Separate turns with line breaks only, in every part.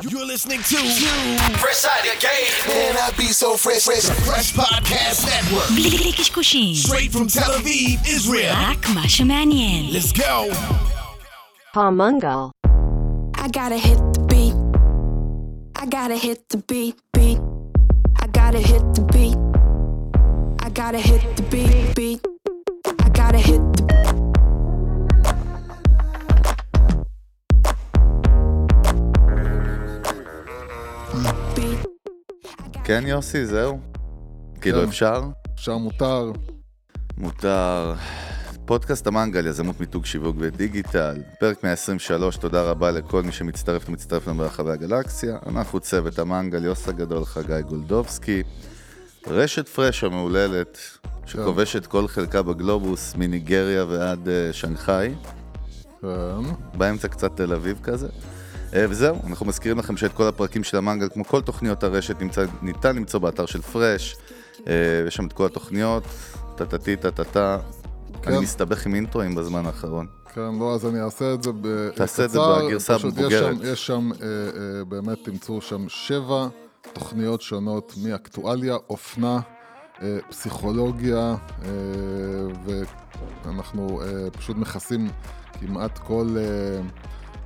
You're listening to
Fresh out the gate.
Man, I be so fresh, fresh.
Fresh Podcast Network.
בלי בלי קשקושים,
Straight from Tel Aviv, Israel.
רק מה שמעניין.
Let's go.
Palmungal.
I gotta hit the beat. I gotta hit the beat, beat. I gotta hit the beat. I gotta hit the beat, beat. I gotta hit the beat.
כן, יוסי, זהו? כאילו,
כן.
אפשר?
אפשר מותר.
מותר. פודקאסט המנגל, יזמות מיתוג שיווק ודיגיטל, פרק 123, תודה רבה לכל מי שמצטרף ומצטרף לנו ברחבי הגלקסיה. אנחנו צוות המנגל, יוס הגדול, חגי גולדובסקי. רשת פרש המהוללת, שכובשת כל חלקה בגלובוס, מניגריה ועד uh, שנגחאי.
כן.
באמצע קצת תל אביב כזה. אה, וזהו, אנחנו מזכירים לכם שאת כל הפרקים של המנגל, כמו כל תוכניות הרשת, נמצא, ניתן למצוא באתר של פרש. אה, יש שם את כל התוכניות, טה-טה-טי, טה-טה-טה.
כן.
אני מסתבך עם אינטרואים בזמן האחרון.
כן, לא, אז אני אעשה את זה בקצר.
תעשה את זה בגרסה המבוגרת.
יש שם, יש שם אה, באמת תמצאו שם שבע תוכניות שונות מאקטואליה, אופנה, פסיכולוגיה, ואנחנו פשוט מכסים כמעט כל...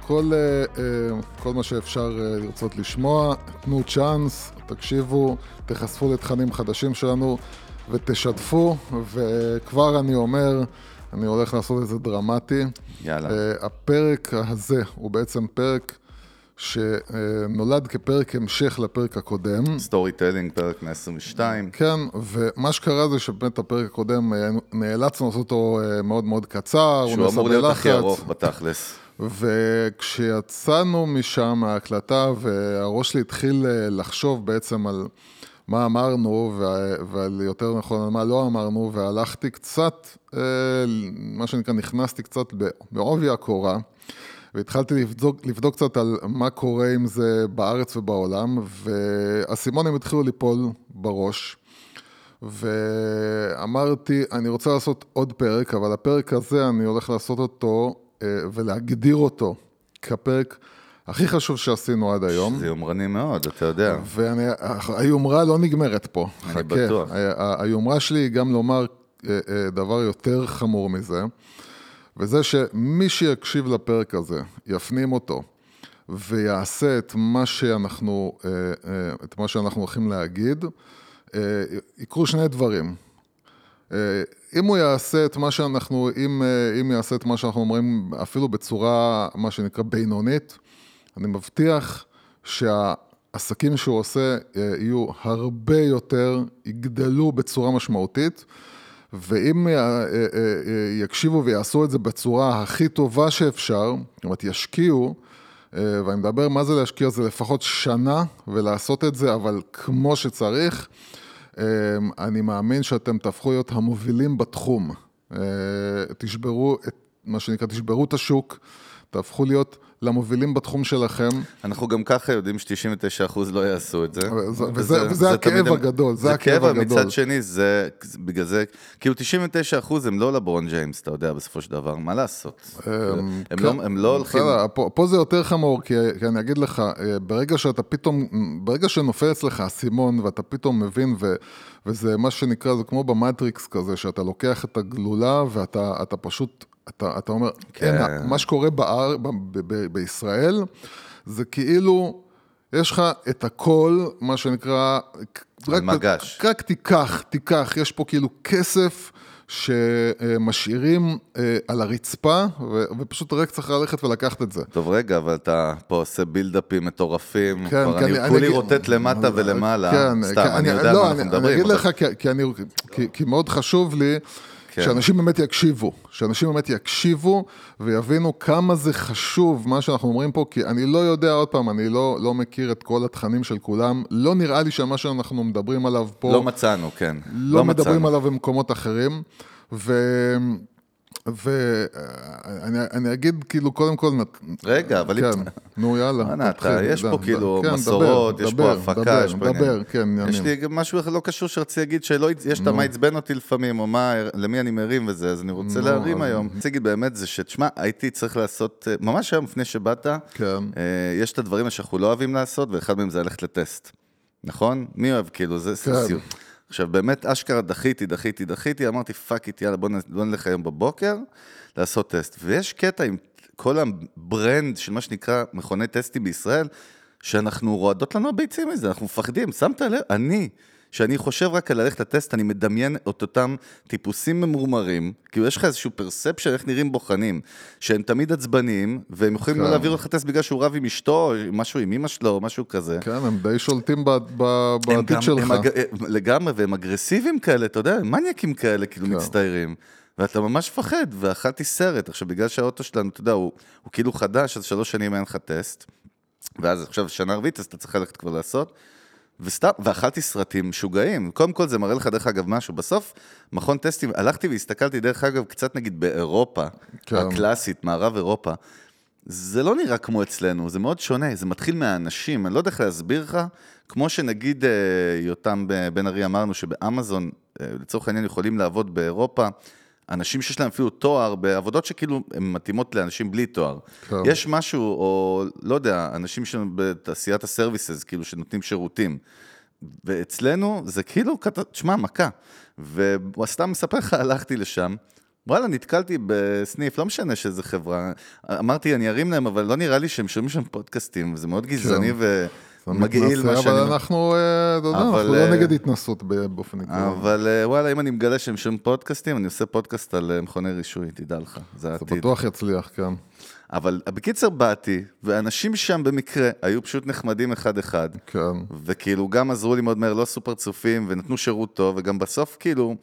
כל, אה, אה, כל מה שאפשר אה, לרצות לשמוע, תנו צ'אנס, תקשיבו, תיחשפו לתכנים חדשים שלנו ותשתפו, וכבר אני אומר, אני הולך לעשות את זה דרמטי.
יאללה.
הפרק הזה הוא בעצם פרק שנולד כפרק המשך לפרק הקודם.
storytelling, פרק 122.
כן, ומה שקרה זה שבאמת הפרק הקודם נאלצנו לעשות אותו מאוד מאוד קצר, הוא
שהוא אמור להיות הכי. ארוך בתכלס.
וכשיצאנו משם מההקלטה והראש שלי התחיל אה, לחשוב בעצם על מה אמרנו וה- ועל יותר נכון על מה לא אמרנו והלכתי קצת, אה, מה שנקרא נכנסתי קצת בעובי הקורה והתחלתי לבדוק, לבדוק קצת על מה קורה עם זה בארץ ובעולם והאסימונים התחילו ליפול בראש. ואמרתי, אני רוצה לעשות עוד פרק, אבל הפרק הזה אני הולך לעשות אותו ולהגדיר אותו כפרק הכי חשוב שעשינו עד היום.
זה יומרני מאוד, אתה יודע.
והיומרה לא נגמרת פה.
אני
חכה.
בטוח.
ה- ה- היומרה שלי היא גם לומר אה, אה, דבר יותר חמור מזה, וזה שמי שיקשיב לפרק הזה, יפנים אותו, ויעשה את מה שאנחנו, אה, אה, את מה שאנחנו הולכים להגיד, אה, יקרו שני דברים. אם הוא יעשה את מה שאנחנו, אם, אה, אם יעשה את מה שאנחנו אומרים אפילו בצורה, מה שנקרא בינונית, אני מבטיח שהעסקים שהוא עושה אה, יהיו הרבה יותר, יגדלו בצורה משמעותית, ואם אה, יקשיבו ויעשו את זה בצורה הכי טובה שאפשר, זאת אומרת ישקיעו, ואני מדבר מה זה להשקיע, זה לפחות שנה ולעשות את זה, אבל כמו שצריך, אני מאמין שאתם תהפכו להיות המובילים בתחום. אה, תשברו את, מה שנקרא, תשברו את השוק, תהפכו להיות למובילים בתחום שלכם.
אנחנו גם ככה יודעים ש-99% לא יעשו את זה.
וזה- וזה- וזה הכאב
תמיד-
הגדול, זה הכאב
כאב,
הגדול.
מצד שני, זה בגלל זה, כאילו 99% הם לא לברון ג'יימס, אתה יודע, בסופו של דבר, מה לעשות? הם לא- הם לא הולכים...
אמ, בסדר, פה, פה זה יותר חמור, כי, כי אני אגיד לך, אה, ברגע שאתה פתאום, ברגע שנופל אצלך האסימון ואתה פתאום מבין, ו, וזה מה שנקרא, זה כמו במטריקס כזה, שאתה לוקח את הגלולה ואתה אתה פשוט, אתה, אתה אומר,
כן.
אין, מה שקורה באר, ב, ב, ב, בישראל, זה כאילו, יש לך את הכל, מה שנקרא, רק,
מגש.
רק תיקח, תיקח, יש פה כאילו כסף שמשאירים אה, על הרצפה, ו- ופשוט רק צריך ללכת ולקחת את זה.
טוב, רגע, אבל אתה פה עושה בילדאפים מטורפים.
כן,
כבר
כי
אני
אני-
כולי
אני-
רוטט למטה ולמעלה.
כן,
סתם,
כי
אני יודע
לא,
מה אנחנו
אני-
מדברים.
אני אגיד
אבל-
לך, כי- כי אני- כי- כי מאוד חשוב לי
כן.
שאנשים באמת יקשיבו, שאנשים באמת יקשיבו ויבינו כמה זה חשוב מה שאנחנו אומרים פה, כי אני לא יודע, עוד פעם, אני לא, לא מכיר את כל התכנים של כולם, לא נראה לי שמה שאנחנו מדברים עליו פה,
לא מצאנו, כן.
לא מדברים
מצאנו.
עליו במקומות אחרים, ו... ואני אגיד כאילו, קודם כל... נת-
רגע, אבל
כן, נו יאללה. תתחיל,
אתה- יש פה כאילו
כן,
מסורות,
דבר,
יש פה
דבר,
הפקה,
דבר,
יש פה
דבר,
עניינים.
כן, עניינים.
יש לי משהו לא קשור שרציתי להגיד, שלא, יש את מה עצבן אותי לפעמים, או מה, למי אני מרים וזה, אז אני רוצה להרים היום. רוצה להגיד באמת זה שתשמע, הייתי צריך לעשות, אה, ממש היום לפני שבאת,
כן.
אה, יש את הדברים שאנחנו לא אוהבים לעשות, ואחד מהם זה ללכת לטסט. נכון? מי אוהב כאילו, זה
כן.
סיוט. עכשיו, באמת, אשכרה דחיתי, דחיתי, דחיתי, אמרתי, fuck it, יאללה, בוא נלך היום בבוקר לעשות טסט. ויש קטע עם כל ה brand של מה שנקרא מכוני טסטים בישראל, שאנחנו רועדות לנו הביצים מזה, אנחנו מפחדים. שמת לב? אני, שאני חושב רק על ללכת לטסט, אני מדמיין את אותם טיפוסים ממורמרים, כאילו יש לך איזשהו perception איך נראים בוחנים, שהם תמיד עצבניים, והם יכולים לא
כן.
להעביר לך טסט בגלל שהוא רב עם אשתו, או משהו עם אמא שלו, או משהו כזה.
כן, הם די שולטים
הם
בעתיד שלך.
הם אג... לגמרי, והם אגרסיביים כאלה, אתה יודע, מניאקים כאלה, כאילו
כן.
מצטיירים. ואתה ממש מפחד, ואכלתי סרט. עכשיו, בגלל שהאוטו שלנו, אתה יודע, הוא, הוא כאילו חדש, אז שלוש שנים אין לך טסט. ואז עכשיו שנה רביעית, אז אתה צריך ללכת כבר לעשות. וסתם, ואכלתי סרטים משוגעים. קודם כל, זה מראה לך, דרך אגב, משהו. בסוף, מכון טסטים, הלכתי והסתכלתי, דרך אגב, קצת נגיד באירופה,
כן.
הקלאסית, מערב אירופה. זה לא נראה כמו אצלנו, זה מאוד שונה, זה מתחיל מהאנשים, אני לא יודע איך להסביר לך, כמו שנגיד אה, יותם בן ארי אמרנו שבאמזון, אה, לצורך העניין יכולים לעבוד באירופה, אנשים שיש להם אפילו תואר בעבודות שכאילו הן מתאימות לאנשים בלי תואר.
כן.
יש משהו, או לא יודע, אנשים שלנו בתעשיית הסרוויסס, כאילו שנותנים שירותים. ואצלנו זה כאילו, תשמע, מכה. וסתם מספר לך, הלכתי לשם, וואלה, נתקלתי בסניף, לא משנה שזה חברה. אמרתי, אני ארים להם, אבל לא נראה לי שהם שומעים שם פודקאסטים, זה מאוד גזעני
כן. זה מתנשא,
מה שאני...
אבל אנחנו, אה, אתה יודע, אנחנו
אה,
לא נגד התנסות באופן עקרוני.
אבל אה, וואלה, אם אני מגלה שהם שומעים פודקאסטים, אני עושה פודקאסט על אה, מכוני רישוי, תדע לך, זה
זה
העתיד.
בטוח יצליח, כן.
אבל בקיצר באתי, ואנשים שם במקרה היו פשוט נחמדים אחד-אחד.
כן.
וכאילו גם עזרו לי מאוד מהר, לא עשו פרצופים, ונתנו שירות טוב, וגם בסוף כאילו,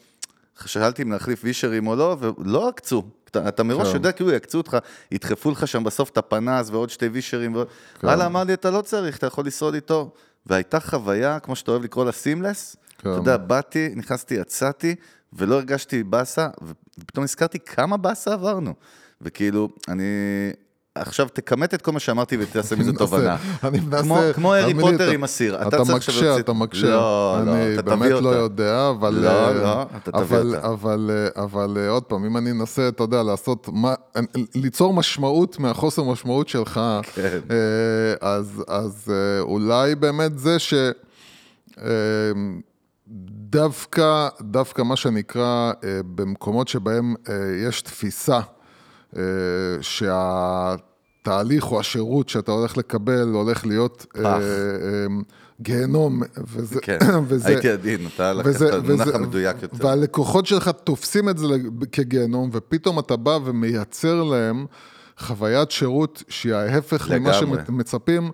שאלתי אם להחליף וישרים או לא, ולא עקצו. אתה, אתה מראש
כן.
יודע, כאילו יקצו אותך, ידחפו לך שם בסוף את הפנס ועוד שתי וישרים.
כן.
וואלה, אמר לי, אתה לא צריך, אתה יכול לשרוד איתו. והייתה חוויה, כמו שאתה אוהב לקרוא לה סימלס,
כן.
אתה יודע, באתי, נכנסתי, יצאתי, ולא הרגשתי באסה, ופתאום נזכרתי כמה באסה עברנו. וכאילו, אני... עכשיו תכמת את כל מה שאמרתי ותעשה מזה
אני
תובנה.
אני מנסה...
כמו- הארי פוטר
אתה-
עם הסיר. אתה
אתה מקשה, אתה מקשה.
לא, לא,
אני
אתה
באמת
תביא
לא
אותה.
יודע, אבל...
לא,
אה,
לא, אתה תביא
אבל-
אותה.
אבל, אה, אבל אה, עוד פעם, אם אני אנסה, אתה יודע, לעשות... ליצור משמעות מהחוסר משמעות שלך,
כן.
אה, אז אז אה, אולי באמת זה ש... אה, דווקא, דווקא מה שנקרא, אה, במקומות שבהם אה, יש תפיסה אה, שהתהליך או השירות שאתה הולך לקבל הולך להיות אה. אה, גיהנום, וזה,
כן,
וזה,
הייתי עדין, אתה לקחת את המונח המדויק יותר.
והלקוחות שלך תופסים את זה כגיהנום, ופתאום אתה בא ומייצר להם חוויית שירות שהיא ההפך ממה
לגמרי.
שמצפים.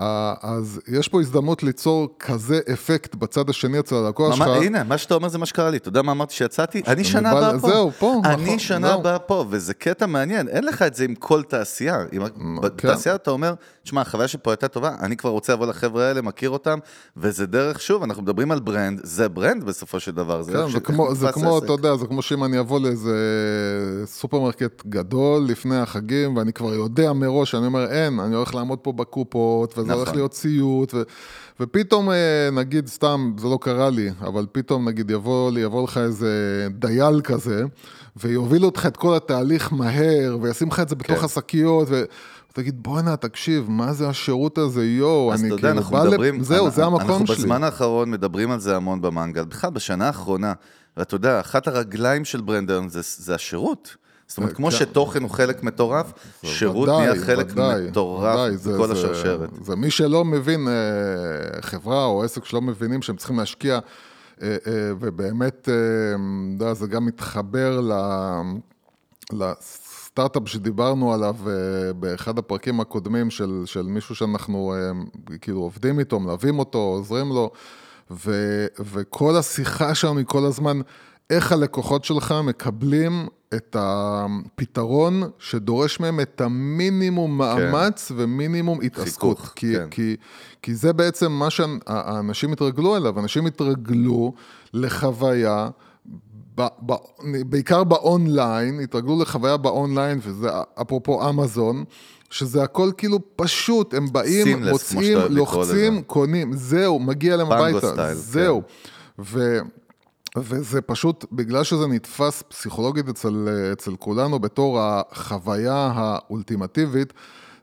אה, אז יש פה הזדמנות ליצור כזה אפקט בצד השני אצל הלקוח שלך.
הנה, מה שאתה אומר זה מה שקרה לי. אתה יודע מה אמרתי שיצאתי? אני שנה
בא-
הבאה פה.
זהו, פה, נכון,
אני שנה. הבאה פה, וזה קטע מעניין. אין לך את זה עם כל תעשייה.
כן.
בתעשייה אתה אומר, תשמע, החוויה שפה הייתה טובה, אני כבר רוצה לבוא לחבר'ה האלה, מכיר אותם, וזה דרך, שוב, אנחנו מדברים על brand, זה brand בסופו של דבר.
כן, זה כמו. אתה יודע, זה כמו שאם אני אבוא לאיזה סופרמרקט גדול לפני החגים, ואני כבר יודע מראש, אני אומר, אין, אני הולך לעמוד פה בקופות,
נכון.
הולך להיות סיוט, ו, ופתאום, אה, נגיד, סתם, זה לא קרה לי, אבל פתאום, נגיד, יבוא, לי- יבוא לך איזה דייל כזה, ויוביל אותך את כל התהליך מהר, וישים לך את זה בתוך
כן.
השקיות, ו... תגיד, בואנה, תקשיב, מה זה השירות הזה, יואו,
אז
אני
אתה יודע,
כאילו
אנחנו
בא
מדברים,
לב... זהו, זה המקום
אנחנו
שלי.
בזמן האחרון מדברים על זה המון במנגל, בכלל בשנה האחרונה, ואתה יודע, אחת הרגליים של ברנד היום זה, זה השירות. זאת אומרת, כמו
כן.
שתוכן הוא חלק מטורף, שירות
ודאי,
נהיה חלק
ודאי,
מטורף
ודאי, זה-
בכל
זה-
השרשרת.
זה מי שלא מבין, אה, חברה או עסק שלא מבינים שהם צריכים להשקיע, אה, אה, ובאמת, אה, זה גם מתחבר ל- לסטארט-אפ שדיברנו עליו אה, באחד הפרקים הקודמים של, של מישהו שאנחנו אה, כאילו עובדים איתו, מלווים אותו, עוזרים לו, ו, וכל השיחה שלנו היא כל הזמן, איך הלקוחות שלך מקבלים את הפתרון שדורש מהם את המינימום מאמץ ומינימום התעסקות.
חיכוך,
כי,
כן.
כי, כי זה בעצם מה שהאנשים התרגלו אליו, אנשים התרגלו לחוויה ב, ב, בעיקר באונליין, התרגלו לחוויה באונליין, וזה אפרופו אמזון, שזה הכל כאילו פשוט, הם באים,
כמו
מוצאים, לוחצים. קונים, זהו, מגיע להם הביתה,
סטייל,
זהו. ו... וזה פשוט, בגלל שזה נתפס פסיכולוגית אצל, אצל כולנו בתור החוויה האולטימטיבית,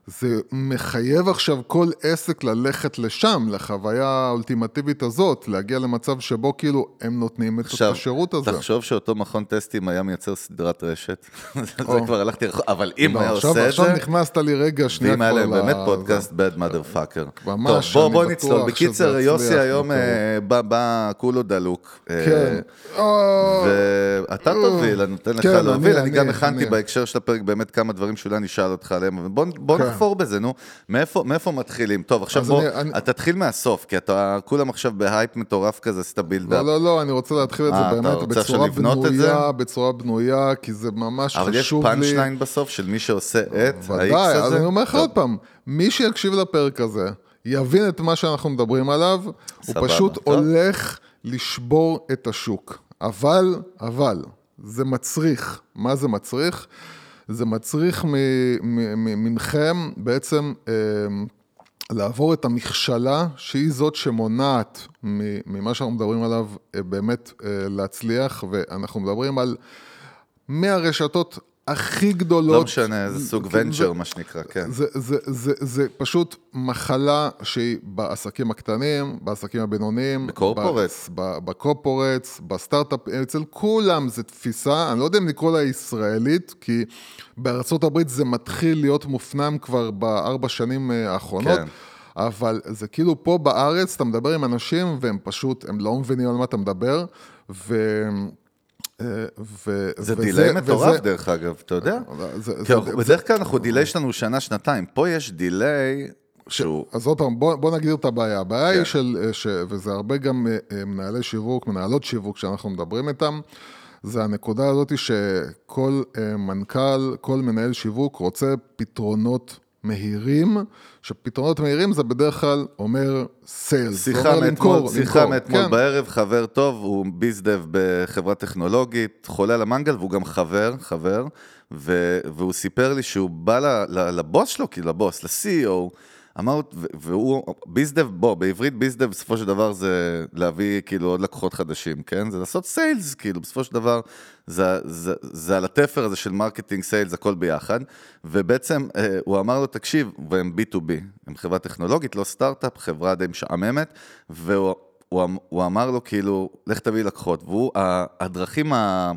זה מחייב עכשיו כל עסק ללכת לשם, לחוויה האולטימטיבית הזאת, להגיע למצב שבו כאילו הם נותנים את
עכשיו,
השירות הזה.
תחשוב שאותו מכון טסטים היה מייצר סדרת רשת. זה. כבר הלכתי רחוק, אבל אם
לא,
היה
עכשיו,
עושה את
עכשיו
זה...
נכנסת לי רגע שנייה
ואם היה
כבר
להם
ל-
באמת. פודקאסט bad motherfucker.
ממש,
טוב, בוא, נצלול. בקיצר, יוסי היום. אה, בא- כולו דלוק. אה,
כן.
ואתה תוביל, אני נותן לך
כן,
להוביל, אני גם הכנתי.
בהקשר
בהקשר של הפרק באמת כמה דברים שאולי אני אשאל אותך עליהם, אבל בוא- נחפור בזה, נו. מאיפה מאיפה מתחילים? טוב, עכשיו בוא,
אני- אני-
אתה תתחיל מהסוף, כי אתה כולם עכשיו בהייפ מטורף כזה, עשית
לא,
build-up.
לא, לא, אני רוצה להתחיל את
אה,
זה
אתה
באמת
רוצה עכשיו
בצורה? בנויה, בצורה בנויה, כי זה ממש
אבל יש
חשוב לי.
פאנצ' ליין בסוף של מי שעושה את ה-X הזה?
ודאי, אז אני אומר לך. עוד פעם, מי שיקשיב לפרק הזה, יבין את מה שאנחנו מדברים עליו,
סבבה,
הוא פשוט
טוב.
הולך לשבור את השוק. אבל, אבל, זה מצריך. מה זה מצריך? זה מצריך מ- מ- מ- מכם בעצם אה, לעבור את המכשלה, שהיא זאת שמונעת ממה שאנחנו מדברים עליו אה, באמת אה, להצליח, ואנחנו מדברים על מהרשתות הכי גדולות.
לא משנה, איזה סוג
זה-
ונצ'ר, מה שנקרא, כן.
זה, זה, זה, זה פשוט מחלה שהיא בעסקים הקטנים, בעסקים הבינוניים.
בקורפורטס.
בקורפורטס, בסטארט-אפ, אצל כולם זה תפיסה, אני לא יודע אם לקרוא לה ישראלית, כי בארצות הברית זה מתחיל להיות מופנם כבר בארבע שנים אה, האחרונות.
כן.
אבל זה כאילו פה בארץ, אתה מדבר עם אנשים והם פשוט, הם לא מבינים על מה אתה מדבר, ו... אה, ו...
זה
וזה-
delay מטורף
וזה-
דרך אגב, אתה יודע?
זה- זה-
אנחנו- בדרך כלל אנחנו delay שלנו שנה, שנתיים. פה יש delay שהוא...
אז עוד פעם, בוא, בוא נגדיר את הבעיה. הבעיה
כן.
היא של, אה, ש, וזה הרבה גם אה, מנהלי שיווק, מנהלות שיווק שאנחנו מדברים איתם, זה הנקודה הזאת שכל מנכ"ל, כל מנהל שיווק רוצה פתרונות מהירים, שפתרונות מהירים זה בדרך כלל אומר סיילס.
שיחה מאתמול, שיחה מאתמול בערב, חבר טוב, הוא ביזדב בחברה טכנולוגית, חולה על המנגל, והוא גם חבר, חבר, ו- והוא סיפר לי שהוא בא ל- ל- לבוס שלו, כאילו לבוס, ל-CEO, אמר, ו- והוא, ביזדב, בוא, בעברית ביזדב בסופו של דבר זה להביא כאילו עוד לקוחות חדשים, כן? זה לעשות סיילס, כאילו בסופו של דבר זה, זה, זה על התפר הזה של marketing sales, הכל ביחד, ובעצם אה, הוא אמר לו, תקשיב, והם B2B, הם חברה טכנולוגית, לא סטארט-אפ, חברה די משעממת, והוא הוא, הוא אמר לו כאילו, לך תביא לקוחות, והוא, הדרכים ה...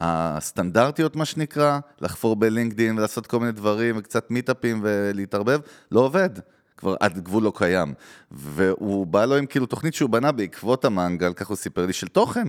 הסטנדרטיות, מה שנקרא, לחפור בלינקדין ולעשות כל מיני דברים וקצת מיטאפים ולהתערבב, לא עובד. כבר עד גבול לא קיים. והוא בא לו עם כאילו תוכנית שהוא בנה בעקבות המנגל, כך הוא סיפר לי, של תוכן.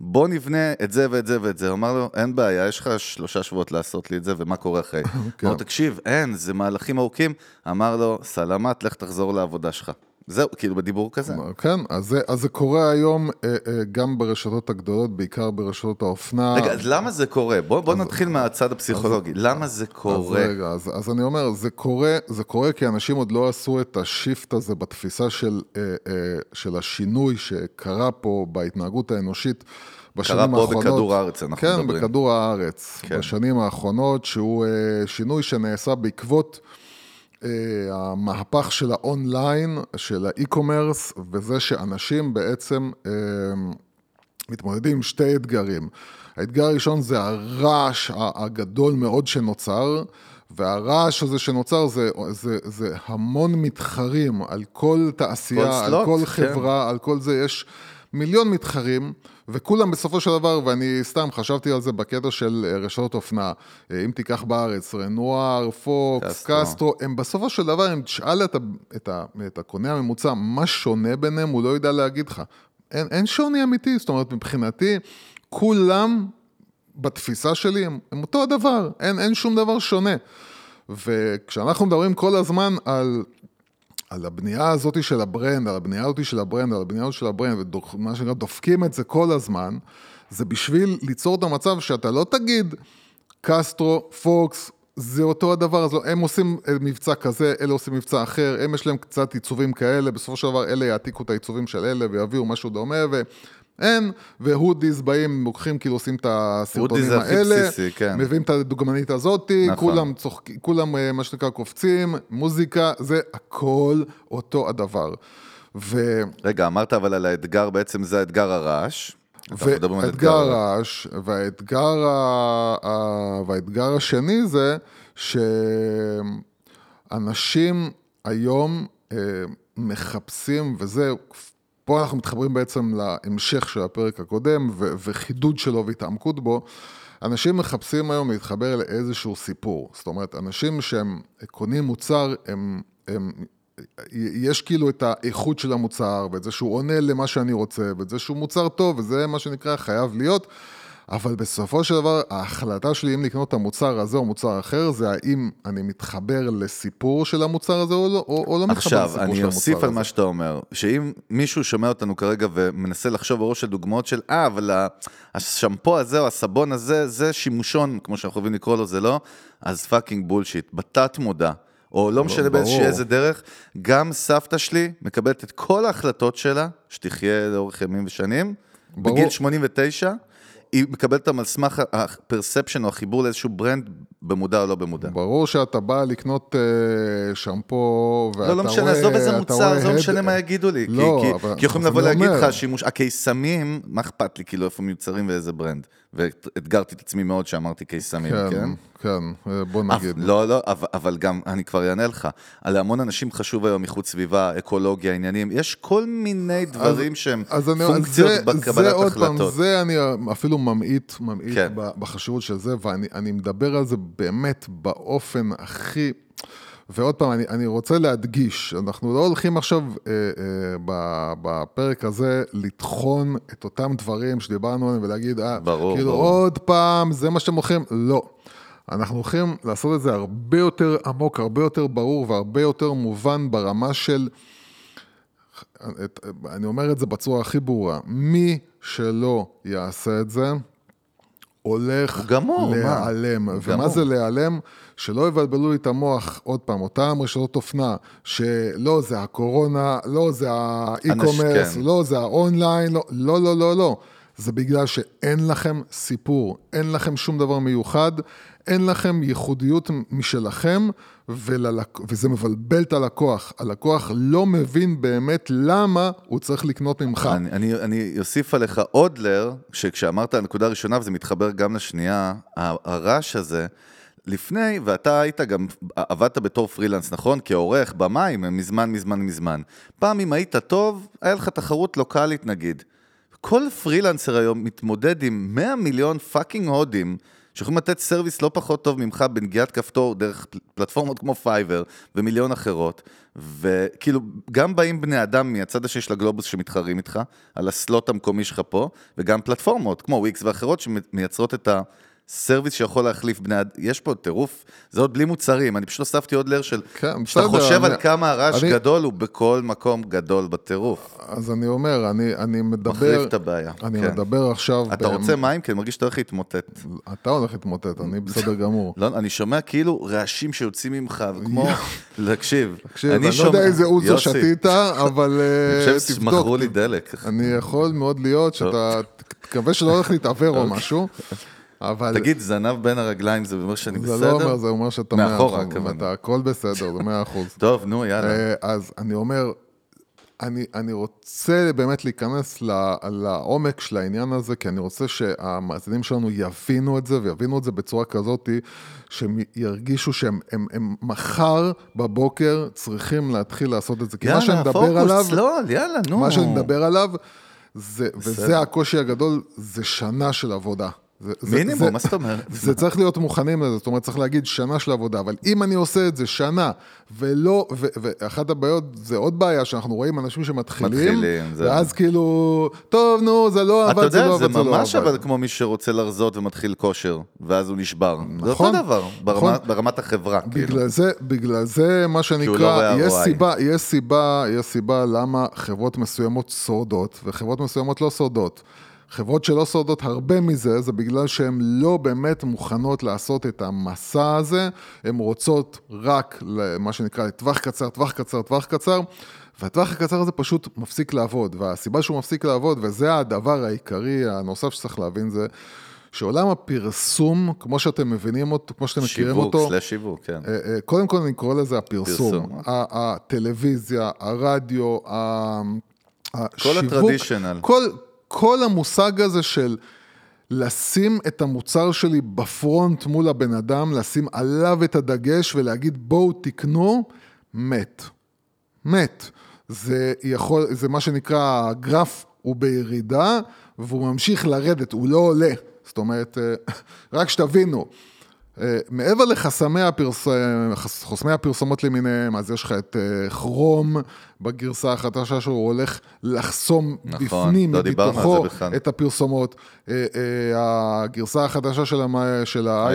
בוא נבנה את זה ואת זה ואת זה. הוא אמר לו, אין בעיה, יש לך שלושה שבועות לעשות לי את זה, ומה קורה אחרי? הוא אמר לו, תקשיב, אין, זה מהלכים ארוכים. אמר לו, סלמת, לך תחזור לעבודה שלך. זהו, כאילו בדיבור כזה.
כן, אז זה, אז זה קורה היום אה, אה, גם ברשתות הגדולות, בעיקר ברשתות האופנה.
רגע, אז למה זה קורה? בוא, בוא נתחיל מהצד הפסיכולוגי. למה זה
אז
קורה?
רגע, אז, אז אני אומר, זה קורה, זה קורה כי אנשים עוד לא עשו את השיפט הזה בתפיסה של, אה, אה, של השינוי שקרה פה בהתנהגות האנושית בשנים
פה
האחרונות.
בכדור הארץ, אנחנו
כן,
מדברים.
בכדור הארץ.
כן.
כן. בשנים האחרונות, שהוא אה, שינוי שנעשה בעקבות המהפך של האונליין, של ה e-commerce, וזה שאנשים בעצם... אה, מתמודדים עם שתי אתגרים. האתגר הראשון זה הרעש הגדול מאוד שנוצר, והרעש הזה שנוצר זה, זה, זה המון מתחרים על כל תעשייה,
כל
על
slot,
כל
כן.
חברה, על כל זה, יש מיליון מתחרים, וכולם בסופו של דבר, ואני סתם חשבתי על זה בקטע של אה, רשתות אופנה, אה, אם תיקח בארץ, רנואר, פוקס,
קסטרו.
קסטרו, הם בסופו של דבר, אם תשאל את, ה, את, ה, את הקונה הממוצע מה שונה ביניהם, הוא לא יודע להגיד לך. אין, אין שוני אמיתי, זאת אומרת, מבחינתי, כולם, בתפיסה שלי, הם, הם אותו הדבר, אין, אין שום דבר שונה. וכשאנחנו מדברים כל הזמן על, על הבנייה הזאת של ה brand, על הבנייה הזאת של ה brand, על הבנייה הזאת של ה brand, ומה שנקרא, דופקים את זה כל הזמן, זה בשביל ליצור את המצב שאתה לא תגיד, קסטרו, פוקס, זה אותו הדבר, אז לא, הם עושים אה, מבצע כזה, אלה עושים מבצע אחר, הם יש להם קצת עיצובים כאלה, בסופו של דבר אלה יעתיקו את העיצובים של אלה ויביאו משהו דומה, אין, ו hoodies באים, לוקחים, כאילו עושים את הסרטונים האלה,
בסיסי, כן.
מביאים את הדוגמנית הזאתי,
נכון.
כולם צוחקים, כולם, אה, מה שנקרא, קופצים, מוזיקה, זה הכל אותו הדבר. ו...
רגע, אמרת אבל על האתגר, בעצם זה האתגר הרעש.
ואתגר הרעש, והאתגר, ה- ה- והאתגר השני זה שאנשים היום אה, מחפשים, וזה, פה אנחנו מתחברים בעצם להמשך של הפרק הקודם, ו- וחידוד שלו והתעמקות בו. אנשים מחפשים היום להתחבר לאיזשהו סיפור. זאת אומרת, אנשים שהם קונים מוצר, הם, הם יש כאילו את האיכות של המוצר, ואת זה שהוא עונה למה שאני רוצה, ואת זה שהוא מוצר טוב, וזה מה שנקרא חייב להיות, אבל בסופו של דבר, ההחלטה שלי אם לקנות את המוצר הזה או מוצר אחר, זה האם אני מתחבר לסיפור של המוצר הזה או לא, או, או לא מתחבר
עכשיו,
לסיפור
אני
של המוצר
אוסיף
הזה.
על מה שאתה אומר, שאם מישהו שומע אותנו כרגע ומנסה לחשוב בראש של דוגמאות של, אה, אבל השמפו הזה או הסבון הזה, זה שימושון, כמו שאנחנו אוהבים לקרוא לו, זה לא, אז fucking bullshit, בתת מודע. או לא משנה באיזושהי. איזה דרך, גם סבתא שלי מקבלת את כל ההחלטות שלה, שתחיה לאורך ימים ושנים,
ברור.
בגיל 89, היא מקבלת אותם על סמך ה perception או החיבור לאיזשהו brand, במודע או לא במודע.
ברור שאתה בא לקנות אה, שמפו, ואתה
לא, לא משנה,
רואה-
עזוב איזה מוצר,
רואה
זה לא משנה מה יגידו לי.
לא,
כי,
אבל-
כי, יכולים לבוא להגיד. לך שימוש, הקיסמים, מה אכפת לי, כאילו, איפה מיוצרים ואיזה brand. ואתגרתי את עצמי מאוד שאמרתי קיסמים, כן?
כן, כן, אה, בוא נגיד.
לא, לא, אבל, אבל גם, אני כבר אענה לך, על המון אנשים חשוב היום איכות סביבה, אקולוגיה, עניינים, יש כל מיני דברים שהם
אז אני,
פונקציות
זה,
בקבלת
זה עוד
החלטות.
פעם, זה אני אפילו ממעיט, ממעיט
כן.
בחשיבות של זה, ואני אני מדבר על זה באמת באופן הכי... ועוד פעם, אני, אני רוצה להדגיש, אנחנו לא הולכים עכשיו אה, אה, ב- בפרק הזה לטחון את אותם דברים שדיברנו עליהם ולהגיד, אה,
ברור,
כאילו
ברור.
עוד פעם, זה מה שאתם הולכים, לא. אנחנו הולכים לעשות את זה הרבה יותר עמוק, הרבה יותר ברור והרבה יותר מובן ברמה של... את, אני אומר את זה בצורה הכי ברורה, מי שלא יעשה את זה, הולך
גמור, מה?
להיעלם. ומה
גמור.
זה להיעלם? שלא יבלבלו לי את המוח, עוד פעם, אותם רשתות אופנה, שלא זה הקורונה, לא זה האי-קומרס,
כן.
לא זה האונליין, לא, לא, לא, לא, לא. זה בגלל שאין לכם סיפור, אין לכם שום דבר מיוחד, אין לכם ייחודיות משלכם, וללק... וזה מבלבל את הלקוח. הלקוח לא מבין באמת למה הוא צריך לקנות ממך.
אני, אני, אני אוסיף עליך עוד לר, שכשאמרת הנקודה הראשונה, וזה מתחבר גם לשנייה, הרעש הזה, לפני, ואתה היית גם, עבדת בתור פרילנס, נכון? כעורך, במאי, מזמן, מזמן, מזמן. פעם אם היית טוב, היה לך תחרות לוקאלית נגיד. כל פרילנסר היום מתמודד עם 100 מיליון fucking הודים, שיכולים לתת service לא פחות טוב ממך בנגיעת כפתור דרך פל- פלטפורמות כמו פייבר ומיליון אחרות, וכאילו, גם באים בני אדם מהצד השני של הגלובוס שמתחרים איתך, על ה slot המקומי שלך פה, וגם פלטפורמות כמו וויקס ואחרות שמייצרות את ה service שיכול להחליף בני אדם, יש פה טירוף, זה עוד בלי מוצרים, אני פשוט הוספתי עוד layer של,
כן,
שאתה חושב
אני-
על כמה הרעש
אני-
גדול, הוא בכל מקום גדול בטירוף.
אז אני אומר, אני, אני מדבר...
מחריף את הבעיה,
אני
כן.
מדבר עכשיו...
אתה
באמת-
רוצה מים? כי אני מרגיש שאתה הולך להתמוטט.
אתה הולך להתמוטט, אני בסדר גמור.
לא, אני שומע כאילו רעשים שיוצאים ממך, וכמו, תקשיב,
תקשיב, אני לא יודע איזה אוזו שתית, אבל אה,
אני חושב שמכרו
תבדוק.
לי דלק.
אני יכול מאוד להיות שאתה, תקווה שלא הולך להתעוור או משהו, אבל.
תגיד, זנב בין הרגליים זה אומר שאני
זה
בסדר?
לא אומר, זה אומר שאתה מאה
מאחורה,
אחוז,
הכוונה.
אתה הכל בסדר, זה מאה אחוז.
טוב, נו, יאללה.
אה, אז אני אומר, אני, אני רוצה באמת להיכנס לעומק של העניין הזה, כי אני רוצה שהמאזינים שלנו יבינו את זה, ויבינו את זה בצורה כזאת, שהם ירגישו שהם הם, הם מחר בבוקר צריכים להתחיל לעשות את זה. כי מה שאני
יאללה,
מדבר עליו,
צלול, יאללה, נו.
מה שאני מדבר עליו, זה, וזה הקושי הגדול, זה שנה של עבודה. זה, זה-
מינימום,
זה-
מה זאת אומרת?
זה צריך להיות מוכנים לזה, זאת אומרת, צריך להגיד שנה של עבודה, אבל אם אני עושה את זה שנה, ולא, ו, ואחת הבעיות, זה עוד בעיה, שאנחנו רואים אנשים שמתחילים,
מתחילים, זה-
ואז כאילו, טוב, נו, זה לא
אתה
עבד, זה
יודע,
לא
זה
עבד, זה לא
ממש אבל
עבד.
כמו מי שרוצה לרזות ומתחיל כושר, ואז הוא נשבר. זה
נכון,
אותו דבר, ברמה-
נכון.
ברמת החברה, כאילו.
בגלל זה, בגלל זה, מה
לא
שנקרא,
רואה
יש. סיבה, יש סיבה, יש סיבה למה חברות מסוימות שורדות, וחברות מסוימות לא שורדות. חברות שלא שורדות הרבה מזה, זה בגלל שהן לא באמת מוכנות לעשות את המסע הזה, הן רוצות רק, מה שנקרא, לטווח קצר, טווח קצר, טווח קצר, והטווח הקצר הזה פשוט מפסיק לעבוד, והסיבה שהוא מפסיק לעבוד, וזה הדבר העיקרי, הנוסף שצריך להבין זה, שעולם הפרסום, כמו שאתם מבינים אותו, כמו שאתם מכירים
שיווק,
אותו,
סלש שיווק, כן.
אה, אה, קודם כל אני קורא לזה הפרסום.
פרסום.
הטלוויזיה, הרדיו, השיווק.
הטרדישיונל.
כל, כל המושג הזה של לשים את המוצר שלי בפרונט מול הבן אדם, לשים עליו את הדגש ולהגיד בואו תקנו, מת. מת. זה יכול, זה מה שנקרא, הגרף הוא בירידה, והוא ממשיך לרדת, הוא לא עולה. זאת אומרת, אה, רק שתבינו, אה, מעבר לחסמי הפרס... אה, הפרסומות למיניהם, אז יש לך את כרום בגרסה החדשה שהוא הולך לחסום
נכון,
בפנים,
לא
מתוכו. את הפרסומות. אה, אה, הגרסה החדשה של, המ... של ה-iOS,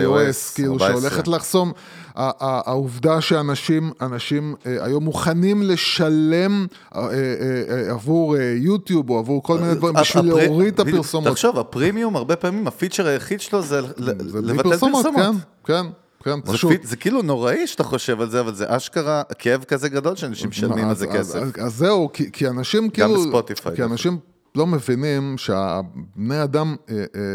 iOS,
כאילו
14.
שהולכת לחסום, העובדה שאנשים אנשים, אה, היום מוכנים לשלם אה, עבור יוטיוב או עבור כל מיני דברים בשביל
הפרי-
להוריד את הפרסומות.
תחשוב, הפרימיום, הרבה פעמים הפיצ'ר היחיד שלו זה
זה
לבטל
פרסומות,
פרסומות.
כן, כן, כן,
זה
פשוט.
פי- זה כאילו נוראי שאתה חושב על זה, אבל זה אשכרה כאב כזה גדול שאנשים משלמים על זה
אז-
כסף.
אז- אז זהו, כי, כי אנשים כאילו...
בספוטיפיי,
כי אנשים לא מבינים שהבני אדם, אה, אה,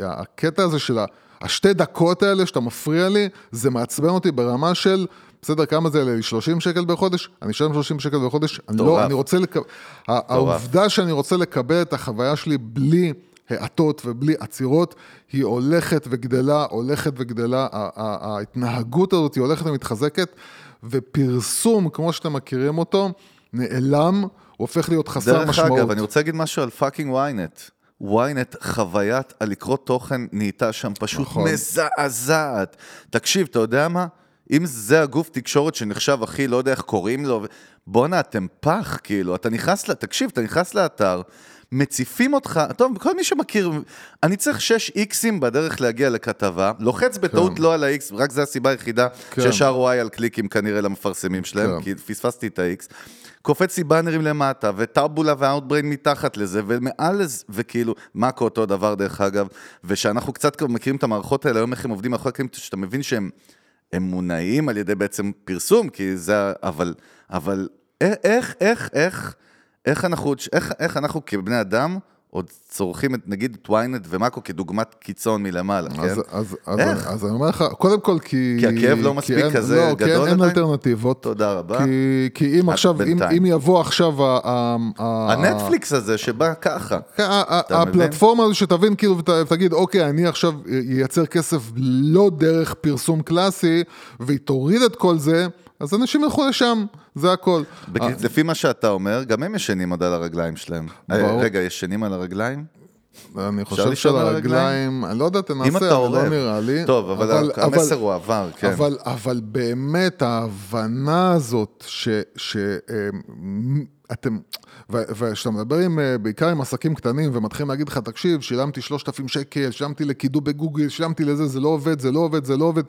אה, הקטע הזה של השתי דקות האלה שאתה מפריע לי, זה מעצבן אותי ברמה של... בסדר, כמה זה עולה לי? 30 שקל בחודש? אני אשלם 30 שקל בחודש? אני לא. אני רוצה לקבל... העובדה שאני רוצה לקבל את החוויה שלי בלי האטות ובלי עצירות, היא הולכת וגדלה, הולכת וגדלה, ההתנהגות הזאת היא הולכת ומתחזקת, ופרסום, כמו שאתם מכירים אותו, נעלם, הוא הופך להיות חסר
דרך
משמעות.
אגב, אני רוצה להגיד משהו על fucking ynet. ynet, חוויית הלקרוא תוכן נהייתה שם פשוט
נכון.
מזעזעת. תקשיב, אתה יודע מה? אם זה הגוף תקשורת שנחשב הכי, לא יודע איך קוראים לו, בואנה, אתם פח, כאילו, אתה נכנס, תקשיב, אתה נכנס לאתר, מציפים אותך, טוב, כל מי שמכיר, אני צריך 6 איקסים בדרך להגיע לכתבה, לוחץ בטעות לא על ה-X, רק זו הסיבה היחידה
כן.
שיש ROI על קליקים כנראה למפרסמים שלהם,
כן.
כי פספסתי את ה-X. קופץ לי באנרים למטה, וטאבולה ואוטבריין מתחת לזה, ומעל לזה, וכאילו, מאקו אותו דבר דרך אגב, ושאנחנו קצת כבר מכירים את המערכות האלה, היום איך הם עובדים מאחורי הקלעים, שאתה מבין שהם הם מונעים על ידי בעצם פרסום, כי זה, אבל, אבל איך, איך, איך, איך, איך אנחנו, איך, איך אנחנו כבני אדם עוד צורכים את, נגיד, את ynet ומאקו כדוגמת קיצון מלמעלה, כן?
אז, אז, אז,
איך?
אז אני אומר לך, קודם כל כי...
כי הכאב לא
כי
מספיק
אין-
כזה
לא, כי
גדול
אין, אין
עדיין?
אלטרנטיבות.
תודה רבה.
כי, כי אם עכשיו, אם. אם יבוא עכשיו ה... ה- ה-
הנטפליקס הזה שבא ככה.
כן? הפלטפורמה הזו שתבין כאילו ות- ותגיד אוקיי אני עכשיו ייצר כסף לא דרך פרסום קלאסי והיא תוריד את כל זה אז אנשים ילכו לשם זה הכל.
בק-
אה,
לפי מה שאתה אומר, גם הם ישנים עוד על הרגליים שלהם. אה. רגע, ישנים על הרגליים?
אני חושב
לישון על
הרגליים אני לא יודע תנסה
אם אתה
אבל
עורב.
לא נראה לי.
טוב, אבל המסר הוא עבר, כן.
אבל, אבל באמת ההבנה הזאת ש... ש אמ, אתם, וכשאתה מדבר עם, אה, בעיקר עם עסקים קטנים ומתחילים להגיד לך, תקשיב, שילמתי 3,000 שקל, שילמתי לקידום בגוגל, שילמתי לזה, זה לא עובד, זה לא עובד, זה לא עובד.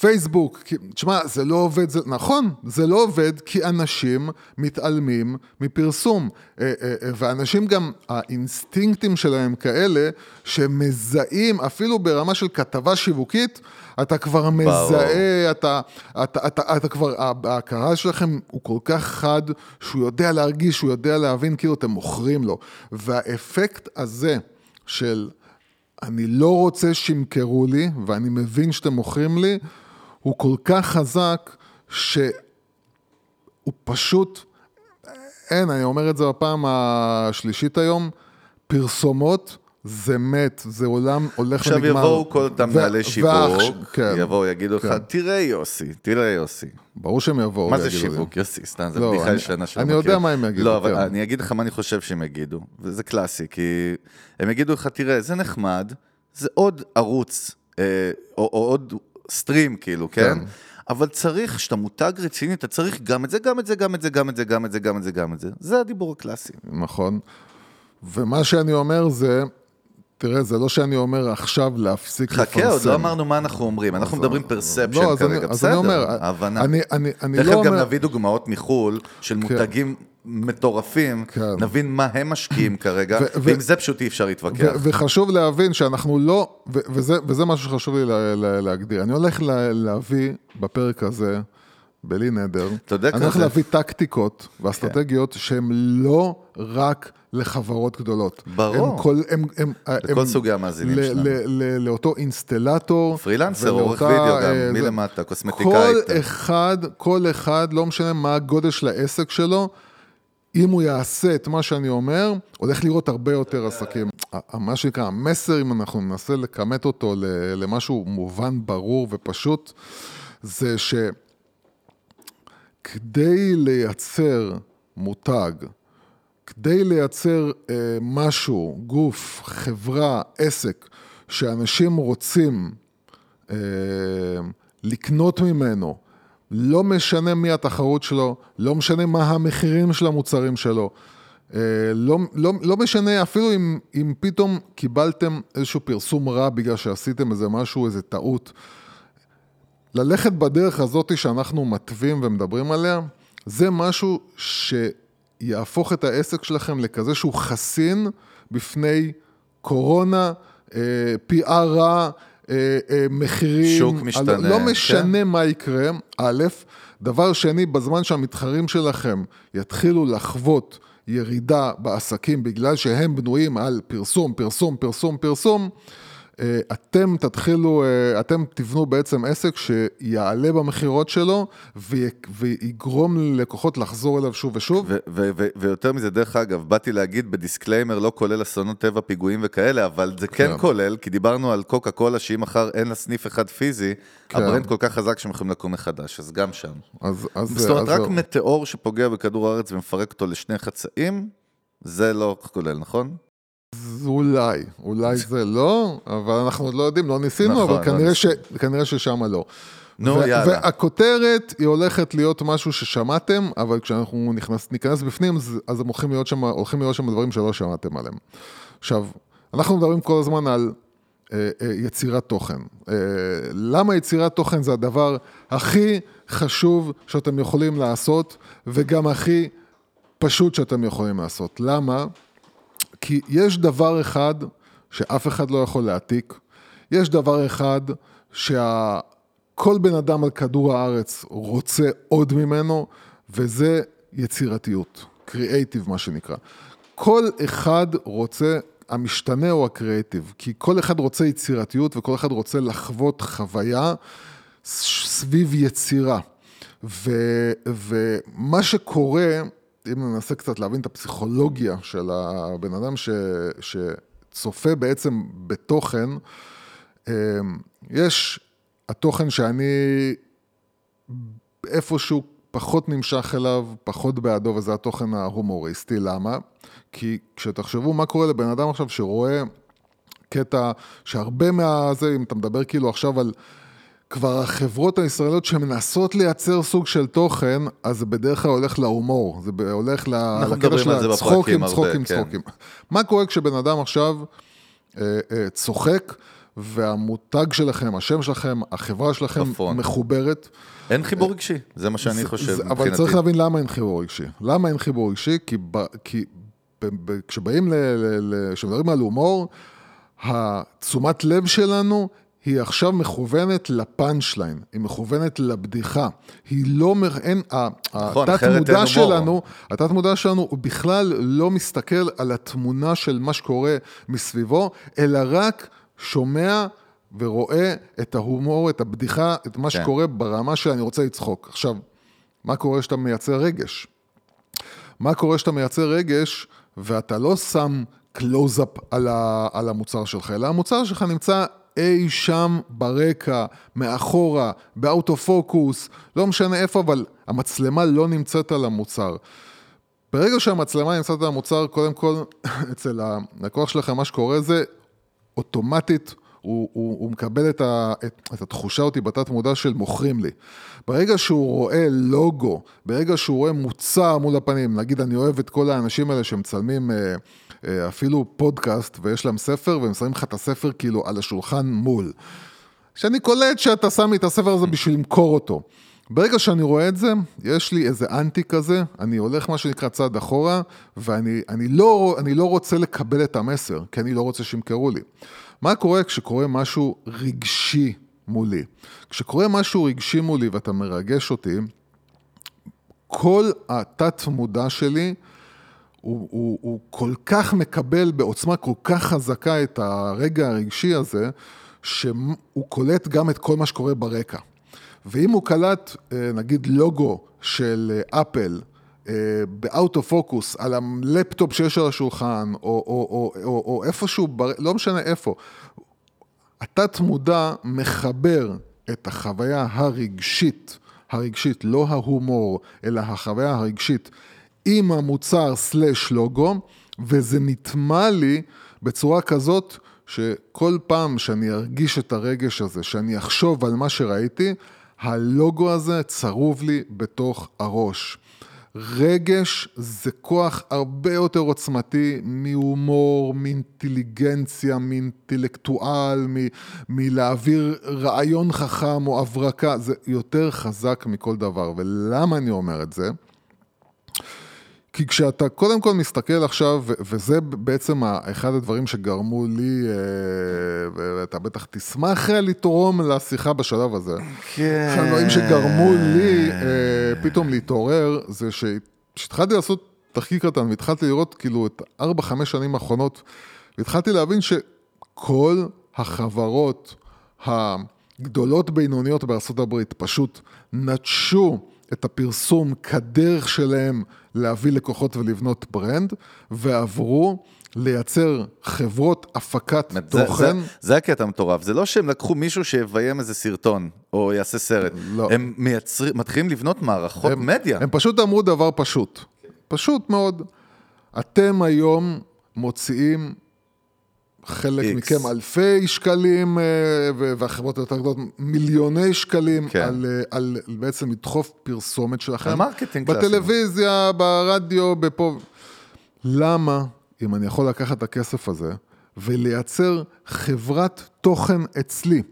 פייסבוק, תשמע, זה לא עובד, זה, נכון, זה לא עובד כי אנשים מתעלמים מפרסום. אה, אה, ואנשים גם, האינסטינקטים שלהם כאלה, שמזהים, אפילו ברמה של כתבה שיווקית, אתה כבר מזהה, אתה, אתה, אתה, אתה כבר, הקהל שלכם הוא כל כך חד, שהוא יודע להרגיש, הוא יודע להבין, כאילו אתם מוכרים לו. והאפקט הזה של אני לא רוצה שימכרו לי, ואני מבין שאתם מוכרים לי, הוא כל כך חזק, שהוא פשוט, אין, אני אומר את זה בפעם השלישית היום, פרסומות זה מת, זה עולם הולך
עכשיו
ונגמר.
יבואו כל אותם מנהלי שיווק,
כן,
יבואו, יגידו לך,
כן.
תראה יוסי, תראה יוסי.
ברור שהם יבואו.
מה זה. שיווק, יוסי? סתם, זו
לא,
בדיחה
אני-
ישנה שלא
אני
מכיר.
יודע מה הם יגידו,
לא, אבל
כן.
אני אגיד לך מה אני חושב שהם יגידו, וזה קלאסי, כי הם יגידו לך, תראה, זה נחמד, זה עוד ערוץ, אה, או או עוד סטרים, כאילו, כן?
כן.
אבל צריך, כשאתה מותג רציני, אתה צריך גם את זה, גם את זה, גם את זה, גם את זה, גם את זה, גם את זה, גם את זה. זה הדיבור הקלאסי.
נכון. ומה שאני אומר זה, תראה, זה לא שאני אומר עכשיו להפסיק לפרסם.
חכה, עוד לא אמרנו מה אנחנו אומרים, אנחנו מדברים
לא,
פרספשן
אז אני-
כרגע,
אז אני
בסדר,
אומר,
ההבנה.
אני- אני- אני
תכף
לא
גם
אומר-
נביא דוגמאות מחו"ל של מותגים מטורפים,
כן.
נבין מה הם משקיעים כרגע, ועם זה פשוט אי אפשר להתווכח.
וחשוב להבין שאנחנו לא, וזה, משהו שחשוב לי לה, לה, להגדיר. אני הולך לה, להביא בפרק הזה בלי נדר. אני הולך להביא טקטיקות ואסטרטגיות שהן לא רק לחברות גדולות.
ברור.
הם כל, הם, הם,
לכל
הם,
סוגי המאזינים
ל-
שלנו.
ל- ל- לאותו אינסטלטור.
פרילנסר, עורך וידאו גם,
אה,
מלמטה, קוסמטיקאית.
כל אחד, כל אחד, לא משנה מה הגודל של העסק שלו, אם הוא יעשה את מה שאני אומר, הולך לראות הרבה יותר עסקים. מה שנקרא, המסר, אם אנחנו ננסה לכמת אותו למשהו מובן, ברור ופשוט, זה שכדי לייצר מותג, כדי לייצר אה, משהו, גוף, חברה, עסק, שאנשים רוצים אה, לקנות ממנו, לא משנה מי התחרות שלו, לא משנה מה המחירים של המוצרים שלו, אה, לא, לא, לא משנה אפילו אם, אם פתאום קיבלתם איזשהו פרסום רע בגלל שעשיתם איזה משהו, איזה טעות. ללכת בדרך הזאת שאנחנו מתווים ומדברים עליה, זה משהו שיהפוך את העסק שלכם לכזה שהוא חסין בפני קורונה, אה, PR רע, אה, אה, מחירים.
שוק משתנה,
לא
כן.
משנה מה יקרה, א', דבר שני, בזמן שהמתחרים שלכם יתחילו לחוות ירידה בעסקים בגלל שהם בנויים על פרסום, פרסום, פרסום, פרסום, אתם תתחילו, אה, אתם תבנו בעצם עסק שיעלה במכירות שלו וי- ויגרום ללקוחות לחזור אליו שוב ושוב.
ו- ו- ו- ויותר מזה, דרך אגב, באתי להגיד ב disclaimer, לא כולל אסונות טבע, פיגועים וכאלה, אבל זה כן
כן.
כולל, כי דיברנו על קוקה קולה, שאם מחר אין לה סניף אחד פיזי,
כן.
ה brand כל כך חזק שהם יכולים לקום מחדש, אז גם שם.
אז, אז,
זאת אומרת, רק. מטאור שפוגע בכדור הארץ ומפרק אותו לשני חצאים, זה לא כולל, נכון?
אז אולי, אולי זה לא, אבל אנחנו עוד לא יודעים, לא ניסינו,
נכון,
אבל
לא
כנראה, ששם לא.
נו, יאללה.
והכותרת היא הולכת להיות משהו ששמעתם, אבל כשאנחנו ניכנס בפנים, אז, אז הם הולכים להיות, שם, הולכים להיות שם דברים שלא שמעתם עליהם. עכשיו, אנחנו מדברים כל הזמן על אה, אה, יצירת תוכן. אה, למה יצירת תוכן זה הדבר הכי חשוב שאתם יכולים לעשות, וגם הכי פשוט שאתם יכולים לעשות. למה? כי יש דבר אחד שאף אחד לא יכול להעתיק, יש דבר אחד שכל בן אדם על כדור הארץ רוצה עוד ממנו, וזה יצירתיות, קריאייטיב מה שנקרא. כל אחד רוצה, המשתנה הוא הקריאייטיב, כי כל אחד רוצה יצירתיות וכל אחד רוצה לחוות חוויה סביב יצירה. ומה שקורה, אם ננסה קצת להבין את הפסיכולוגיה של הבן אדם ש, שצופה בעצם בתוכן, אמ, יש התוכן שאני איפשהו פחות נמשך אליו, פחות בעדו, וזה התוכן ההומוריסטי. למה? כי כשתחשבו מה קורה לבן אדם עכשיו שרואה קטע שהרבה מהזה, אם אתה מדבר כאילו עכשיו על כבר החברות הישראליות שמנסות לייצר סוג של תוכן, אז זה בדרך כלל הולך להומור, זה הולך לקטע של הצחוקים, צחוקים,
כן.
צחוקים. מה קורה כשבן אדם עכשיו אה, אה, צוחק, והמותג שלכם, השם שלכם, החברה שלכם
נכון.
מחוברת?
אין חיבור רגשי, זה מה שאני
זה-
חושב
זה-
מבחינתי.
אבל צריך להבין למה אין חיבור רגשי. למה אין חיבור רגשי? כי, ב, כי ב, ב, כשבאים, כשמדברים על הומור, התשומת לב שלנו היא עכשיו מכוונת לפאנצ' ליין, היא מכוונת לבדיחה. היא לא, מ- אין,
נכון,
התת מודע. שלנו, התת מודע שלנו הוא בכלל לא מסתכל על התמונה של מה שקורה מסביבו, אלא רק שומע ורואה את ההומור, את הבדיחה, את מה
כן.
שקורה ברמה של אני רוצה לצחוק. עכשיו, מה קורה כשאתה מייצר רגש? מה קורה כשאתה מייצר רגש ואתה לא שם קלוז-אפ על, ה- על המוצר שלך, אלא המוצר שלך נמצא אי שם ברקע, מאחורה, ב out of focus, לא משנה איפה, אבל המצלמה לא נמצאת על המוצר. ברגע שהמצלמה נמצאת על המוצר, קודם כל, אצל הלקוח שלכם, מה שקורה זה אוטומטית, הוא, הוא, הוא מקבל את, ה, את, את התחושה אותי בתת מודע של מוכרים לי. ברגע שהוא רואה לוגו, ברגע שהוא רואה מוצר מול הפנים, נגיד אני אוהב את כל האנשים האלה שמצלמים אה, אפילו פודקאסט ויש להם ספר והם שמים לך את הספר כאילו על השולחן מול. שאני קולט שאתה שם לי את הספר הזה בשביל למכור אותו. ברגע שאני רואה את זה, יש לי איזה אנטי כזה, אני הולך מה שנקרא צעד אחורה, ואני אני לא, אני לא רוצה לקבל את המסר, כי אני לא רוצה שימכרו לי. מה קורה כשקורה משהו רגשי מולי? כשקורה משהו רגשי מולי ואתה מרגש אותי, כל התת-מודע שלי, הוא, הוא, הוא כל כך מקבל בעוצמה כל כך חזקה את הרגע הרגשי הזה, שהוא קולט גם את כל מה שקורה ברקע. ואם הוא קלט, אה, נגיד, לוגו של אה, אפל, באוטו פוקוס על הלפטופ שיש על השולחן, או, או, או, או, או איפשהו, בר... לא משנה איפה, התת מודע מחבר את החוויה הרגשית, הרגשית, לא ההומור, אלא החוויה הרגשית, עם המוצר סלש לוגו, וזה נטמע לי בצורה כזאת שכל פעם שאני ארגיש את הרגש הזה, שאני אחשוב על מה שראיתי, הלוגו הזה צרוב לי בתוך הראש. רגש זה כוח הרבה יותר עוצמתי מהומור, מאינטליגנציה, מאינטלקטואל, מ- מלהעביר רעיון חכם או הברקה, זה יותר חזק מכל דבר. ולמה אני אומר את זה? כי כשאתה קודם כל מסתכל עכשיו, וזה בעצם אחד הדברים שגרמו לי, אה, ואתה בטח תשמח לתרום לשיחה בשלב הזה.
כן.
אחד הדברים שגרמו לי אה, פתאום להתעורר, זה כשהתחלתי לעשות תחקיר קטן, והתחלתי לראות כאילו את ארבע, חמש שנים האחרונות, והתחלתי להבין שכל החברות הגדולות בינוניות הברית פשוט נטשו את הפרסום כדרך שלהם להביא לקוחות ולבנות ברנד, ועברו לייצר חברות הפקת
זה,
תוכן.
זה, זה הקטע המטורף, זה לא שהם לקחו מישהו שיביים איזה סרטון, או יעשה סרט,
לא.
הם מייצרים, מתחילים לבנות מערכות
הם,
מדיה.
הם פשוט אמרו דבר פשוט, פשוט מאוד. אתם היום מוציאים חלק
X.
מכם אלפי שקלים, אה, והחברות היותר גדולות מיליוני שקלים,
כן.
על, אה, על בעצם לדחוף פרסומת שלכם.
על marketing קלאסי.
בטלוויזיה, ברדיו, בפה. למה, אם אני יכול לקחת את הכסף הזה ולייצר חברת תוכן אצלי?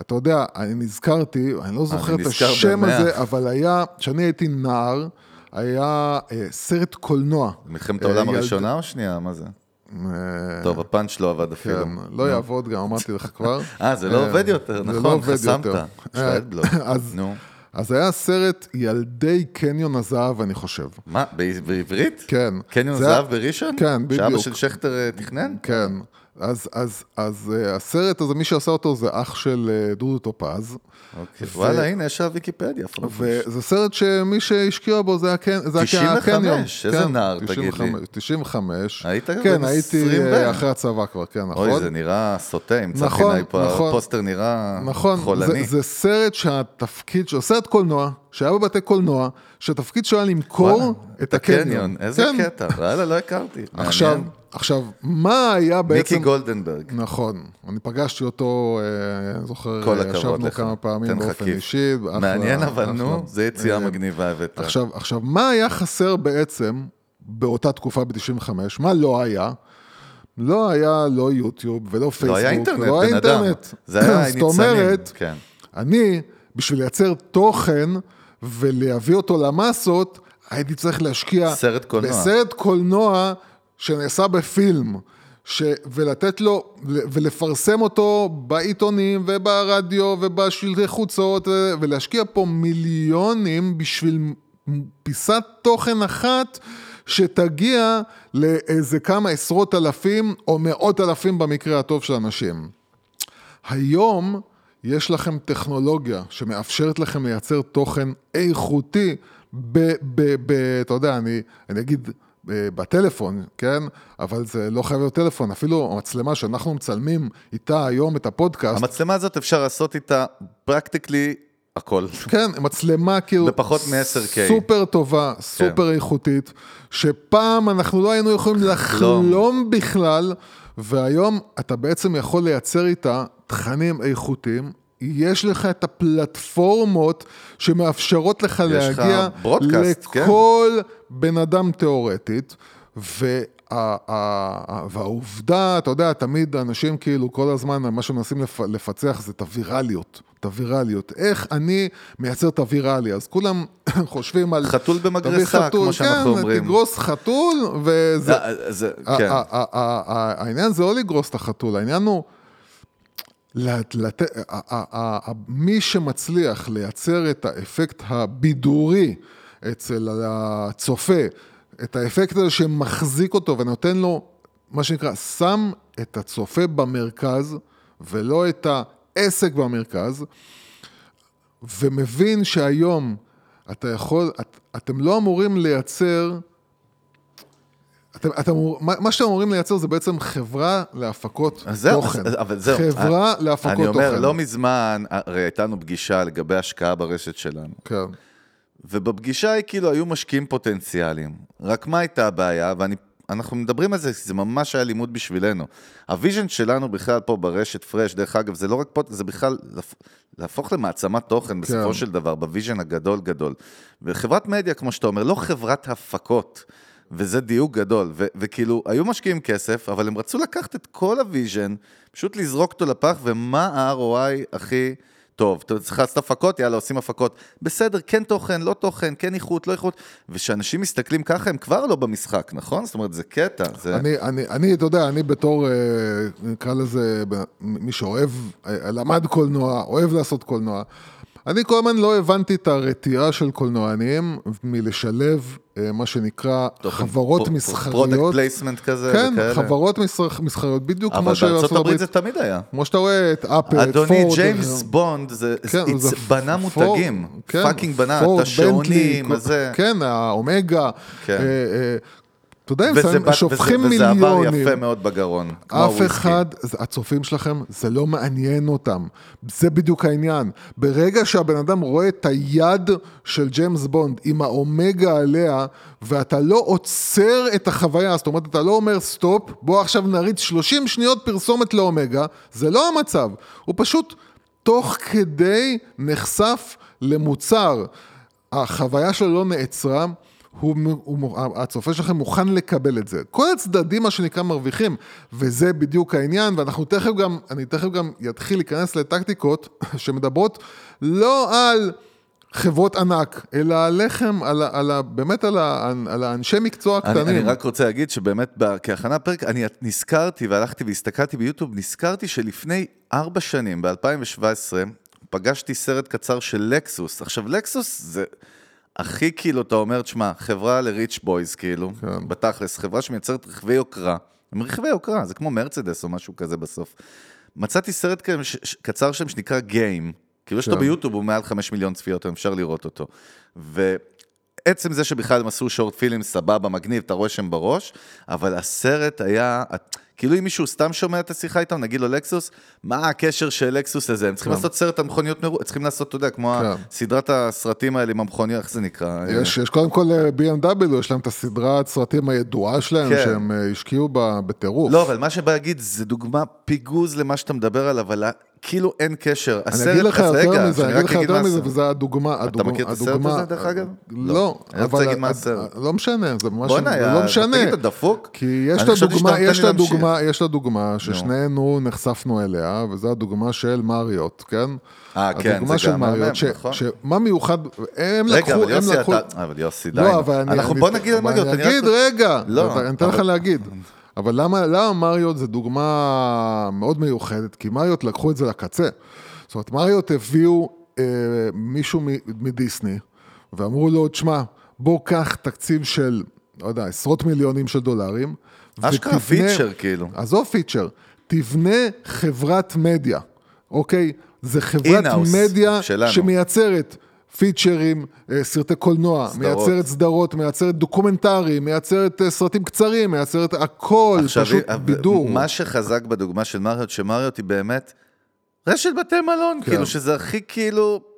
אתה יודע, אני נזכרתי, אני לא זוכר את
נזכר
השם
במאה.
הזה, אבל היה, כשאני הייתי נער, היה אה, סרט קולנוע.
מלחמת
אה,
העולם
ילד-
הראשונה או שנייה? מה זה?
אה,
טוב, הפאנץ' לא עבד אפילו.
כן, לא יעבוד גם, אמרתי לך כבר.
אה, זה לא
אה,
עובד יותר, נכון,
לא עובד
חסמת.
אה,
נו.
אז היה סרט ילדי קניון הזהב, אני חושב.
מה, בעברית?
כן.
קניון
זה-
זהב בראשון?
כן,
שאבא
בדיוק.
של שכטר תכנן?
כן. אז, אז, אז uh, הסרט הזה, מי שעשה אותו זה אח של uh, דודו טופז.
אוקיי.
ו-
וואלה, הנה, יש על ויקיפדיה. פרופש.
וזה סרט שמי שהשקיע בו זה, הקניון.
95, איזה נער, תגיד לי.
95, 95.
היית
כן,
בן
הייתי
20
אה, אחרי הצבא כבר, כן, נכון.
אוי, זה נראה סוטה עם צחי
נכון, נכון.
הפוסטר נראה
נכון,
חולני.
זה, זה סרט שהתפקיד שלו, סרט קולנוע, שהיה בבתי קולנוע, שהתפקיד שלו היה למכור
וואלה,
את הקניון.
איזה
כן.
קטע, וואלה, לא הכרתי.
עכשיו. עכשיו, מה היה בעצם...
מיקי גולדנברג.
נכון, אני פגשתי אותו, אה, אני זוכר,
כל
אה,
הכבוד
ישבנו
לך.
כמה פעמים באופן. אישי. אחלה,
מעניין, אבל
אחלה.
נו, זה יציאה
אה,
מגניבה הבאת.
עכשיו, עכשיו, מה היה חסר בעצם באותה תקופה ב-95? מה לא היה? לא היה לא יוטיוב ולא פייסבוק.
לא היה אינטרנט,
לא היה
בן אדם.
אינטרנט.
זה היה
זאת
ניצנים.
אומרת,
כן.
אני, בשביל לייצר תוכן ולהביא אותו למסות, הייתי צריך להשקיע...
סרט קולנוע.
בסרט קולנוע שנעשה בפילם. ש... ולתת לו, ולפרסם אותו בעיתונים וברדיו ובשלטי חוצות, ולהשקיע פה מיליונים בשביל פיסת תוכן אחת שתגיע לאיזה כמה עשרות אלפים או מאות אלפים במקרה הטוב של אנשים. היום יש לכם טכנולוגיה שמאפשרת לכם לייצר תוכן איכותי ב... ב, ב אתה יודע, אני, אני אגיד בטלפון, כן? אבל זה לא חייב להיות טלפון, אפילו המצלמה שאנחנו מצלמים איתה היום את הפודקאסט,
המצלמה הזאת אפשר לעשות איתה פרקטיקלי הכל.
כן, מצלמה כאילו...
בפחות מ-10K.
סופר טובה, סופר איכותית, שפעם אנחנו לא היינו יכולים לחלום בכלל, והיום אתה בעצם יכול לייצר איתה תכנים איכותיים. יש לך את הפלטפורמות שמאפשרות לך
יש לך
להגיע
ברודקאסט, כן.
לכל בן אדם תיאורטית, ה, והעובדה, אתה יודע, תמיד אנשים כאילו כל הזמן, מה שמנסים לפ, לפצח זה את הווירליות, את הווירליות. איך אני מייצר את הווירלי? אז כולם חושבים על...
חתול במגרסה,
חתול,
כמו שאנחנו
כן,
אומרים.
תגרוס חתול, וזה...
אה, זה- כן.
העניין זה לא לגרוס את החתול, העניין הוא... לת- מי שמצליח לייצר את האפקט הבידורי, אצל הצופה, את האפקט הזה שמחזיק אותו ונותן לו, מה שנקרא, שם את הצופה במרכז, ולא את העסק במרכז, ומבין שהיום אתה יכול, את, אתם לא אמורים לייצר, אתם, אתם, מה מה שאתם אמורים לייצר זה בעצם חברה להפקות
אז זהו,
תוכן.
אבל זהו.
חברה
אני-
להפקות
אני אומר,
תוכן.
לא מזמן, הרי הייתה לנו פגישה לגבי השקעה ברשת שלנו.
כן.
ובפגישה היא כאילו היו משקיעים פוטנציאליים. רק מה הייתה הבעיה, ואנחנו מדברים על זה, זה ממש היה לימוד בשבילנו. ה vision שלנו בכלל פה ברשת פרש, דרך אגב, זה לא רק פוד, זה בכלל להפ- להפוך למעצמת תוכן בסופו
כן.
של דבר, ב vision הגדול גדול. וחברת מדיה, כמו שאתה אומר, לא חברת הפקות. וזה דיוק גדול, ו- וכאילו, היו משקיעים כסף, אבל הם רצו לקחת את כל ה vision, פשוט לזרוק אותו לפח, ומה ה-ROI הכי טוב? אתה צריך לעשות הפקות, יאללה, עושים הפקות. בסדר, כן תוכן, לא תוכן, כן איכות, לא איכות. וכשאנשים מסתכלים ככה, הם כבר לא במשחק, נכון? זאת אומרת, זה קטע. זה...
אני, אני, אני, אתה יודע, אני בתור, אה, נקרא לזה, מי שאוהב, אה, למד קולנוע, אוהב לעשות קולנוע, אני כל הזמן לא הבנתי את הרתיעה של קולנוענים מלשלב אה, מה שנקרא חברות מסחריות.
פרודקט פלייסמנט כזה,
כן,
וכאלה.
חברות מסח- מסחריות, בדיוק
אבל
כמו
בארצות
שארצות
הברית זה תמיד היה.
כמו שאתה רואה את אפל, את פורד.
אדוני, ג'יימס בונד, זה
כן, זה
בנה
פורד,
מותגים.
כן,
fucking בנה, את השעונים, הזה.
כן, האומגה. אתה יודע, הם שופכים
וזה- וזה עבר
מיליונים.
יפה מאוד בגרון. כמו
אף. אחד, הצופים שלכם, זה לא מעניין אותם. זה בדיוק העניין. ברגע שהבן אדם רואה את היד של ג'יימס בונד עם האומגה עליה, ואתה לא עוצר את החוויה, זאת אומרת, אתה לא אומר stop, בוא עכשיו נריץ 30 שניות פרסומת לאומגה, זה לא המצב. הוא פשוט תוך כדי נחשף למוצר. החוויה שלו לא נעצרה. הוא, הוא, הצופה שלכם מוכן לקבל את זה. כל הצדדים, מה שנקרא, מרוויחים, וזה בדיוק העניין, ואנחנו תכף גם, אני תכף גם אתחיל להיכנס לטקטיקות שמדברות לא על חברות ענק, אלא עליכם, על, על, ה- באמת על, ה- על האנשי מקצוע
אני,
הקטנים.
אני רק רוצה להגיד שבאמת, כהכנה פרק, אני נזכרתי והלכתי והסתכלתי ביוטיוב, נזכרתי שלפני ארבע שנים, ב-2017, פגשתי סרט קצר של לקסוס. עכשיו, לקסוס זה הכי כאילו, אתה אומר, תשמע, חברה לריץ' בויז, כאילו,
כן.
בתכלס, חברה שמייצרת רכבי יוקרה. הם רכבי יוקרה, זה כמו מרצדס או משהו כזה בסוף. מצאתי סרט כ- ש- ש- קצר שם שנקרא גיים. כאילו יש אותו
כן.
ביוטיוב, הוא מעל חמש מיליון צפיות, אפשר לראות אותו. ועצם זה שבכלל הם עשו שורט פילים, סבבה, מגניב, אתה רואה שהם בראש, אבל הסרט היה, כאילו אם מישהו סתם שומע את השיחה איתם, נגיד לו לקסוס, מה הקשר של לקסוס לזה? הם צריכים לעשות סרט על מכוניות מרוצ, צריכים לעשות, אתה יודע, כמו
כן.
סדרת הסרטים האלה עם המכוניות, איך זה נקרא?
יש, יש קודם כל אה, BMW, יש להם את הסדרת סרטים הידועה שלהם,
כן.
שהם אה, השקיעו בה בטירוף.
לא, אבל מה שבא להגיד, זה דוגמה פיגוז למה שאתה מדבר עליו, אבל כאילו אין קשר.
אני אגיד לך יותר מזה, אני אגיד לך יותר מזה. וזה הדוגמה, הדוגמה,
מכיר את הסרט
הדוגמה-
הזה, דרך אגב?
לא,
לא. אני רוצה להגיד מה
הד-
הסרט.
לא משנה, זה ממש לא משנה.
תגיד, אתה דפוק?
כי יש את הדוגמה, יש את הדוגמה, הדוגמה ששנינו נחשפנו אליה, וזו הדוגמה של מריוט, כן?
אה, כן,
הדוגמה
זה
של
גם
מריוט,
מהמם,
ש-
נכון.
שמה מיוחד, הם לקחו,
רגע, אבל
הם
יוסי,
לקחו...
אתה... אבל יוסי, די.
לא. אבל אני...
אנחנו, בוא נגיד על
אבל
מריוט.
אני אגיד, רגע,
לא,
אני אתן לך להגיד. אבל למה, למה מריוט זה דוגמה מאוד מיוחדת? כי מריוט לקחו את זה לקצה. זאת אומרת, מריוט הביאו אה, מישהו מדיסני, ואמרו לו, תשמע, בוא קח תקציב של, לא יודע, עשרות מיליונים של דולרים.
אשכרה פיצ'ר, כאילו.
עזוב פיצ'ר, תבנה חברת מדיה, אוקיי? זה חברת מדיה
שלנו.
שמייצרת פיצ'רים, אה, סרטי קולנוע,
סדרות.
מייצרת סדרות, מייצרת דוקומנטרים, מייצרת אה, סרטים קצרים, מייצרת הכל,
עכשיו,
פשוט
אה,
בידור.
מה שחזק בדוגמה של מריוט, שמריוט היא באמת רשת בתי מלון,
כן.
כאילו, שזה הכי כאילו...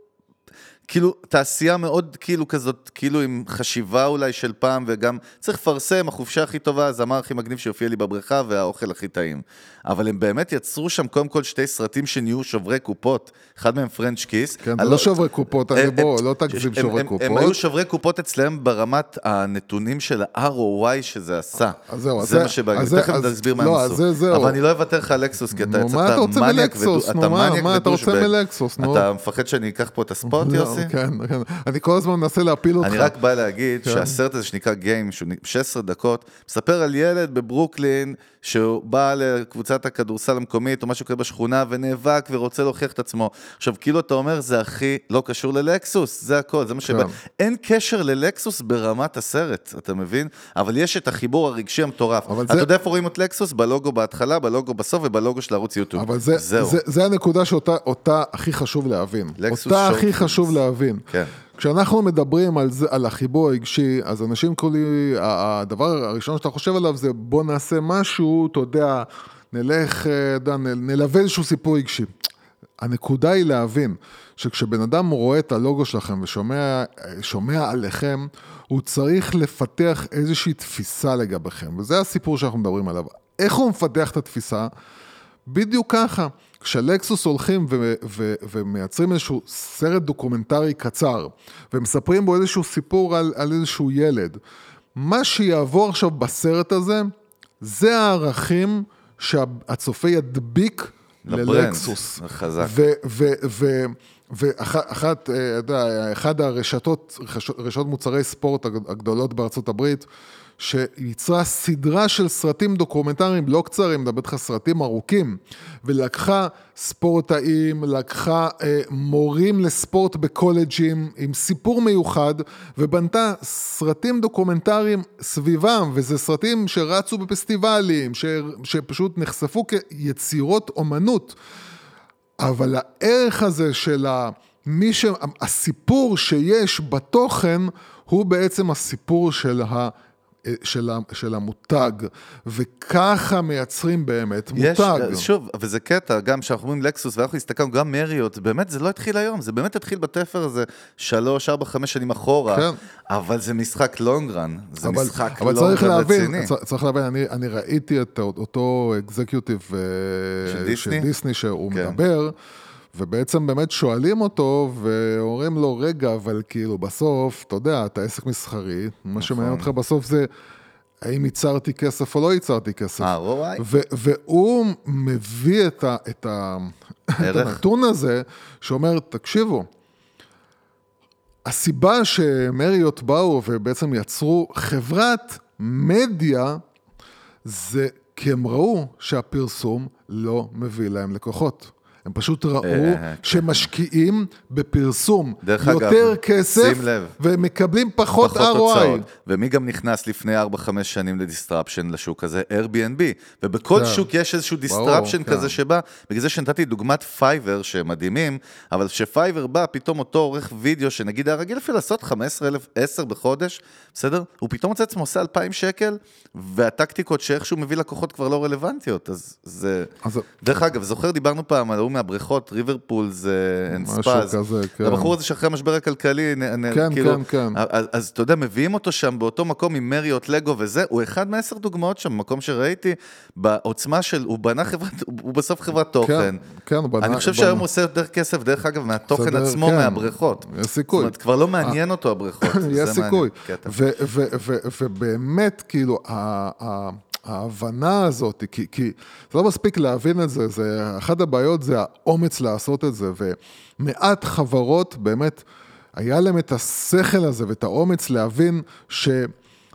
כאילו, תעשייה מאוד כאילו כזאת, כאילו עם חשיבה אולי של פעם, וגם צריך לפרסם, החופשה הכי טובה, הזמר הכי מגניב שיופיע לי בבריכה, והאוכל הכי טעים. אבל הם באמת יצרו שם קודם כל שתי סרטים שנהיו שוברי קופות, אחד מהם פרנץ' כיס.
כן, זה לא שוברי קופות, אני
הם-
בוא, לא תגזים שוברי קופות.
הם היו שוברי קופות אצלם ברמת הנתונים של ה-ROI שזה עשה.
אז זהו, אז
זה
זה-
מה שבא,
אז זה-
תכף נסביר מה
לא,
הם עשו. אבל אני לא אוותר לך על לקסוס, כי אתה מניאק
מלקסוס?
ודו-
נו,
אתה מניאק
אתה? נו.
אתה מפחד שאני אקח פה את הספוט,
לא,
יוסי? יוסי?
כן, כן. אני כל הזמן מנסה להפיל אותך.
אני רק בא להגיד
כן.
שהסרט הזה שנקרא Game, שהוא 16 דקות, מספר על ילד בברוקלין, שהוא בא לקבוצת הכדורסל המקומית, או משהו כזה בשכונה, ונאבק ורוצה להוכיח את עצמו. עכשיו, כאילו אתה אומר, זה הכי לא קשור ללקסוס, זה הכל, זה מה שבא.
כן.
אין קשר ללקסוס ברמת הסרט, אתה מבין? אבל יש את החיבור הרגשי המטורף. אתה
זה-
יודע איפה רואים את לקסוס? בלוגו בהתחלה, בלוגו בסוף ובלוגו של ערוץ יוטיוב.
אבל זה,
זהו.
זה, זה הנקודה שאותה אותה הכי חשוב להבין.
לקסוס
אותה הכי. חשוב להבין.
כן.
כשאנחנו מדברים על, זה, על החיבור הרגשי, אז אנשים קוראים, הדבר הראשון שאתה חושב עליו זה בוא נעשה משהו, אתה יודע, נלך, אה, יודע, נלווה איזשהו סיפור רגשי. הנקודה היא להבין שכשבן אדם רואה את הלוגו שלכם ושומע שומע עליכם, הוא צריך לפתח איזושהי תפיסה לגביכם, וזה הסיפור שאנחנו מדברים עליו. איך הוא מפתח את התפיסה? בדיוק ככה. כשלקסוס הולכים ו- ו- ומייצרים איזשהו סרט דוקומנטרי קצר, ומספרים בו איזשהו סיפור על, על איזשהו ילד, מה שיעבור עכשיו בסרט הזה, זה הערכים שהצופה ידביק ללקסוס.
חזק.
ואחת, אתה יודע, אחד הרשתות, רשתות מוצרי ספורט הגד- הגדולות בארצות הברית, שייצרה סדרה של סרטים דוקומנטריים לא קצרים, מדבר איתך סרטים ארוכים, ולקחה ספורטאים, לקחה אה, מורים לספורט בקולג'ים עם סיפור מיוחד, ובנתה סרטים דוקומנטריים סביבם, וזה סרטים שרצו בפסטיבלים, ש, שפשוט נחשפו כיצירות אומנות. אבל הערך הזה של ה... מי ש... הסיפור שיש בתוכן הוא בעצם הסיפור של, ה... של, המותג, וככה מייצרים באמת
יש,
מותג.
שוב, וזה קטע, גם כשאנחנו אומרים לקסוס, ואנחנו הסתכלנו, גם מריות, באמת זה לא התחיל היום, זה באמת התחיל בתפר הזה שלוש, ארבע, חמש שנים אחורה,
כן.
אבל זה משחק לונגרן, זה
אבל,
משחק
אבל צריך
לונגרן
להבין,
רציני.
צ- צריך להבין, אני, אני ראיתי את אותו אקזקיוטיב אה,
של?
של דיסני שהוא
כן.
מדבר, ובעצם באמת שואלים אותו, ואומרים לו, רגע, אבל כאילו בסוף, אתה יודע, אתה עסק מסחרי, מה
נכון.
שמעניין אותך בסוף זה... האם ייצרתי כסף או לא ייצרתי כסף.
ה-ROI.
ו- והוא מביא את, ה- את, ה- את. הנתון הזה, שאומר, תקשיבו, הסיבה שמריות באו ובעצם יצרו חברת מדיה, זה כי הם ראו שהפרסום לא מביא להם לקוחות. הם פשוט ראו
אה,
שמשקיעים בפרסום
דרך אגב,
יותר כסף. ומקבלים פחות,
פחות
ROI.
הוצאות. ומי גם נכנס לפני 4-5 שנים לדיסטרפשן לשוק הזה? Airbnb. ובכל
כן.
שוק יש איזשהו disruption
כן.
כזה שבא, בגלל זה שנתתי דוגמת פייבר, שהם מדהימים, אבל כשפייבר בא, פתאום אותו עורך וידאו, שנגיד היה רגיל אפילו לעשות 15,000, 10 בחודש, בסדר? הוא פתאום מוצא עצמו עושה 2,000 שקל, והטקטיקות שאיכשהו מביא לקוחות כבר לא רלוונטיות, אז זה...
אז-
דרך אגב, זוכר, דיברנו פעם על ההוא מהבריכות, River Pool זה אין
משהו. כזה, כן.
הבחור הזה שאחרי המשבר הכלכלי, נ- נ-
כן,
כאילו,
כן, כן.
אז, אז אתה יודע, מביאים אותו שם באותו מקום עם מריוט, לגו וזה, הוא אחד מעשר דוגמאות שם, מקום שראיתי, בעוצמה של, הוא בנה חברת, הוא, בסוף חברת תוכן.
כן, הוא בנה-
אני חושב
בנה-
שהיום הוא עושה יותר כסף, דרך אגב, מהתוכן
בסדר,
עצמו,
כן.
מהבריכות.
יש סיכוי.
זאת אומרת, כבר לא מעניין אותו הבריכות.
יש סיכוי. ובאמת, כאילו, ההבנה הזאת, כי, כי זה לא מספיק להבין את זה, זה, אחת הבעיות זה האומץ לעשות את זה, ומעט חברות באמת, היה להם את השכל הזה ואת האומץ להבין ש...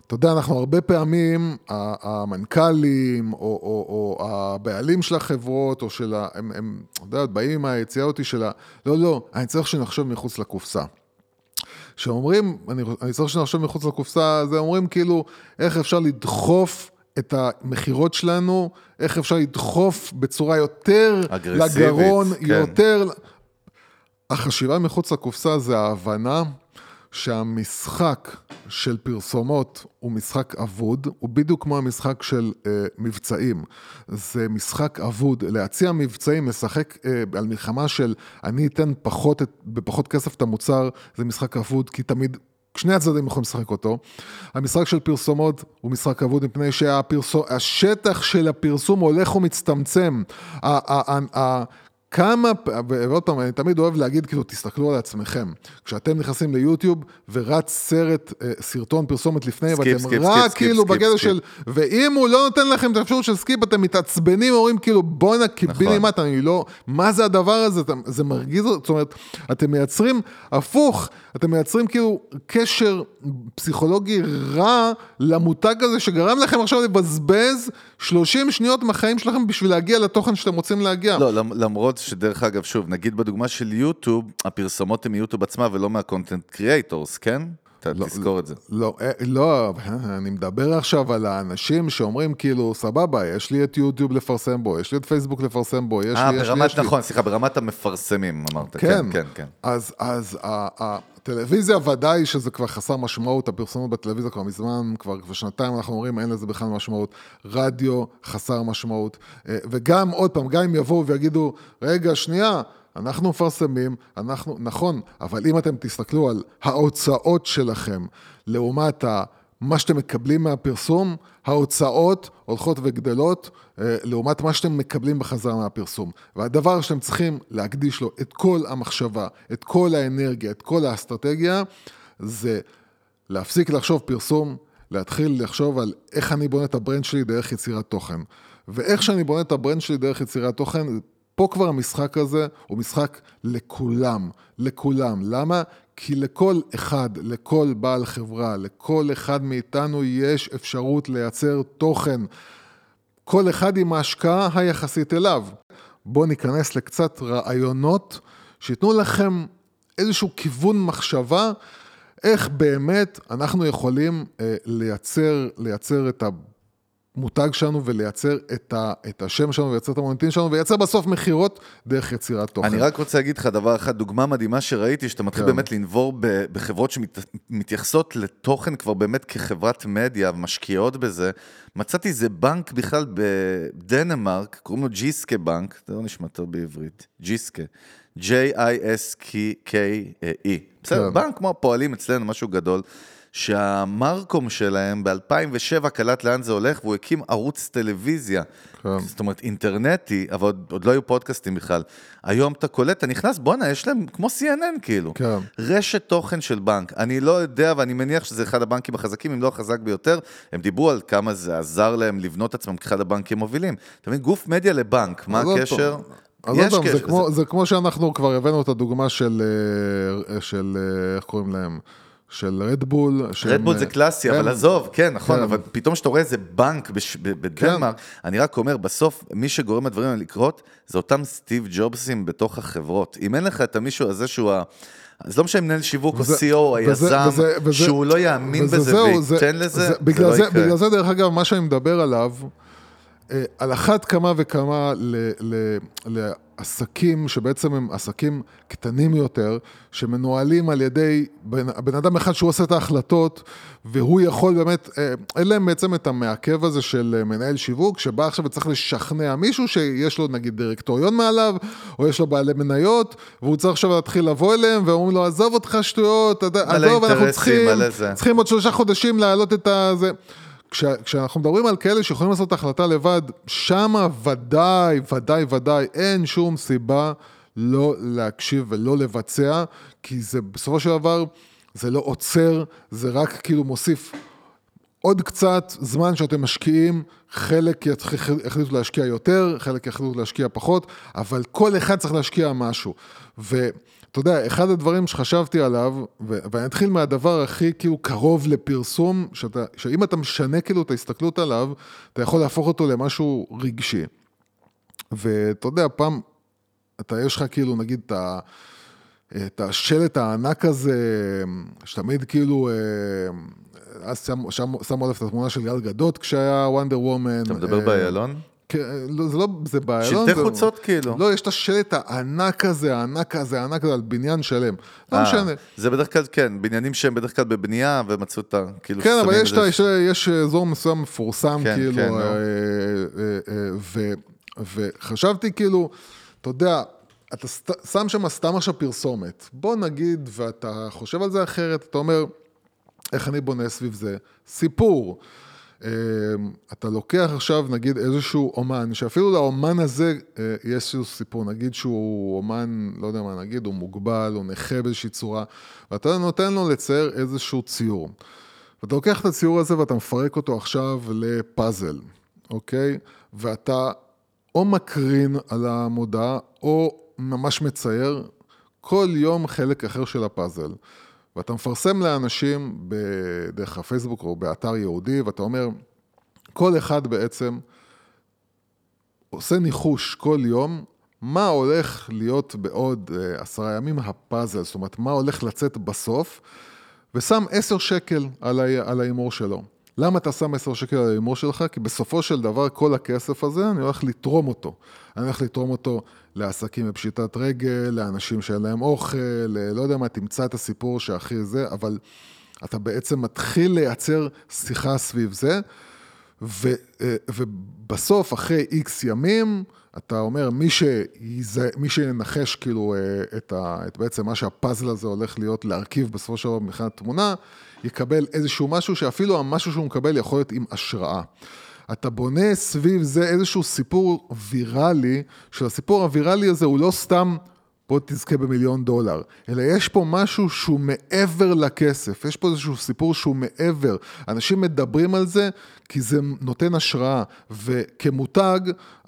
אתה יודע, אנחנו הרבה פעמים, המנכ"לים, או, או, או הבעלים של החברות, או של ה... הם, הם, אתה יודע, באים עם היציאה אותי של ה... לא, לא, אני צריך שנחשוב מחוץ לקופסה. כשאומרים, אני, אני צריך שנחשוב מחוץ לקופסה, זה אומרים כאילו, איך אפשר לדחוף את המכירות שלנו, איך אפשר לדחוף בצורה יותר לגרון,
כן.
יותר... החשיבה מחוץ לקופסה זה ההבנה שהמשחק של פרסומות הוא משחק אבוד, הוא בדיוק כמו המשחק של אה, מבצעים. זה משחק אבוד. להציע מבצעים, לשחק אה, על מלחמה של אני אתן פחות, בפחות כסף את המוצר, זה משחק אבוד, כי תמיד... שני הצדדים יכולים לשחק אותו. המשחק של פרסומות הוא משחק אבוד מפני שהשטח של הפרסום הולך ומצטמצם. כמה, ועוד פעם, אני תמיד אוהב להגיד, כאילו, תסתכלו על עצמכם. כשאתם נכנסים ליוטיוב ורץ סרט, אה, סרטון פרסומת לפני,
skip,
ואתם
skip,
רק
skip,
כאילו בגדר. של... ואם הוא לא נותן לכם את האפשרות של skip, אתם מתעצבנים, אומרים כאילו, בואנה, קיבילי
נכון.
אני לא... מה זה הדבר הזה? אתם- זה מרגיז, זאת אומרת, אתם מייצרים, הפוך, אתם מייצרים כאילו קשר פסיכולוגי רע למותג הזה, שגרם לכם עכשיו לבזבז 30 שניות מהחיים שלכם בשביל להגיע לתוכן שאתם רוצים להגיע.
לא, למ- למרות שדרך אגב, שוב, נגיד בדוגמה של יוטיוב, הפרסומות הן מיוטיוב עצמה ולא מה content creators, כן? אתה
לא,
תזכור את זה.
לא, אה, לא, אני מדבר עכשיו על האנשים שאומרים כאילו, סבבה, יש לי את יוטיוב לפרסם בו, יש לי את פייסבוק לפרסם בו, יש
אה,
לי, יש לי, יש לי.
נכון, סליחה, ברמת המפרסמים, אמרת.
כן,
כן, כן, כן.
אז, אז הטלוויזיה ודאי שזה כבר חסר משמעות, הפרסומות בטלוויזיה כבר מזמן, כבר כבר שנתיים אנחנו אומרים אין לזה בכלל משמעות. רדיו חסר משמעות. אה, וגם, עוד פעם, גם אם יבואו ויגידו, רגע, שנייה, אנחנו מפרסמים, אנחנו, נכון, אבל אם אתם תסתכלו על ההוצאות שלכם לעומת ה... מה שאתם מקבלים מהפרסום, ההוצאות הולכות וגדלות אה, לעומת מה שאתם מקבלים בחזרה מהפרסום. והדבר שאתם צריכים להקדיש לו את כל המחשבה, את כל האנרגיה, את כל האסטרטגיה, זה להפסיק לחשוב פרסום, להתחיל לחשוב על איך אני בונה את ה brand שלי דרך יצירת תוכן. ואיך שאני בונה את ה brand שלי דרך יצירת תוכן, פה כבר המשחק הזה הוא משחק לכולם, לכולם. למה? כי לכל אחד, לכל בעל חברה, לכל אחד מאיתנו יש אפשרות לייצר תוכן. כל אחד עם ההשקעה היחסית אליו. בואו ניכנס לקצת רעיונות שייתנו לכם איזשהו כיוון מחשבה, איך באמת אנחנו יכולים אה, לייצר, לייצר את המותג שלנו ולייצר את, ה, את השם שלנו ולייצר את המוניטין שלנו ולייצר בסוף מכירות דרך יצירת תוכן.
אני רק רוצה להגיד לך דבר אחד, דוגמה מדהימה שראיתי, שאתה מתחיל
כן.
באמת לנבור בחברות שמתייחסות לתוכן כבר באמת כחברת מדיה ומשקיעות בזה. מצאתי איזה בנק בכלל בדנמרק, קוראים לו ג'יסקה בנק, זה לא נשמע טוב בעברית, ג'יסקה, J-I-S-K-E, בסדר,
כן.
בנק כמו הפועלים אצלנו, משהו גדול. שהמרקום שלהם ב-2007 קלט לאן זה הולך, והוא הקים ערוץ טלוויזיה.
כן.
זאת אומרת, אינטרנטי, אבל עוד, עוד לא היו פודקאסטים בכלל. היום אתה קולט, אתה נכנס, בואנה, יש להם כמו CNN כאילו.
כן.
רשת תוכן של בנק. אני לא יודע, ואני מניח שזה אחד הבנקים החזקים, אם לא החזק ביותר. הם דיברו על כמה זה עזר להם לבנות עצמם כאחד הבנקים המובילים. אתה מבין, גוף מדיה לבנק, מה הקשר?
אז עוד פעם, זה. כמו, זה כמו שאנחנו כבר הבאנו את הדוגמה של, אה, של אה, איך קוראים להם? של רדבול.
רדבול זה קלאסי, אבל עזוב, כן, נכון,
כן.
אבל פתאום כשאתה רואה איזה בנק בש- בדנמרק, אני רק אומר, בסוף, מי שגורם לדברים האלה לקרות, זה אותם סטיב ג'ובסים בתוך החברות. אם אין לך את המישהו הזה שהוא ה... אז לא משנה מנהל שיווק או CEO או
וזה-
היזם,
וזה- וזה-
שהוא לא יאמין
וזה
בזה וייתן לזה, זה
בגלל
לא
זה,
יקרה.
בגלל זה, דרך אגב, מה שאני מדבר עליו, אה, על אחת כמה וכמה ל- ל- לעסקים שבעצם הם עסקים קטנים יותר, שמנוהלים על ידי בן, בן אדם אחד שהוא עושה את ההחלטות, והוא יכול באמת, אה, אין להם בעצם את המעכב הזה של אה, מנהל שיווק, שבא עכשיו וצריך לשכנע מישהו שיש לו נגיד דירקטוריון מעליו, או יש לו בעלי מניות, והוא צריך עכשיו להתחיל לבוא אליהם, ואומרים לו, עזוב אותך שטויות, עזוב, אנחנו צריכים,
זה.
צריכים עוד שלושה חודשים להעלות את הזה. כש, כשאנחנו מדברים על כאלה שיכולים לעשות את ההחלטה לבד, שמה ודאי, ודאי, ודאי, אין שום סיבה לא להקשיב ולא לבצע, כי זה בסופו של דבר, זה לא עוצר, זה רק כאילו מוסיף עוד קצת זמן שאתם משקיעים, חלק יחליטו להשקיע יותר, חלק יחליטו להשקיע פחות, אבל כל אחד צריך להשקיע משהו. ואתה יודע, אחד הדברים שחשבתי עליו, ואני אתחיל מהדבר הכי כאילו קרוב לפרסום, שאתה, שאם אתה משנה כאילו את ההסתכלות עליו, אתה יכול להפוך אותו למשהו רגשי. ואתה יודע, פעם, אתה, יש לך כאילו, נגיד, את ה... את השלט הענק הזה, שתמיד כאילו, אה, אז שמו עליו את התמונה של גל גדות כשהיה וונדר וומן.
אתה מדבר
אה,
באיילון?
לא, זה לא, זה באיילון.
שלטי
זה-
חוצות כאילו.
לא, יש את השלט הענק הזה, הענק הזה, הענק הזה, על בניין שלם. לא
אה,
משנה.
זה בדרך כלל, כן, בניינים שהם בדרך כלל בבנייה, ומצאו את ה... כאילו,
כן, אבל יש,
זה-
יש, יש אזור מסוים מפורסם,
כן,
כאילו,
כן, נו.
אה, אה, אה, ו, וחשבתי כאילו, אתה יודע, אתה סת- שם שם סתם עכשיו פרסומת. בוא נגיד, ואתה חושב על זה אחרת, אתה אומר, איך אני בונה סביב זה? סיפור. אה, אתה לוקח עכשיו נגיד איזשהו אומן, שאפילו לאומן הזה אה, יש איזשהו סיפור, נגיד שהוא אומן, לא יודע מה נגיד, הוא מוגבל, הוא נכה באיזושהי צורה, ואתה נותן לו לצייר איזשהו ציור. ואתה לוקח את הציור הזה ואתה מפרק אותו עכשיו לפאזל, אוקיי? ואתה או מקרין על המודעה, או ממש מצייר כל יום חלק אחר של הפאזל. ואתה מפרסם לאנשים בדרך הפייסבוק או באתר יהודי, ואתה אומר, כל אחד בעצם עושה ניחוש כל יום, מה הולך להיות בעוד אה, עשרה ימים הפאזל, זאת אומרת, מה הולך לצאת בסוף, ושם עשר שקל על ההימור שלו. למה אתה שם עשר שקל על ההימור שלך? כי בסופו של דבר כל הכסף הזה, אני הולך לתרום אותו. אני הולך לתרום אותו לעסקים בפשיטת רגל, לאנשים שאין להם אוכל, ל- לא יודע מה, תמצא את הסיפור שהכי זה, אבל אתה בעצם מתחיל לייצר שיחה סביב זה, ו, אה, ובסוף, אחרי איקס ימים, אתה אומר, מי, שיזה, מי שינחש כאילו אה, את, ה, את בעצם מה שהפאזל הזה הולך להיות להרכיב בסופו של דבר מבחינת תמונה, יקבל איזשהו משהו שאפילו המשהו שהוא מקבל יכול להיות עם השראה. אתה בונה סביב זה איזשהו סיפור ויראלי, שהסיפור הוויראלי הזה הוא לא סתם בוא תזכה במיליון דולר, אלא יש פה משהו שהוא מעבר לכסף, יש פה איזשהו סיפור שהוא מעבר. אנשים מדברים על זה כי זה נותן השראה, וכמותג,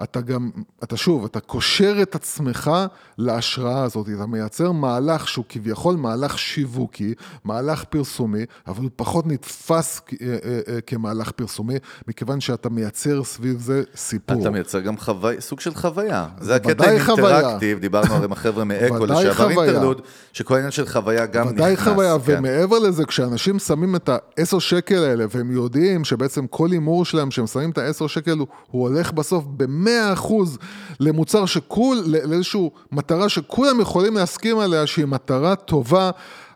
אתה גם, אתה שוב, אתה קושר את עצמך להשראה הזאת, אתה מייצר מהלך שהוא כביכול מהלך שיווקי, מהלך פרסומי, אבל הוא פחות נתפס אה, אה, אה, כמהלך פרסומי, מכיוון שאתה מייצר סביב זה סיפור.
אתה מייצר גם חווי, סוג של חוויה. זה הקטע עם
חוויה.
אינטראקטיב, דיברנו הרי עם החבר'ה מאקו לשעבר
חוויה.
אינטרלוד, שכל העניין של חוויה גם נכנס.
ודאי חוויה,
כן.
ומעבר לזה, כשאנשים שמים את העשר שקל האלה, והם יודעים שבעצם כל הימור שלהם, שהם שמים את העשר שקל, הוא, הוא הולך בסוף במאה אחוז למוצר שכול, לא- לאיזושהי מטרה שכולם יכולים להסכים עליה, שהיא מטרה טובה.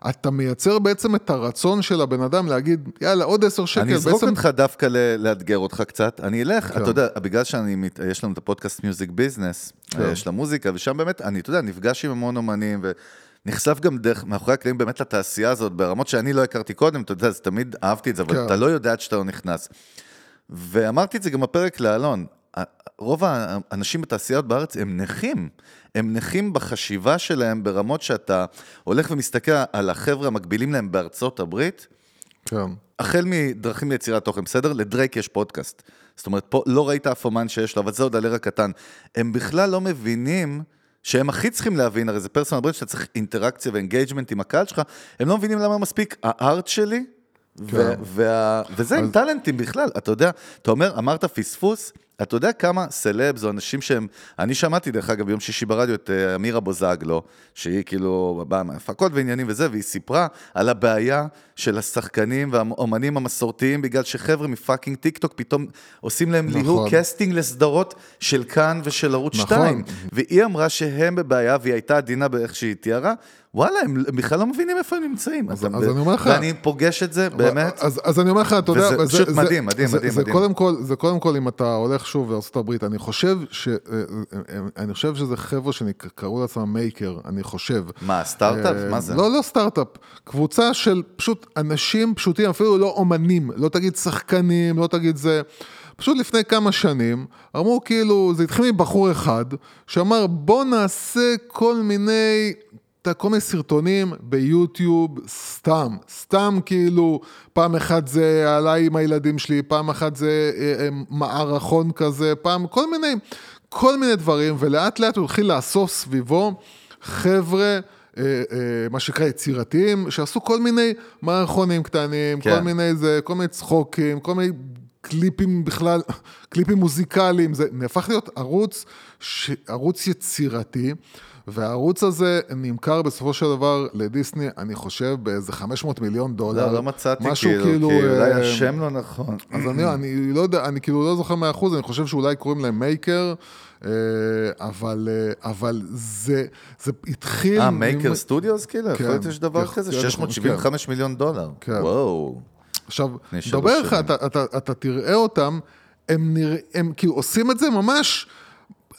אתה מייצר בעצם את הרצון של הבן אדם להגיד, יאללה, עוד עשר שקל.
אני אזרוק
בעצם...
אותך דווקא ל- לאתגר אותך קצת. אני אלך,
כן.
אתה יודע, בגלל שאני, מת- יש לנו את הפודקאסט מיוזיק ביזנס,
כן.
של המוזיקה, ושם באמת, אני, אתה יודע, נפגש עם המון אומנים, ונחשף גם דרך, מאחורי הקלעים באמת לתעשייה הזאת, ברמות שאני לא הכרתי קודם, אתה יודע, אז תמיד אהבתי את זה, אבל
כן.
אתה לא יודע עד שאתה לא נכנס. ואמרתי את זה גם בפרק לאלון, רוב האנשים בתעשיות בארץ הם נכים. הם נכים בחשיבה שלהם ברמות שאתה הולך ומסתכל על החבר'ה המקבילים להם בארצות הברית,
כן.
החל מדרכים ליצירת תוכן, בסדר? לדרייק יש פודקאסט. זאת אומרת, פה לא ראית אף אומן שיש לו, אבל זה עוד על הרע קטן. הם בכלל לא מבינים שהם הכי צריכים להבין, הרי זה personal brand שאתה צריך אינטראקציה ו engagement עם הקהל שלך, הם לא מבינים למה מספיק ה art שלי, ו-
כן.
וה- וזה עם טאלנטים בכלל, אתה יודע, אתה אומר, אמרת פספוס, אתה יודע כמה סלבס או אנשים שהם, אני שמעתי דרך אגב ביום שישי ברדיו את אה, אמירה בוזגלו, שהיא כאילו באה מהפקות ועניינים וזה, והיא סיפרה על הבעיה של השחקנים והאומנים המסורתיים, בגלל שחבר'ה מ fucking טיק טוק פתאום עושים להם
נכון.
ליהוק casting לסדרות של כאן ושל ערוץ
נכון.
2, והיא אמרה שהם בבעיה, והיא הייתה עדינה באיך שהיא תיארה, וואלה, הם בכלל לא מבינים איפה הם נמצאים.
אז-
אתה-
אז אני אומר לך-
ואני פוגש את זה, באמת.
אז, אז אני אומר לך, אתה יודע...
וזה פשוט
זה-
מדהים, מדהים,
זה,
מדהים,
זה
מדהים.
קודם כל, זה קודם כל, אם אתה הולך שוב לארה"ב, אני חושב ש... אה, אני חושב שזה חבר'ה שקראו לעצמם maker, אני חושב.
מה, סטארט-אפ?
אה,
מה זה?
לא, לא סטארט-אפ. קבוצה של פשוט אנשים פשוטים, אפילו לא אומנים, לא תגיד שחקנים, לא תגיד זה. פשוט לפני כמה שנים, אמרו כאילו, זה התחיל מבחור אחד, שאמר בוא נעשה כל מיני, אתה- כל מיני סרטונים ביוטיוב, סתם, סתם כאילו, פעם אחת זה עליי עם הילדים שלי, פעם אחת זה אה, אה, מערכון כזה, פעם, כל מיני, כל מיני דברים, ולאט לאט הוא התחיל לאסוף סביבו חבר'ה. אה, מה שנקרא יצירתיים, שעשו כל מיני מערכונים קטנים,
כן.
כל מיני זה, כל מיני צחוקים, כל מיני קליפים בכלל, קליפים מוזיקליים, זה נהפך להיות ערוץ, ש... ערוץ יצירתי, והערוץ הזה נמכר בסופו של דבר לדיסני, אני חושב, באיזה 500 מיליון דולר.
לא, לא מצאתי
משהו
כאילו, כי אולי
אה,
השם לא נכון.
אז אני, אני לא יודע, אני כאילו לא זוכר מאה אחוז, אני חושב שאולי קוראים להם מייקר, אה, אבל, אה, אבל זה, זה התחיל...
אה, מייקר סטודיוס כאילו? יכול
כן.
להיות שיש דבר
יכול-
כזה?
כן,
675 מיליון דולר.
כן.
וואו.
עכשיו, דבר לך. אתה, אתה, אתה תראה אותם, הם, נרא, הם כאילו עושים את זה ממש,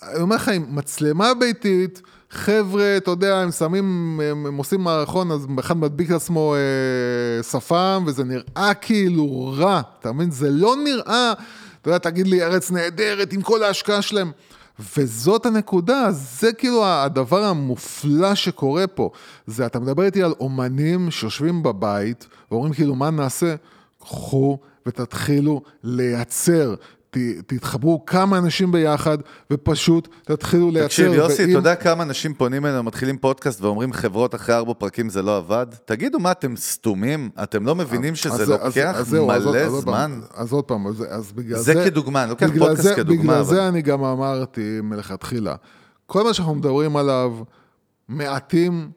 אני אומר לך, עם מצלמה ביתית, חבר'ה, אתה יודע, הם שמים, הם, הם עושים מערכון, אז אחד מדביק לעצמו אה, שפם, וזה נראה כאילו רע, אתה מבין? זה לא נראה, אתה יודע, תגיד לי, ארץ נהדרת עם כל ההשקעה שלהם. וזאת הנקודה, זה כאילו הדבר המופלא שקורה פה. זה, אתה מדבר איתי על אומנים שיושבים בבית, ואומרים כאילו, מה נעשה? קחו ותתחילו לייצר. ת, תתחברו כמה אנשים ביחד, ופשוט תתחילו לייצר.
תקשיב, יוסי,
ואם-
אתה יודע כמה אנשים פונים אלינו, מתחילים פודקאסט ואומרים חברות אחרי ארבע פרקים זה לא עבד? תגידו, מה, אתם סתומים? אתם לא מבינים שזה
אז- אז-
לוקח
אז אז
מלא
אז פעם,
זמן?
אז עוד פעם, אז, אז בגלל
זה
זה...
כדוגמה, אני לוקח פודקאסט
זה-
כדוגמה,
בגלל
אבל-
זה אני גם אמרתי מלכתחילה, כל מה שאנחנו מדברים עליו, מעטים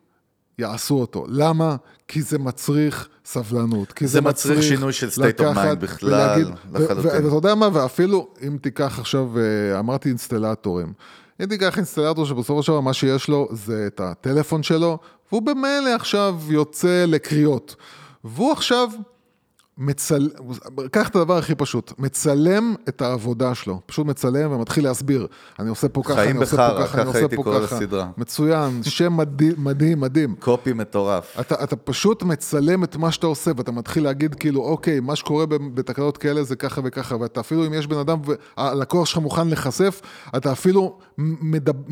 יעשו אותו. למה? כי זה מצריך סבלנות. כי
זה
זה,
מצריך שינוי של state of mind בכלל, לחלוטין.
ואתה יודע מה, ואפילו אם תיקח עכשיו, אה, אמרתי אינסטלטורים. אם תיקח אינסטלטור שבסופו של דבר מה שיש לו זה את הטלפון שלו, והוא במילא עכשיו יוצא לקריאות. והוא עכשיו מצל... קח את הדבר הכי פשוט, מצלם את העבודה שלו, פשוט מצלם ומתחיל להסביר. אני עושה פה ככה, אני עושה
בחרא,
פה ככה, אני עושה פה ככה.
לסדרה.
מצוין, שם מדהים, מדהים, מדהים.
קופי מטורף.
אתה, אתה פשוט מצלם את מה שאתה עושה, ואתה מתחיל להגיד כאילו, אוקיי, מה שקורה ב- בתקלות כאלה זה ככה וככה, ואתה אפילו, אם יש בן אדם והלקוח שלך מוכן להיחשף, אתה אפילו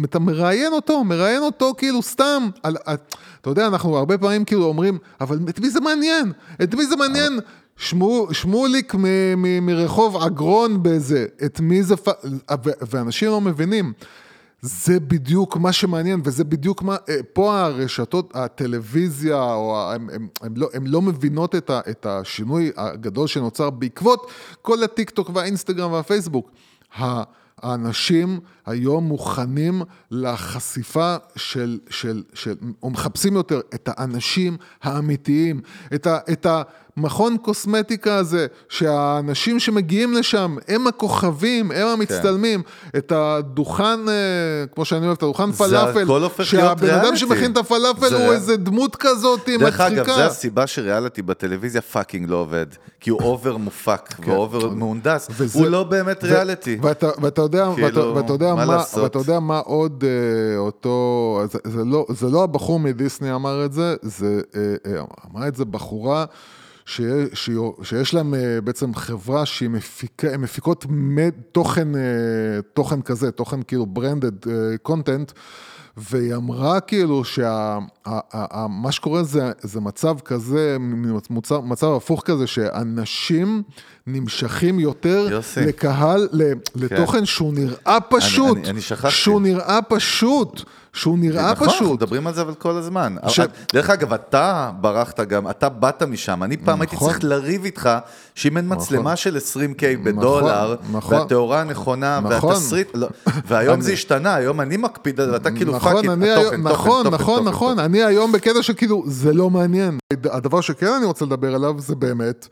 אתה מראיין אותו, מראיין אותו כאילו סתם. על, על, אתה יודע, אנחנו הרבה פעמים כאילו אומרים, אבל את מי זה מעניין? את מי זה מעניין? שמו, שמוליק מ, מ, מרחוב עגרון באיזה, את מי זה. ו- ואנשים לא מבינים. זה בדיוק מה שמעניין, וזה בדיוק מה, אה, פה הרשתות, הטלוויזיה, או הם, הם, הם, לא, הם לא מבינות את, ה, את השינוי הגדול שנוצר בעקבות כל הטיק טוק והאינסטגרם והפייסבוק. ה- האנשים היום מוכנים לחשיפה של, של, של, או מחפשים יותר את האנשים האמיתיים, את, ה, את המכון קוסמטיקה הזה, שהאנשים שמגיעים לשם הם הכוכבים, הם המצטלמים, את הדוכן, אה, כמו שאני אוהב, את הדוכן פלאפל, שהבן אדם. שמכין את הפלאפל
זה-
הוא איזה דמות כזאת
דרך אגב,
מצחיקה.
זה הסיבה שריאליטי בטלוויזיה fucking לא עובד. כי הוא over מופק ו over מהונדס.
כן. וזה-
הוא לא באמת ריאליטי.
ואתה, ואתה, יודע,
כאילו,
ואתה, יודע
מה
מה? ואתה יודע מה עוד אה, אותו, זה, זה, לא, זה לא הבחור מדיסני אמר את זה, זה אה, אה, אמרה את זה בחורה שיש, שיש, שיש להם אה, בעצם חברה שהיא מפיקה, הן מפיקות תוכן, אה, תוכן כזה, תוכן כאילו ברנדד קונטנט. והיא אמרה כאילו שמה שקורה זה, זה מצב כזה, מצב, מצב הפוך כזה, שאנשים נמשכים יותר
יוסי.
לקהל, ל- לתוכן שהוא נראה פשוט,
אני- אני שכחתי.
שהוא נראה פשוט, שהוא נראה
נכון,
פשוט.
מדברים על זה אבל כל הזמן.
ש-
דרך אגב, אתה ברחת גם, אתה באת משם. אני פעם הייתי
נכון.
צריך לריב איתך, שאם אין מצלמה של 20K בדולר,
נכון.
והתאורה הנכונה,
נכון.
והתסריט, לא, והיום
אני-
זה השתנה, היום אני מקפיד על זה, ואתה כאילו
נכון,
fuck it,
אני
התוכן,
היום-
תוכן,
נכון,
תוכן,
נכון,
תוכן,
נכון,
תוכן.
אני היום בקטע שכאילו, זה לא מעניין. הדבר שכן אני רוצה לדבר עליו זה באמת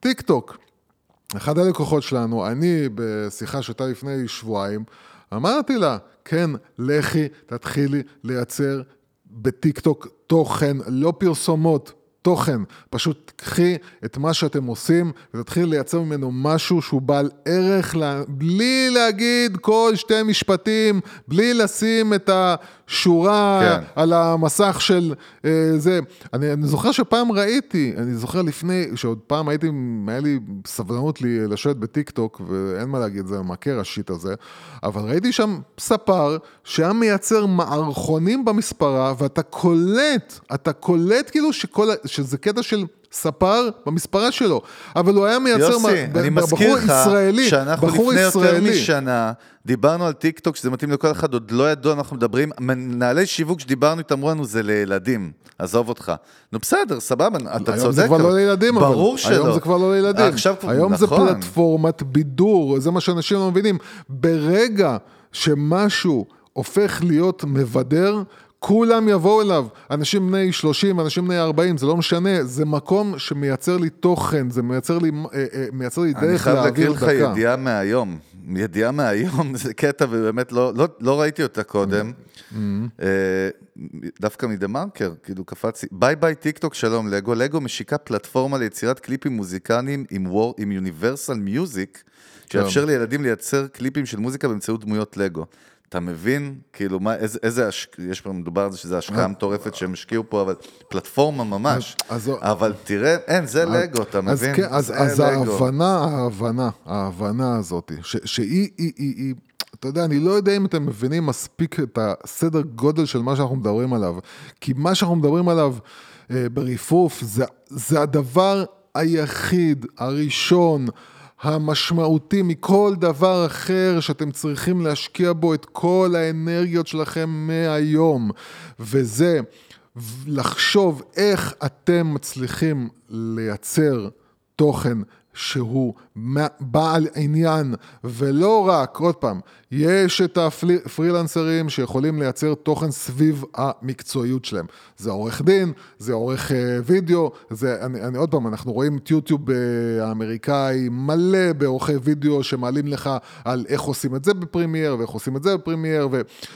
טיק טוק. אחד הלקוחות שלנו, אני בשיחה שהייתה לפני שבועיים, אמרתי לה, כן, לכי, תתחילי לייצר בטיק טוק תוכן, לא פרסומות. תוכן, פשוט קחי את מה שאתם עושים ותתחילי לייצר ממנו משהו שהוא בעל ערך, לה- בלי להגיד כל שתי משפטים, בלי לשים את השורה
כן.
על המסך של אה, זה. אני, אני זוכר שפעם ראיתי, אני זוכר לפני, שעוד פעם הייתי, היה לי סבלנות לי לשבת בטיק טוק, ואין מה להגיד, זה מכר השיט הזה, אבל ראיתי שם ספר שהיה מייצר מערכונים במספרה, ואתה קולט, אתה קולט כאילו שכל, שזה קטע של... ספר במספרה שלו, אבל הוא היה מייצר
יוסי,
מ-
אני מזכיר לך
ישראלי,
שאנחנו
בחור
לפני יותר
ישראלי.
משנה דיברנו על טיק טוק, שזה מתאים לכל אחד, עוד לא ידעו, אנחנו מדברים, מנהלי שיווק שדיברנו איתם, אמרו לנו, זה לילדים, עזוב אותך. נו בסדר, סבבה, אתה צודק.
היום זה כבר לא לילדים, אבל.
ברור שלא.
היום זה כבר לא לילדים.
עכשיו
היום זה
נכון.
פלטפורמת בידור, זה מה שאנשים לא מבינים. ברגע שמשהו הופך להיות מבדר, כולם יבואו אליו, אנשים בני 30, אנשים בני 40, זה לא משנה, זה מקום שמייצר לי תוכן, זה מייצר לי, אה, אה, מייצר לי
אני
דרך
חייב להכיר
להעביר
לך
דקה.
ידיעה מהיום. ידיעה מהיום, זה קטע ובאמת לא, לא, לא ראיתי אותה קודם.
Mm-hmm.
אה, דווקא מדה מרקר, כאילו קפצתי. ביי ביי טיק טוק שלום לגו. לגו משיקה פלטפורמה ליצירת קליפים מוזיקליים עם יוניברסל מיוזיק,
כן.
שיאפשר לילדים לייצר קליפים של מוזיקה באמצעות דמויות לגו. אתה מבין, כאילו, מה, איזה, איזה הש... יש פה, מדובר על זה שזו השקעה מטורפת שהם השקיעו פה, אבל פלטפורמה ממש.
אז- אז-
אבל תראה, אין, זה לגו, אתה
אז
מבין?
כן, אז, אז. ההבנה, ההבנה, ההבנה הזאת, ש, שהיא, היא, היא, היא, אתה יודע, אני לא יודע אם אתם מבינים מספיק את הסדר גודל של מה שאנחנו מדברים עליו, כי מה שאנחנו מדברים עליו אה, בריפוף, זה, זה הדבר היחיד, הראשון, המשמעותי מכל דבר אחר שאתם צריכים להשקיע בו את כל האנרגיות שלכם מהיום, וזה לחשוב איך אתם מצליחים לייצר תוכן שהוא בעל עניין, ולא רק, עוד פעם, יש את הפרילנסרים שיכולים לייצר תוכן סביב המקצועיות שלהם. זה עורך דין, זה עורך אה, וידאו, זה, אני, אני עוד פעם, אנחנו רואים את יוטיוב אה, האמריקאי מלא בעורכי וידאו שמעלים לך על איך עושים את זה בפרימייר, ואיך עושים את זה בפרימייר,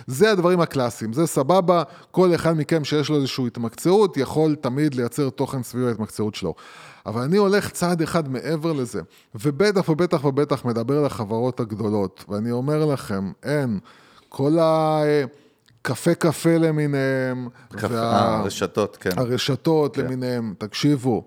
וזה הדברים הקלאסיים, זה סבבה, כל אחד מכם שיש לו איזושהי התמקצעות, יכול תמיד לייצר תוכן סביב ההתמקצעות שלו. אבל אני הולך צעד אחד מעבר לזה, ובטח ובטח ובטח מדבר לחברות הגדולות, ואני אומר לכם, אין, כל הקפה קפה למיניהם,
קפה, אה, הרשתות, כן.
הרשתות למיניהם, תקשיבו,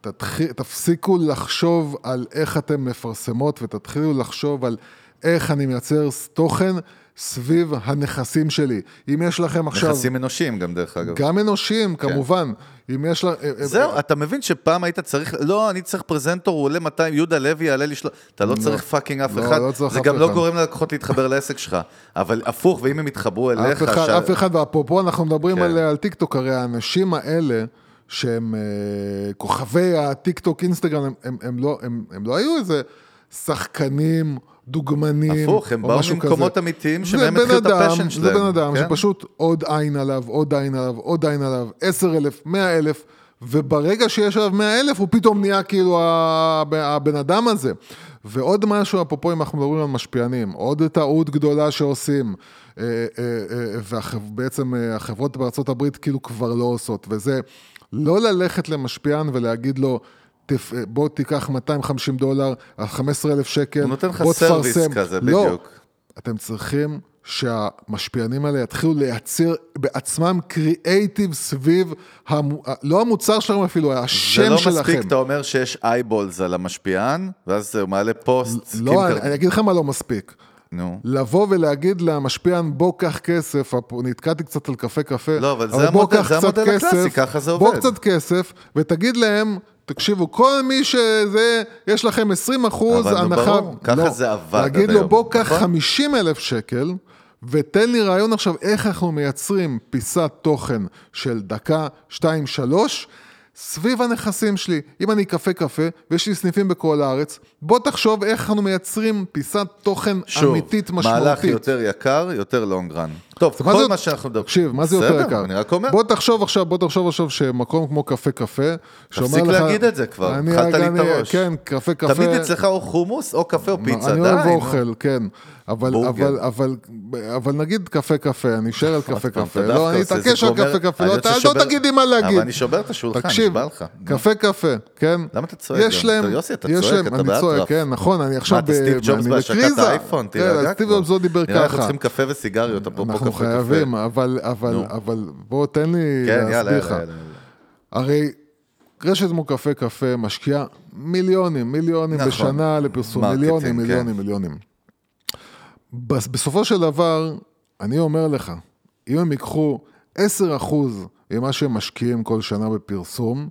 תתחיל, תפסיקו לחשוב על איך אתן מפרסמות ותתחילו לחשוב על איך אני מייצר תוכן סביב הנכסים שלי. אם יש לכם עכשיו...
נכסים אנושיים גם, דרך אגב.
גם אנושיים, כמובן. אם יש לך...
זהו, אתה מבין שפעם היית צריך, לא, אני צריך פרזנטור, הוא עולה 200, יהודה לוי יעלה לי שלוש... אתה לא צריך fucking אף
לא,
אחד,
לא
זה גם לא. גורם ללקוחות להתחבר לעסק שלך. אבל הפוך, ואם הם יתחברו אליך,
אף אחד, אף אחד, ואפרופו אנחנו מדברים
כן.
על, על טיק טוק, הרי האנשים האלה, שהם אה, כוכבי הטיק טוק, אינסטגרם, הם, הם, הם, לא, הם, הם לא היו איזה שחקנים, דוגמנים,
הפוך, הם
או
באו ממקומות. אמיתיים
זה בן
התחיל את
ה
fashion
זה
שלהם,
בן אדם
כן?
שפשוט עוד עין עליו, עוד עין עליו, עוד עין עליו, עשר אלף, מאה אלף, וברגע שיש עליו מאה אלף, הוא פתאום נהיה כאילו הב- הבן אדם הזה. ועוד משהו, אפרופו אם אנחנו מדברים על משפיענים, עוד טעות גדולה שעושים, אה, ובעצם החברות בארצות הברית כאילו כבר לא עושות, וזה לא ללכת למשפיען ולהגיד לו, "תפ- בוא תיקח 250 דולר, 15 אלף שקל,
הוא נותן לך
בוא
service
תפרסם."
כזה,
לא,
בדיוק.
אתם צריכים שהמשפיענים האלה יתחילו לייצר בעצמם קריאייטיב סביב, המו... לא המוצר שלכם אפילו, השם
זה לא
שלכם.
מספיק, אתה אומר שיש אייבולס על המשפיען, ואז הוא מעלה פוסט.
לא, אני, אני אגיד לך מה לא מספיק.
נו.
לבוא ולהגיד למשפיען, בוא קח כסף, נתקעתי קצת על קפה קפה,
לא, אבל זה
בוא
המודל-
קח
זה המודל הקלאסי, ככה זה
בוא
עובד.
קצת כסף, ותגיד להם, תקשיבו, כל מי שזה, יש לכם 20 אחוז
אבל נו,
הנחה.
ברור, ככה
לא.
זה עבד
להגיד
עד
לו,
היום,
בוא קח
נכון?
50 אלף שקל, ותן לי רעיון עכשיו איך אנחנו מייצרים פיסת תוכן של דקה, שתיים, שלוש, סביב הנכסים שלי. אם אני קפה קפה, ויש לי סניפים בכל הארץ, בוא תחשוב איך אנחנו מייצרים פיסת תוכן
שוב,
אמיתית משמעותית.
מהלך יותר יקר, יותר לונגרן. טוב,
מה
כל
זה-
מה שאנחנו מדברים.
תקשיב, מה זה יותר
בסדר,
יקר?
אני רק אומר.
בוא תחשוב עכשיו, בוא תחשוב עכשיו שמקום כמו קפה קפה, שאומר
תפסיק
לך...
להגיד את זה כבר,
אני-
אכלת לי את
אני-
הראש.
כן, קפה קפה.
תמיד אצלך או חומוס, או קפה, או פיצה,
אני
די.
אוהב
נו.
אוכל, כן. אבל. אבל, אבל, אבל נגיד קפה קפה, אני אשאר על קפה קפה. לא, אני אתעקש על קפה קפה.
אני
לא, אתה לא תגיד לי מה להגיד.
אבל אני שובר את השולחן, נשבע לך.
קפה קפה, כן?
למה אתה צועק
יש? להם,
יוסי, אתה צועק, אתה
אני
באטרף.
צועק, כן, נכון, אני עכשיו...
מה, אתה סטיב
אני
בהשקת
בקריזה.
האייפון?
כן,
תירגע
סטיב
כבר.
ג'ובס לא דיבר
נראה אנחנו
ככה.
צריכים קפה וסיגריות, אפרופו
אנחנו
קפה קפה.
חייבים, אבל, אבל. אבל בוא תן לי
כן,
להסביר לך. הרי רשת כמו קפה קפה משקיעה מיליונים, מיליונים
נכון.
בשנה לפרסום, מיליונים,
כן.
מיליונים, מיליונים. בס- בסופו של דבר, אני אומר לך, אם הם ייקחו 10% ממה שהם משקיעים כל שנה בפרסום,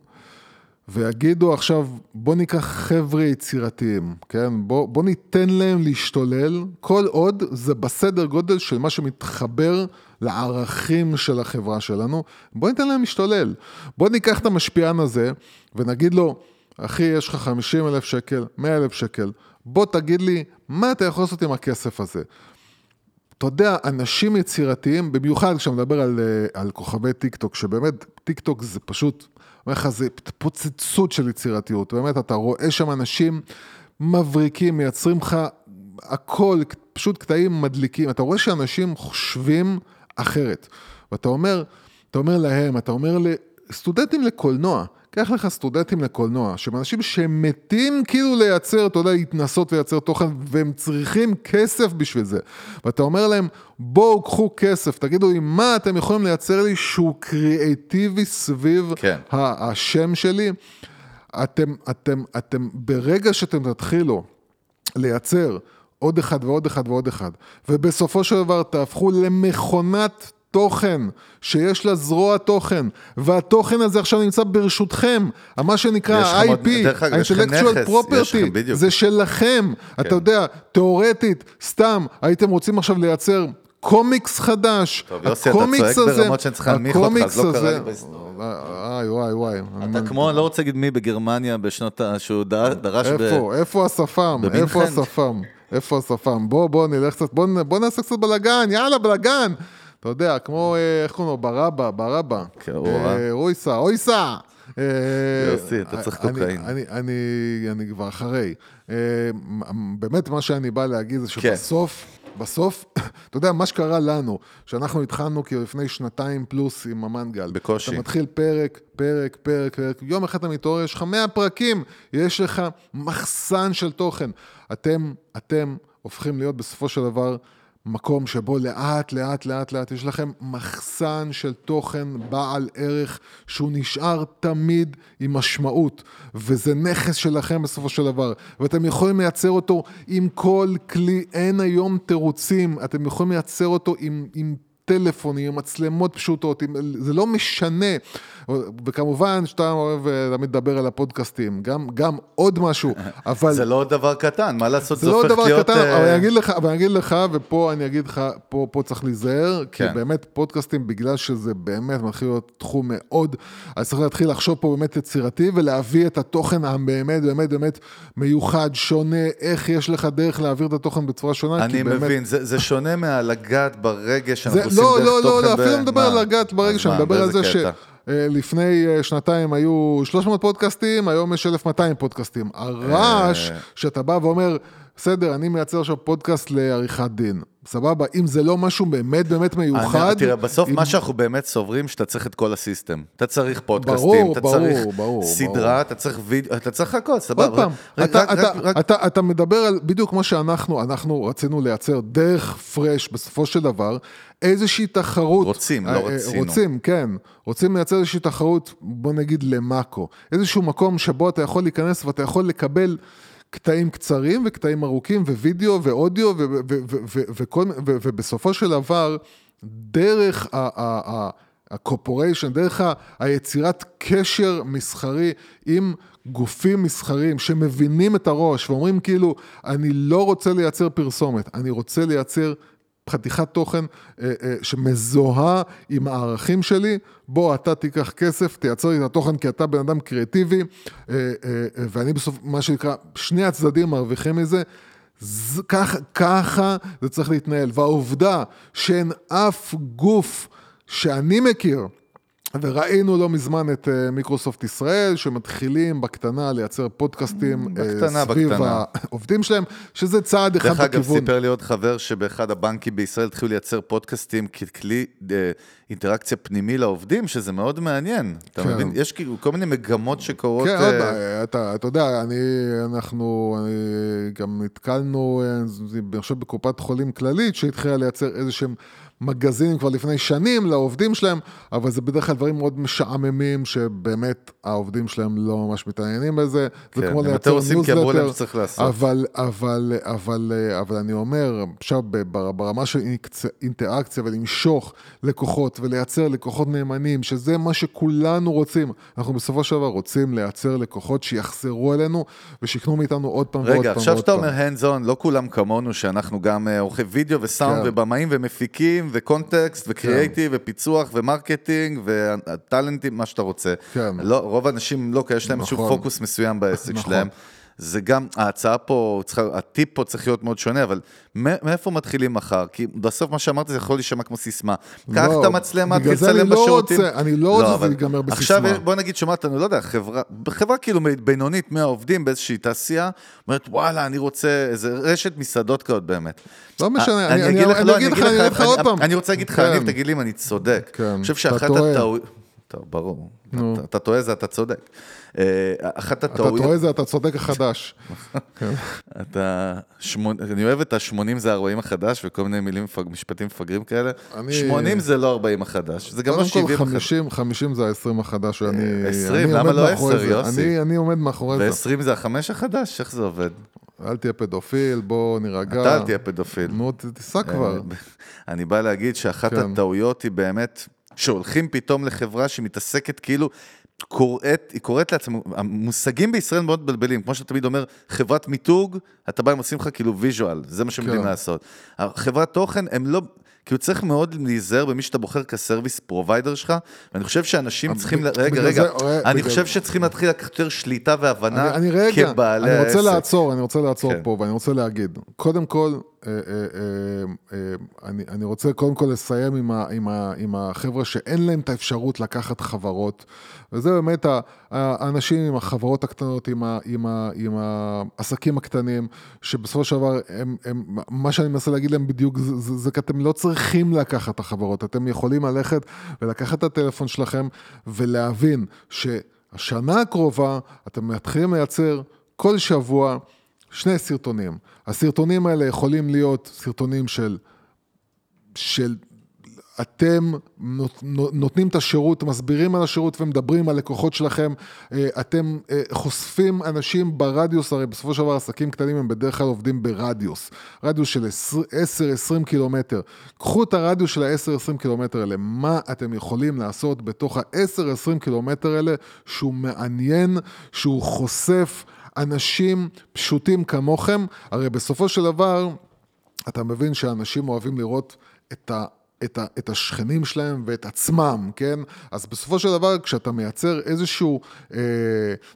ויגידו עכשיו, בוא ניקח חבר'ה יצירתיים, כן? בוא, בוא ניתן להם להשתולל, כל עוד זה בסדר גודל של מה שמתחבר לערכים של החברה שלנו, בוא ניתן להם להשתולל. בוא ניקח את המשפיען הזה ונגיד לו, אחי, יש לך 50 אלף שקל, 100 אלף שקל, בוא תגיד לי, מה אתה יכול לעשות עם הכסף הזה? אתה יודע, אנשים יצירתיים, במיוחד כשאתה מדבר על, אה, על כוכבי טיק טוק, שבאמת טיק טוק זה פשוט, אומר לך, זה פוצצות של יצירתיות, באמת, אתה רואה שם אנשים מבריקים, מייצרים לך הכל, פשוט קטעים מדליקים, אתה רואה שאנשים חושבים אחרת, ואתה אומר, אתה אומר להם, אתה אומר לסטודנטים לקולנוע, קח לך סטודנטים לקולנוע, שהם אנשים שמתים כאילו לייצר, אתה יודע, להתנסות לייצר תוכן, והם צריכים כסף בשביל זה. ואתה אומר להם, בואו קחו כסף, תגידו לי, מה אתם יכולים לייצר לי שהוא קריאיטיבי סביב
כן.
השם שלי? אתם, אתם, אתם, ברגע שאתם תתחילו לייצר עוד אחד ועוד אחד ועוד אחד, ובסופו של דבר תהפכו למכונת תוכן שיש לה זרוע תוכן, והתוכן הזה עכשיו נמצא ברשותכם, מה שנקרא ה-IP, ה-intellectual property. זה שלכם. אתה יודע, תיאורטית, סתם, הייתם רוצים עכשיו לייצר קומיקס חדש.
טוב, יוסי, אתה
הקומיקס
צועק
הזה-
ברמות שאני צריך להנמיך אותך,
הקומיקס
אז לא קרה לי
הזה-
בהיסטוריה.
וואי, וואי, וואי.
אתה כמו, אני לא רוצה להגיד מי בגרמניה בשנות ה... שהוא דרש ב...
איפה, איפה השפם? איפה השפם? איפה השפם? בוא, בוא נלך קצת, בוא נעשה קצת בלאגן, יאללה, בלאגן. אתה יודע, כמו, אה, איך קוראים לו? ברבא, ברבא.
כן,
אה,
אה.
אויסה,
יוסי, אתה צריך קוקאין.
אני, כבר אחרי. אה, באמת, מה שאני בא להגיד זה
כן.
שבסוף, בסוף, אתה יודע, מה שקרה לנו, שאנחנו התחלנו כאילו לפני שנתיים פלוס עם המנגל.
בקושי.
אתה מתחיל פרק, פרק, פרק, פרק, יום אחד אתה מתעורר, יש לך 100 פרקים, יש לך מחסן של תוכן. אתם, אתם הופכים להיות בסופו של דבר מקום שבו לאט, לאט, לאט, לאט יש לכם מחסן של תוכן בעל ערך שהוא נשאר תמיד עם משמעות, וזה נכס שלכם בסופו של דבר, ואתם יכולים לייצר אותו עם כל כלי, אין היום תירוצים, אתם יכולים לייצר אותו עם... עם טלפונים, עם מצלמות פשוטות, עם, זה לא משנה. וכמובן שאתה אוהב אה, תמיד לדבר על הפודקאסטים, גם, גם עוד משהו, אבל...
זה לא דבר קטן, מה לעשות,
זה
זה
לא
הופך
דבר
להיות...
קטן,
אה,
אבל אני אגיד לך, אבל אני אגיד לך, ופה אני אגיד לך, פה, פה צריך להיזהר, כי
כן.
באמת פודקאסטים, בגלל שזה באמת מתחיל להיות תחום מאוד, אז צריך להתחיל לחשוב פה באמת יצירתי, ולהביא את התוכן הבאמת באמת באמת מיוחד, שונה, איך יש לך דרך להעביר את התוכן בצורה שונה,
אני
כי באמת...
מבין, זה זה שונה מהלגעת ברגש שאנחנו
זה,
עושים
לא,
דרך
לא, לא,
תוכן
לא, אפילו לא מדבר
מה?
על לגעת ברגע
מה,
מדבר על זה
קטע?
שלפני שנתיים היו 300 פודקאסטים, היום יש 1,200 פודקאסטים. הרעש
אה.
שאתה בא ואומר, בסדר, אני מייצר עכשיו פודקאסט לעריכת דין. סבבה, אם זה לא משהו באמת באמת מיוחד...
אני- תראה, בסוף
אם-
מה שאנחנו באמת סוברים, שאתה צריך את כל הסיסטם. אתה צריך פודקאסטים,
ברור,
אתה
ברור,
צריך
ברור,
סדרה,
ברור.
אתה צריך וידאו, אתה צריך הכל, סבבה.
עוד פעם,
רק-
אתה,
רק-
אתה,
רק-
אתה, אתה מדבר על בדיוק כמו שאנחנו, אנחנו רצינו לייצר דרך פרש בסופו של דבר, איזושהי תחרות.
רוצים, לא
אה, אה,
רצינו.
רוצים, כן. רוצים לייצר איזושהי תחרות, בוא נגיד למאקו. איזשהו מקום שבו אתה יכול להיכנס ואתה יכול לקבל... קטעים קצרים וקטעים ארוכים ווידאו ואודיו ובסופו של דבר דרך ה- ה- ה- הקורפוריישן, דרך היצירת קשר מסחרי עם גופים מסחריים שמבינים את הראש ואומרים כאילו, אני לא רוצה לייצר פרסומת, אני רוצה לייצר חתיכת תוכן אה, אה, שמזוהה עם הערכים שלי, בוא אתה תיקח כסף, תייצר לי את התוכן כי אתה בן אדם קריאטיבי, אה, ואני בסוף, מה שנקרא, שני הצדדים מרוויחים מזה. ז- ככה, ככה זה צריך להתנהל, והעובדה שאין אף גוף שאני מכיר, וראינו לא מזמן את אה, מיקרוסופט ישראל, שמתחילים בקטנה לייצר פודקאסטים אה,
בקטנה,
סביב
בקטנה.
העובדים שלהם, שזה צעד אחד
דרך אגב,
בכיוון.
סיפר לי עוד חבר שבאחד הבנקים בישראל התחילו לייצר פודקאסטים ככלי אה, אינטראקציה פנימי לעובדים, שזה מאוד מעניין. אתה
כן.
מבין? יש כאילו כל מיני מגמות שקורות...
כן,
אה,
אה, אתה, אתה יודע, אני, אנחנו אני, גם נתקלנו, אני חושב, בקופת חולים כללית, שהתחילה לייצר איזה שהם מגזינים כבר לפני שנים לעובדים שלהם, אבל זה בדרך כלל דברים מאוד משעממים, שבאמת העובדים שלהם לא ממש מתעניינים בזה.
כן,
זה כמו לייצר ניוזלטר. אבל, אבל, אבל, אה, אבל אני אומר, עכשיו בר- ברמה של אינטראקציה ולמשוך לקוחות ולייצר לקוחות נאמנים, שזה מה שכולנו רוצים. אנחנו בסופו של דבר רוצים לייצר לקוחות שיחזרו אלינו ושיקנו מאיתנו עוד פעם ועוד פעם
רגע, עכשיו שאתה. אומר hands on, לא כולם כמונו, שאנחנו גם אה, עורכי וידאו וסאונד
כן.
ובמאים ומפיקים ו context ו creative ופיצוח ו marketing וטאלנטים, מה שאתה רוצה.
כן.
לא, רוב האנשים לא, כי יש להם איזשהו
נכון.
פוקוס מסוים בעסק
נכון.
שלהם. זה גם, ההצעה פה, צריכה, הטיפ פה צריך להיות מאוד שונה, אבל מא- מאיפה מתחילים מחר? כי בסוף מה שאמרתי זה יכול להישמע כמו סיסמה. קח
לא,
את המצלמה,
בגלל
תתחיל
זה אני לא
בשירותים.
רוצה- אני לא רוצה שזה
אבל
ייגמר
עכשיו
בסיסמה.
בוא נגיד, שומעת לנו, לא יודע, חברה, חברה כאילו בינונית, 100 עובדים באיזושהי תעשייה, אומרת, וואלה, אני רוצה איזה רשת מסעדות כזאת באמת.
לא משנה, אני- אני-
אגיד לך,
אני
לא,
אגיד לך, אני אגיד לך עוד פעם.
אני רוצה להגיד לך,
כן.
אני, תגיד לי אם אני צודק.
כן,
אני
אתה טועה.
ברור. אתה טועה זה אתה צודק. אה, אחת
אתה
הטעויות...
טועה זה, אתה צודק החדש. כן.
אתה... אני אוהב את ה-80 זה 40 החדש, וכל מיני מילים. משפטים מפגרים כאלה.
אני-
80 זה לא 40 החדש, זה גם לא
קודם
70
כל
החדש.
50, 50 זה ה-20 החדש, ואני
20,
אני
למה לא
מאחורי
10,
זה.
יוסי?
אני- עומד מאחורי זה.
ו-20 זה החמש החדש? איך זה עובד?
אל תהיה פדופיל, בוא נירגע.
אתה אל תהיה פדופיל.
נו, תיסע כבר.
אה, אני בא להגיד שאחת
כן.
הטעויות היא באמת, שהולכים פתאום לחברה שמתעסקת כאילו, קוראת, היא קוראת לעצמה, המושגים בישראל מאוד מבלבלים, כמו שאתה תמיד אומר, חברת מיתוג, אתה בא, הם עושים לך כאילו visual, זה מה שהם
כן.
יודעים לעשות. חברת תוכן, הם לא... כאילו צריך מאוד להיזהר במי שאתה בוחר כ service provider שלך, ואני חושב שאנשים צריכים, רגע,
בגלל
רגע,
זה- רגע,
אני
בגלל-
חושב שצריכים להתחיל לקחת יותר שליטה והבנה
אני, אני רגע,
כבעלי
אני
העסק.
רוצה לעצור, אני רוצה לעצור
כן.
פה, ואני רוצה להגיד, קודם כל, אני, אני רוצה קודם כל לסיים עם, ה, עם, ה, עם החבר'ה שאין להם את האפשרות לקחת חברות, וזה באמת האנשים עם החברות הקטנות, עם, ה, עם, ה, עם העסקים הקטנים, שבסופו של דבר, הם, הם, מה שאני מנסה להגיד להם בדיוק, זה, זה, כי אתם לא צריכים לקחת את החברות, אתם יכולים ללכת ולקחת את הטלפון שלכם ולהבין ש... השנה הקרובה אתם מתחילים לייצר כל שבוע שני סרטונים. הסרטונים האלה יכולים להיות סרטונים של, של אתם נות- נותנים את השירות, מסבירים על השירות ומדברים על לקוחות שלכם, אה, אתם אה, חושפים אנשים ברדיוס, הרי בסופו של דבר עסקים קטנים הם בדרך כלל עובדים ברדיוס, רדיוס של 10-20 קילומטר. קחו את הרדיוס של ה-10-20 קילומטר האלה, מה אתם יכולים לעשות בתוך ה-10-20 קילומטר האלה שהוא מעניין, שהוא חושף אנשים פשוטים כמוכם, הרי בסופו של דבר, אתה מבין שאנשים אוהבים לראות את ה... את, ה, את השכנים שלהם ואת עצמם, כן? אז בסופו של דבר, כשאתה מייצר איזשהו, אה,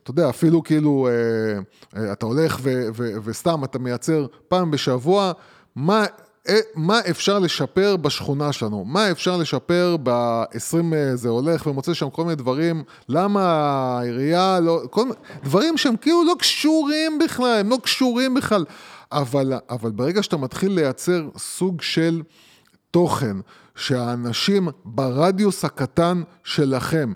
אתה יודע, אפילו כאילו, אה, אה, אתה הולך ו, ו, וסתם אתה מייצר פעם בשבוע, מה, מה אפשר לשפר בשכונה שלנו? מה אפשר לשפר ב-20 זה הולך ומוצא שם כל מיני דברים? למה העירייה לא... כל, מיני- דברים שהם כאילו לא קשורים בכלל, הם לא קשורים בכלל. אבל, אבל ברגע שאתה מתחיל לייצר סוג של תוכן שהאנשים ברדיוס הקטן שלכם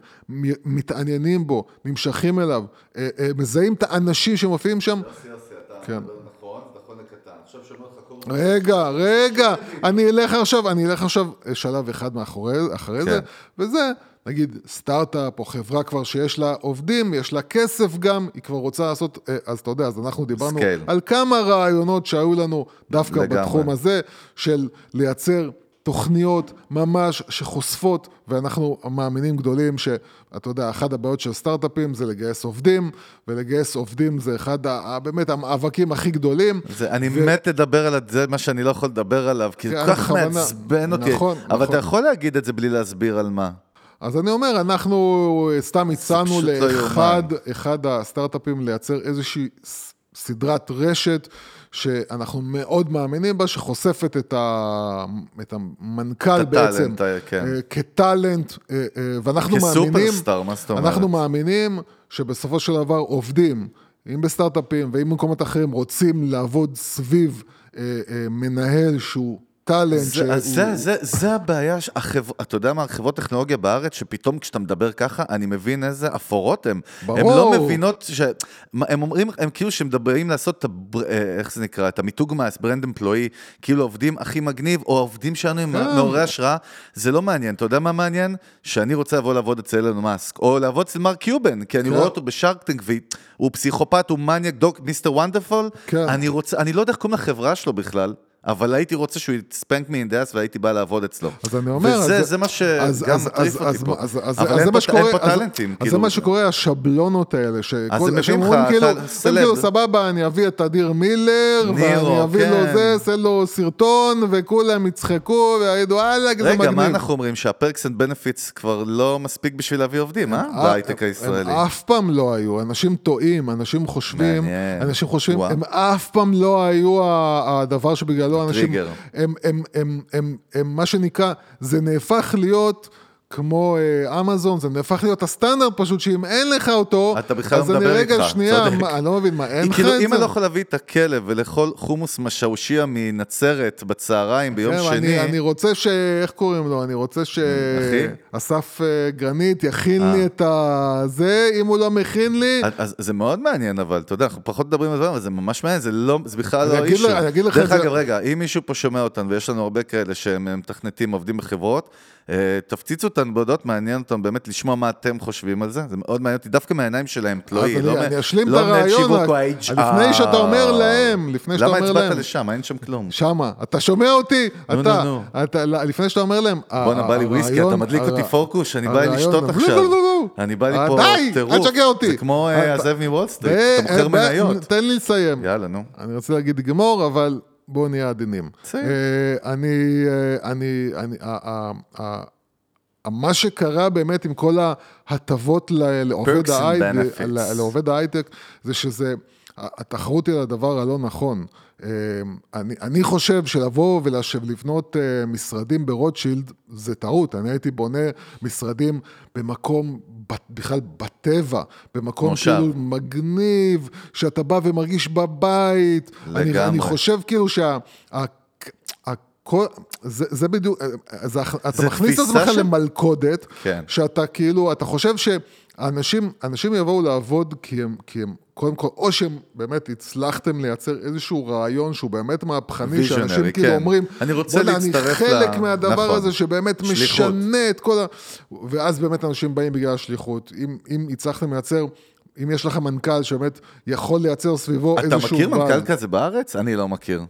מתעניינים בו, נמשכים אליו, אה, אה, מזהים את האנשים שמופיעים שם. כן. רגע, רגע, אני אלך עכשיו, אני אלך עכשיו שלב אחד מאחורי אחרי זה, וזה, נגיד סטארט-אפ או חברה כבר שיש לה עובדים, יש לה כסף גם, היא כבר רוצה לעשות, אה, אז אתה יודע, אז אנחנו דיברנו
scale.
על כמה רעיונות שהיו לנו דווקא
לגמרי.
בתחום הזה, של לייצר תוכניות ממש שחושפות, ואנחנו מאמינים גדולים שאתה יודע, אחת הבעיות של סטארט-אפים זה לגייס עובדים, ולגייס עובדים זה אחד, ה- באמת, המאבקים הכי גדולים.
זה, אני
ו-
מת לדבר על זה, מה שאני לא יכול לדבר עליו, כי זה
כן,
כל כך. מעצבן אותי.
נכון,
אבל
נכון.
אתה יכול להגיד את זה בלי להסביר על מה.
אז אני אומר, אנחנו סתם הצענו
לא
לאחד אחד הסטארט-אפים לייצר איזושהי סדרת רשת שאנחנו מאוד מאמינים בה, שחושפת את, ה, את המנכ"ל
את
בעצם,
הטאלנט, אה, כן.
אה, כטאלנט, אה, ואנחנו מאמינים,
כסופרסטאר, מה זאת אומרת?
אנחנו מאמינים שבסופו של דבר עובדים, אם בסטארט-אפים ואם במקומות אחרים, רוצים לעבוד סביב מנהל שהוא טאלנט,
זה, זה, זה, זה הבעיה, החבר... אתה יודע מה, חברות טכנולוגיה בארץ, שפתאום כשאתה מדבר ככה, אני מבין איזה אפורות הן.
ברור.
הן לא מבינות ש... הם אומרים, הם כאילו שמדברים לעשות את הבר... אה, איך זה נקרא, את המיתוג מס, ברנד אמפלואי, כאילו עובדים הכי מגניב, או עובדים שלנו עם
כן.
מעוררי השראה, זה לא מעניין. אתה יודע מה מעניין? שאני רוצה לבוא לעבוד אצל אילון מאסק, או לעבוד אצל מרק קיובן, כי אני
כן.
רואה אותו בשארקטנק, והוא פסיכופת, הוא מניאק, דוק, מיסטר וונדרפול.
כן.
אני רוצה, אני לא יודע איך קוראים לחברה שלו בכלל. אבל הייתי רוצה שהוא יספנק מי אינדס והייתי בא לעבוד אצלו.
אז אני אומר,
וזה
אז-
זה מה
אז-
שגם
אז-
מטריף
אז-
אותי
אז-
פה.
אז- אז-
אבל
אז
אין פה-
שקורה,
אין פה
אז-
טאלנטים.
אז
כאילו,
זה מה שקורה, השבלונות האלה,
אז
שכל
הם לך,
אומרים כאילו. כאילו סבבה, אני אביא את אדיר מילר,
נירו,
ואני אביא לו
כן.
זה, אעשה לו סרטון, וכולם יצחקו, ויגידו, וואלה, זה מגניב.
רגע, מה אנחנו אומרים? שה-perks and benefits כבר לא מספיק בשביל להביא עובדים, אה? בהייטק הישראלי.
הם אף פעם לא היו, אנשים טועים, אנשים חושבים. אנשים חושבים. הם אף פעם לא היו הדבר שבגללו אנשים,
טריגר.
הם, הם, הם, הם, הם, מה שנקרא, זה נהפך להיות כמו אה, אמזון, זה נהפך להיות הסטנדרט פשוט, שאם אין לך אותו,
אתה בכלל לא
אז אני
מדבר
רגע,
איתך,
שנייה,
צודק.
אני לא מבין, מה, אין לך
כאילו,
את
אם
זה?
אני לא יכול להביא את הכלב ולאכול חומוס משאושיה מנצרת בצהריים ביום
כן,
שני,
אני, רוצה ש... איך קוראים לו? אני רוצה
אחי?
שאסף אה, גרנית יכין לי את הזה, אם הוא לא מכין לי...
אז, זה מאוד מעניין, אבל אתה יודע, אנחנו פחות מדברים על דברים, אבל זה ממש מעניין, זה, לא, זה בכלל לא אישו.
לך- אני אגיד לך
דרך
זה-
אגב, רגע, אם מישהו פה שומע אותנו, ויש לנו הרבה כאלה שהם הם מתכנתים, עובדים בחברות, אה, תפציצו אותנו בהודעות, מעניין אותם באמת לשמוע מה אתם חושבים על זה, זה מאוד מעניין אותי, דווקא מהעיניים שלהם, תלוי,
אז
לא
אני,
מ-
אני אשלים
לא
רק,
או ה-HR.
לפני שאתה אומר להם, לפני שאתה
למה
אומר להם,
הצבעת לשם? אין שם כלום.
שמה, אתה שומע אותי? אתה, לא, לפני שאתה אומר להם,
בואנה, בא לי וויסקי, אתה מדליק אותי פורקוש, אני בא לי לשתות
לא,
עכשיו. אני בא לי
אה,
פה
די,
טירוף.
אל תשגע אותי.
זה כמו אה, הזאב מוול סטריט, אתה מוכר מניות.
תן לי לסיים.
יאללה, נו.
אני רוצה להגיד גמור, אבל בואו נהיה עדינים. אה, אני, אה, אני, אני, ה- מה שקרה באמת עם כל ההטבות לעובד ההייטק, לעובד זה שזה, התחרות היא על הדבר הלא נכון. אה, אני, אני חושב שלבוא ולשב, לבנות אה, משרדים ברוטשילד זה טעות. אני הייתי בונה משרדים במקום, בכלל בטבע, במקום
מושב.
כאילו מגניב, שאתה בא ומרגיש בבית. אני, אני
לגמרי.
חושב כאילו שה... ה- ה- כל, זה, זה בדיוק, זה, אתה
זה
מכניס את עצמך
של-
למלכודת,
כן.
שאתה כאילו, אתה חושב שאנשים אנשים יבואו לעבוד כי הם, כי הם, קודם כל, או שהם באמת הצלחתם לייצר איזשהו רעיון שהוא באמת מהפכני,
ויז'נרי,
שאנשים כאילו
כן.
אומרים,
אני רוצה
"בוא'נה,
להצטרף
אני חלק
ל-
מהדבר
נכון.
הזה שבאמת
שליחות.
משנה את כל ה... ואז באמת אנשים באים בגלל השליחות. אם, אם הצלחתם לייצר... אם יש לך מנכ"ל שבאמת יכול לייצר סביבו
אתה
איזשהו...
מכיר
בעל,
מנכ"ל כזה בארץ? אני לא מכיר.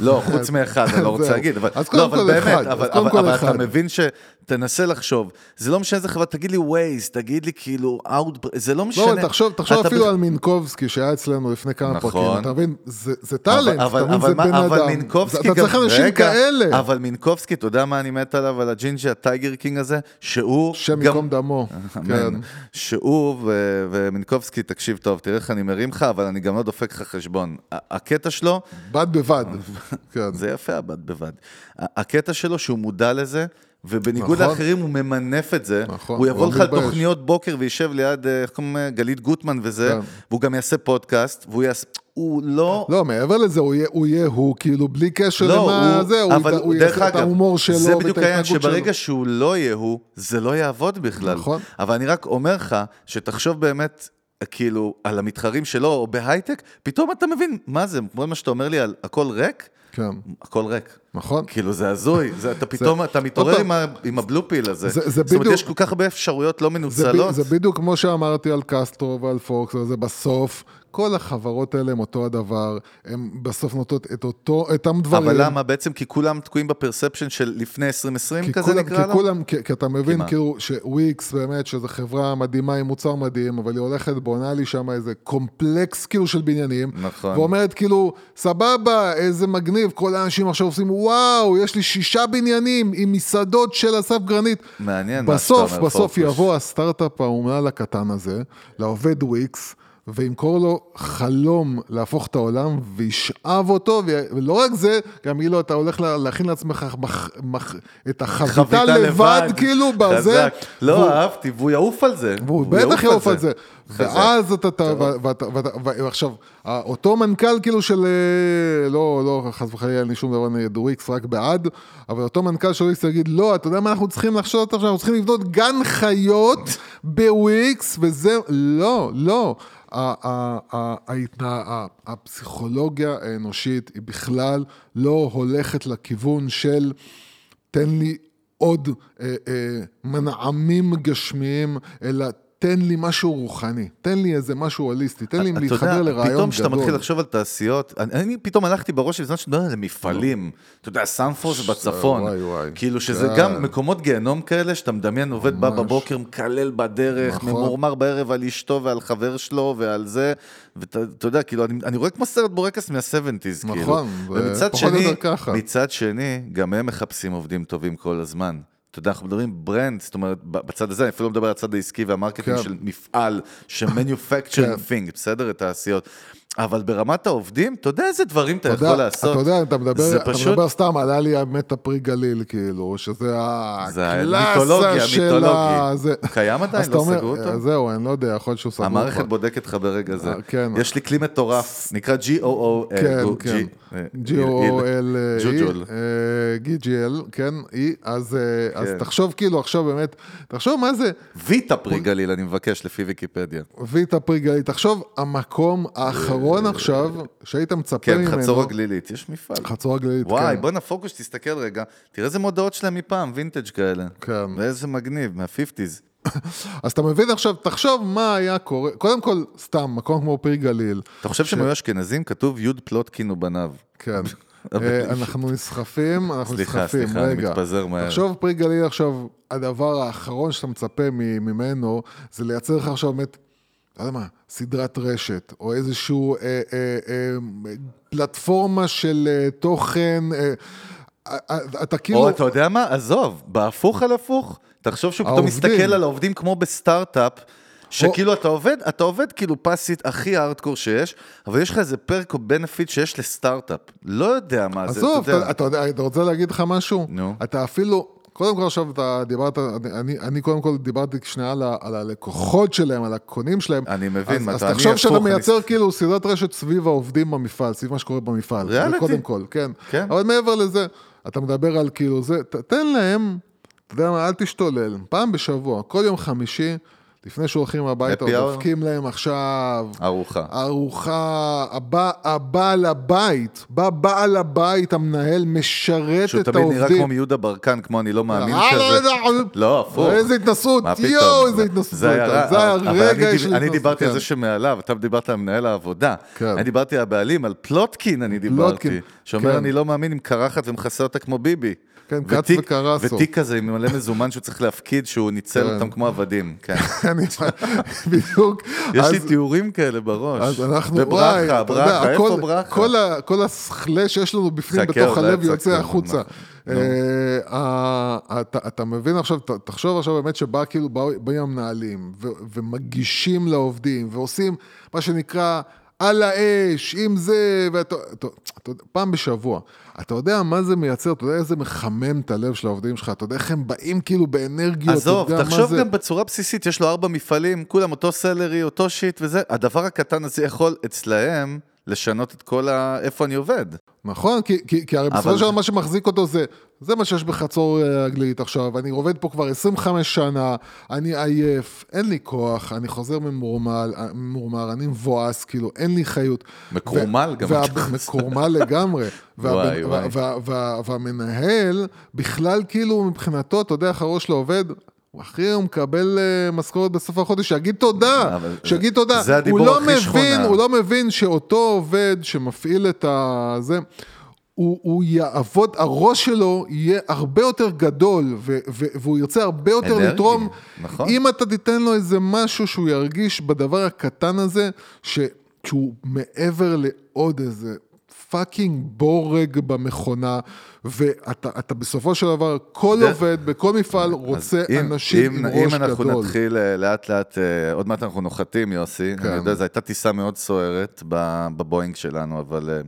לא, חוץ מאחד, אני לא רוצה. להגיד, אבל, לא, אבל באמת, אבל. אתה מבין ש... תנסה לחשוב, זה לא משנה איזה חברה, תגיד לי ווייז, תגיד לי כאילו, Outbrain, זה לא משנה.
לא, תחשוב, תחשוב אפילו
בכ-
על מינקובסקי שהיה אצלנו לפני כמה
נכון.
פרקים, אתה מבין? זה זה טאלנט,
אבל,
אתה מבין?
אבל,
זה בן
אבל
אדם.
מינקובסקי
אתה צריך אנשים כאלה.
אבל מינקובסקי, אתה יודע מה אני מת עליו, על הג'ינג'י, הטייגר קינג הזה, שהוא
שם
גם...
יקום דמו. כן.
שהוא ו- ומינקובסקי, תקשיב טוב, תראה איך אני מרים לך, אבל אני גם לא דופק לך חשבון. הקטע שלו,
בד בבד. כן.
זה יפה הבד בבד. הקטע שלו שהוא מודע לזה, ובניגוד
נכון.
לאחרים הוא ממנף את זה.
נכון,
הוא יבוא
הוא
לך
לא
על. תוכניות בוקר וישב ליד, אה, איך קוראים לה? גלית גוטמן וזה,
כן.
והוא גם יעשה פודקאסט, והוא יעשה... הוא לא...
לא, מעבר לזה, הוא יהיה הוא, יהיה הוא כאילו בלי קשר
לא,
למה
הוא,
זה, הוא
אבל
הוא יעשה את
אגב,
ההומור שלו
זה
ואת
בדיוק העניין,
ההתנהגות שלו.
שברגע שהוא לא יהיה הוא, זה לא יעבוד בכלל.
נכון.
אבל אני רק אומר לך, שתחשוב באמת, כאילו, על המתחרים שלו, או בהייטק, פתאום אתה מבין, מה זה, כמו מה שאתה אומר לי על הכל ריק,
כן,
הכל ריק.
נכון.
כאילו זה הזוי, זה, אתה פתאום, אתה מתעורר עם, ה, עם ה-blue pill הזה.
זה- זה
זאת אומרת,
בדיוק-
יש כל כך הרבה אפשרויות לא
זה,
מנוצלות.
זה בדיוק כמו שאמרתי על קסטרו ועל פוקס, זה בסוף, כל החברות האלה הם אותו הדבר, הן בסוף נותנות את אותו, אותם דברים.
אבל למה? בעצם כי כולם תקועים ב-perception של לפני 2020
כי
כזה
כולם,
נקרא
כי
לה?
כולם, כי, כי אתה מבין
מה?
כאילו שוויקס באמת, שזו חברה מדהימה עם מוצר מדהים, אבל היא הולכת, בונה לי שם איזה קומפלקס כאילו של בניינים.
נכון.
ואומרת כאילו, סבבה, איזה מגניב, כל האנשים עכשיו עושים, וואו, יש לי שישה בניינים עם מסעדות של אסף גרנית.
מעניין מה
בסוף,
שאתה אומר,
בסוף
פוקוס.
יבוא הסטארט-אפ האומלל הקטן הזה, לעובד וויקס, וימכור לו חלום להפוך את העולם, וישאב אותו, ולא רק זה, גם יגיד לו, אתה הולך לה- להכין לעצמך מח, מח, את החביתה
חביתה
לבד, כאילו, בזה.
חזק. לא,
והוא-
אהבתי, והוא יעוף על זה.
והוא בטח יעוף על זה.
חזק.
ואז אתה, אתה, ואתה, ואתה, ועכשיו, אותו מנכ"ל כאילו של, אה, לא, לא, חס וחלילה, אין לי שום דבר נגד וויקס, רק בעד, אבל אותו מנכ"ל של וויקס יגיד, לא, אתה יודע מה אנחנו צריכים לחשוב עכשיו, אנחנו צריכים לבנות גן חיות בוויקס, וזה, לא, לא. הפסיכולוגיה האנושית היא בכלל לא הולכת לכיוון של תן לי עוד אה, אה, מנעמים גשמיים, אלא תן לי משהו רוחני, תן לי איזה משהו הוליסטי, תן לי
אתה
להתחבר
יודע,
לרעיון גדול.
פתאום כשאתה מתחיל לחשוב על תעשיות, אני, אני פתאום הלכתי בראש בזמן שאתה מדבר על מפעלים, אתה יודע, סנפורס בצפון,
וואי, וואי.
כאילו שזה
כן.
גם מקומות גיהנום כאלה, שאתה מדמיין, עובד בא. בבוקר, מקלל בדרך,
נכון.
ממורמר בערב על אשתו ועל חבר שלו ועל זה, ואתה אתה יודע, כאילו, אני, אני רואה כמו סרט בורקס מה-70's, כאילו.
נכון,
ומצד
פחות או
שני,
יותר ככה.
מצד שני, גם הם מחפשים עובדים טובים כל הזמן. אתה יודע, אנחנו מדברים brand, זאת אומרת, בצד הזה, אני אפילו לא מדבר על הצד העסקי וה-marketing
כן.
של מפעל, ש-manufacturing
כן.
thing, בסדר? את העשיות. אבל ברמת העובדים, אתה יודע איזה דברים אתה
אתה
יכול
יודע,
לעשות.
אתה יודע, אתה מדבר, אתה
פשוט-
מדבר סתם, עלה לי האמת הפרי גליל, כאילו, שזה
זה
הקלאסה של ה... זה-
קיים עדיין? לא
אומר,
סגרו אותו?
זהו, אני לא יודע, יכול להיות שהוא סגור.
המערכת
כבר.
בודקת לך ברגע זה.
אה, כן.
יש לי כלי מטורף, נקרא GOO.
כן,
אה,
כן.
G- אה,
G-O-L,
ג'וג'ול.
G-G-L, כן, אז אה, אז
כן.
תחשוב כאילו עכשיו באמת, תחשוב מה זה
ויטה פרי גליל, אני מבקש, לפי ויקיפדיה.
ויטה פרי גליל, תחשוב המקום האחרון עכשיו שהיית מצפה
כן,
ממנו.
חצור הגלילית, יש מפעל.
חצור הגלילית,
וואי,
כן.
בואנה פוקוס, תסתכל רגע, תראה איזה מודעות שלהם מפעם, וינטג' כאלה.
כן.
ואיזה מגניב, מה-50's.
אז אתה מבין עכשיו, תחשוב מה היה קורה, קודם כל, סתם, מקום כמו פרי גליל,
אתה חושב שהם היו אשכנזים? כתוב יוד פלוטקין ובניו.
כן. אה, אנחנו נסחפים, אנחנו
סליחה,
נסחפים,
סליחה, אני
רגע.
מתפזר מהר.
תחשוב, פרי גליל עכשיו, הדבר האחרון שאתה מצפה ממנו, זה לייצר לך עכשיו באמת, לא יודע מה, סדרת רשת, או איזשהו אה, אה, אה, פלטפורמה של אה, תוכן, אה, אה, אה, אתה כאילו...
או אתה יודע מה? עזוב, בהפוך על הפוך. תחשוב שהוא פתאום. מסתכל על העובדים כמו בסטארט-אפ, שכאילו אתה עובד, אתה עובד כאילו פאסית הכי הארדקור שיש, אבל יש לך איזה פרק או בנפיט שיש לסטארט-אפ. לא יודע מה זה,
עזוב,
אתה יודע.
אתה, אתה יודע, אתה רוצה להגיד לך משהו?
נו.
אתה אפילו, קודם כל עכשיו אתה דיברת, אני, אני, אני קודם כל דיברתי שנייה על, ה- על הלקוחות שלהם, על הקונים שלהם.
אני מבין,
אז,
מה
אז תחשוב שאתה
הפוך, אני-
מייצר כאילו סדרת רשת סביב העובדים במפעל, סביב מה שקורה במפעל.
ריאליטי.
קודם כל, כן.
כן.
אבל מעבר לזה, אתה מדבר על כאילו זה, ת- תן להם, אתה יודע מה, אל תשתולל, פעם בשבוע, כל יום חמישי, לפני שהולכים הביתה? דופקים להם עכשיו.
ארוחה.
ארוחה, הבא, הבעל הבית, בא בעל הבית, המנהל, משרת
שהוא
את
תמיד נראה
העובדים.
כמו מיהודה ברקן, כמו אני לא מאמין
אה,
כזה.
לא, לא,
לא, הפוך.
איזה התנסות? יואו, איזה התנסות
זה היה
רגע
אני
של
דיב- אני
התנסות,
דיברתי על
כן.
זה שמעליו, אתה דיברת על מנהל העבודה.
כן.
אני דיברתי על הבעלים, על פלוטקין אני דיברתי. שאומר,
כן.
אני לא מאמין עם קרחת ומכסה אותה כמו ביבי.
כן, כץ וקרסו.
ותיק כזה עם מלא מזומן שהוא צריך להפקיד, שהוא ניצל
כן.
אותם כמו עבדים. כן.
אני- בדיוק.
יש לי תיאורים כאלה בראש.
אז אנחנו,
וברכה,
וואי,
ברכה, איפה ברכה?
כל הסכלה שיש לנו בפנים בתוך הלב יוצא החוצה. אה, אתה- מבין עכשיו, תחשוב עכשיו באמת שבא כאילו, באים המנהלים ומגישים לעובדים ועושים מה שנקרא על האש, עם זה, ואתה, פעם בשבוע. אתה יודע מה זה מייצר, אתה יודע איזה מחמם את הלב של העובדים שלך, אתה יודע איך הם באים כאילו באנרגיות,
עזוב,
אתה יודע מה
תחשוב
זה-
גם בצורה בסיסית, יש לו ארבע מפעלים, כולם אותו סלרי, אותו שיט וזה, הדבר הקטן הזה יכול אצלהם לשנות את כל ה... איפה אני עובד.
נכון, כי, כי, כי הרי בסופו של דבר מה שמחזיק אותו זה, זה מה שיש בחצור אה, הגלילית עכשיו, אני עובד פה כבר 25 שנה, אני עייף, אין לי כוח, אני חוזר ממורמל, אה, ממורמר, אני מבואס, כאילו, אין לי חיות.
מקורמל גם
וה. מקורמל לגמרי.
וואי,
וה,
וואי.
וה, וה, והמנהל, בכלל כאילו מבחינתו, אתה יודע איך הראש שלו עובד? אחי, הוא מקבל אה, משכורת בסוף החודש, שיגיד תודה,
אבל
שיגיד תודה.
זה הדיבור
לא
הכי
מבין,
שכונה.
הוא לא מבין שאותו עובד שמפעיל את ה... זה, הוא, הוא יעבוד, הראש שלו יהיה הרבה יותר גדול, ו, ו, והוא ירצה הרבה יותר
אנרגי,
לתרום.
נכון.
אם אתה תיתן לו איזה משהו שהוא ירגיש בדבר הקטן הזה, ש, שהוא מעבר לעוד איזה fucking בורג במכונה, ואתה אתה בסופו של דבר, כל
זה-
עובד בכל מפעל רוצה
אם-
אנשים
אם,
עם
אם
ראש
אנחנו
גדול.
נתחיל אה, לאט לאט, אה, עוד מעט אנחנו נוחתים, יוסי.
כן.
אני יודע, זו הייתה טיסה מאוד סוערת בבואינג שלנו, אבל אה,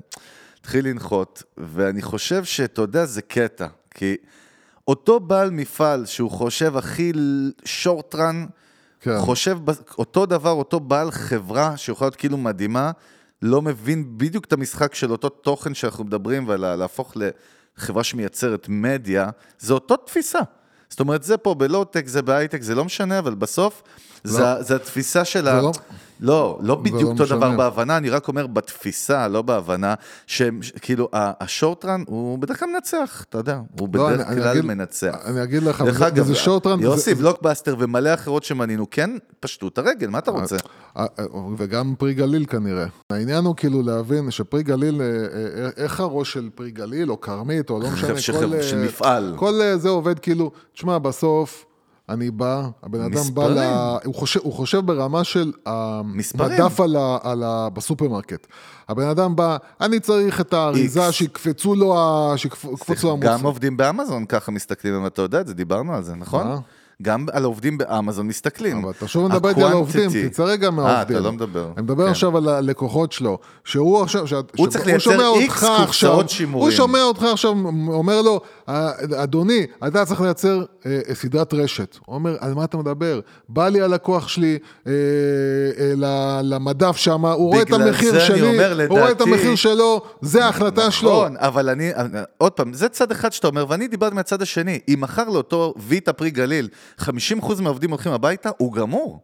התחיל לנחות, ואני חושב שאתה יודע, זה קטע, כי אותו בעל מפעל שהוא חושב הכי שורטרן,
כן.
חושב אותו דבר, אותו בעל חברה שיכולה להיות כאילו מדהימה, לא מבין בדיוק את המשחק של אותו תוכן שאנחנו מדברים, ולהפוך לחברה שמייצרת מדיה, זה אותו תפיסה. זאת אומרת, זה פה בלואו-טק, זה בהייטק, זה לא משנה, אבל בסוף, זה, זה התפיסה של ה...
לא-
לא, לא בדיוק
לא
אותו דבר. בהבנה, אני רק אומר בתפיסה, לא בהבנה, שכאילו, השורטרן הוא בדרך כלל מנצח, אתה יודע, הוא
לא,
בדרך
אני- אני
כלל
אגיד-
מנצח.
אני אגיד לך,
דרך
וזה-
אגב,
וזה short run,
יוסי,
זה-
בלוקבאסטר ומלא אחרות שמנינו, כן, פשטו את הרגל, מה אתה רוצה?
אה, אה, וגם פרי גליל כנראה. העניין הוא כאילו להבין שפרי גליל, אה, אה, איך הראש של פרי גליל, או כרמית, או לא משנה, כל... אה,
של מפעל.
כל אה, זה עובד כאילו, תשמע, בסוף... אני בא, הבן אדם בא
מספרים.
ל... הוא חושב, הוא חושב ברמה של
מספרים.
המדף על ה, על ה, בסופרמרקט. הבן אדם בא, אני צריך את האריזה,
X.
שיקפצו לו, ה- שיקפוץ לו
גם. עובדים באמזון ככה מסתכלים, אבל אתה יודע את זה, דיברנו על זה, נכון?
מה?
גם על העובדים באמזון מסתכלים.
אבל אתה שוב מדבר איתי על העובדים,
ה-quantity.
תצא רגע מהעובדים.
אה, אתה לא מדבר.
אני מדבר
כן.
עכשיו על הלקוחות שלו, שהוא עכשיו, שאת-
הוא
ש-
צריך לייצר
אותך
קופסאות שימורים.
הוא שומע אותך עכשיו, אומר לו, "אה, אדוני, אתה צריך לייצר אה, סדרת רשת. הוא אומר, על מה אתה מדבר? בא לי הלקוח שלי אה, אה, למדף שם, הוא רואה את המחיר שלי,
אומר,
הוא רואה את
לדעתי-
המחיר שלו, זה ההחלטה שלו.
נכון, אבל אני, עוד פעם, זה צד אחד שאתה אומר, ואני דיברתי מהצד השני. אם מחר לאותו ויטה פרי גליל, 50% מהעובדים הולכים הביתה, הוא גמור.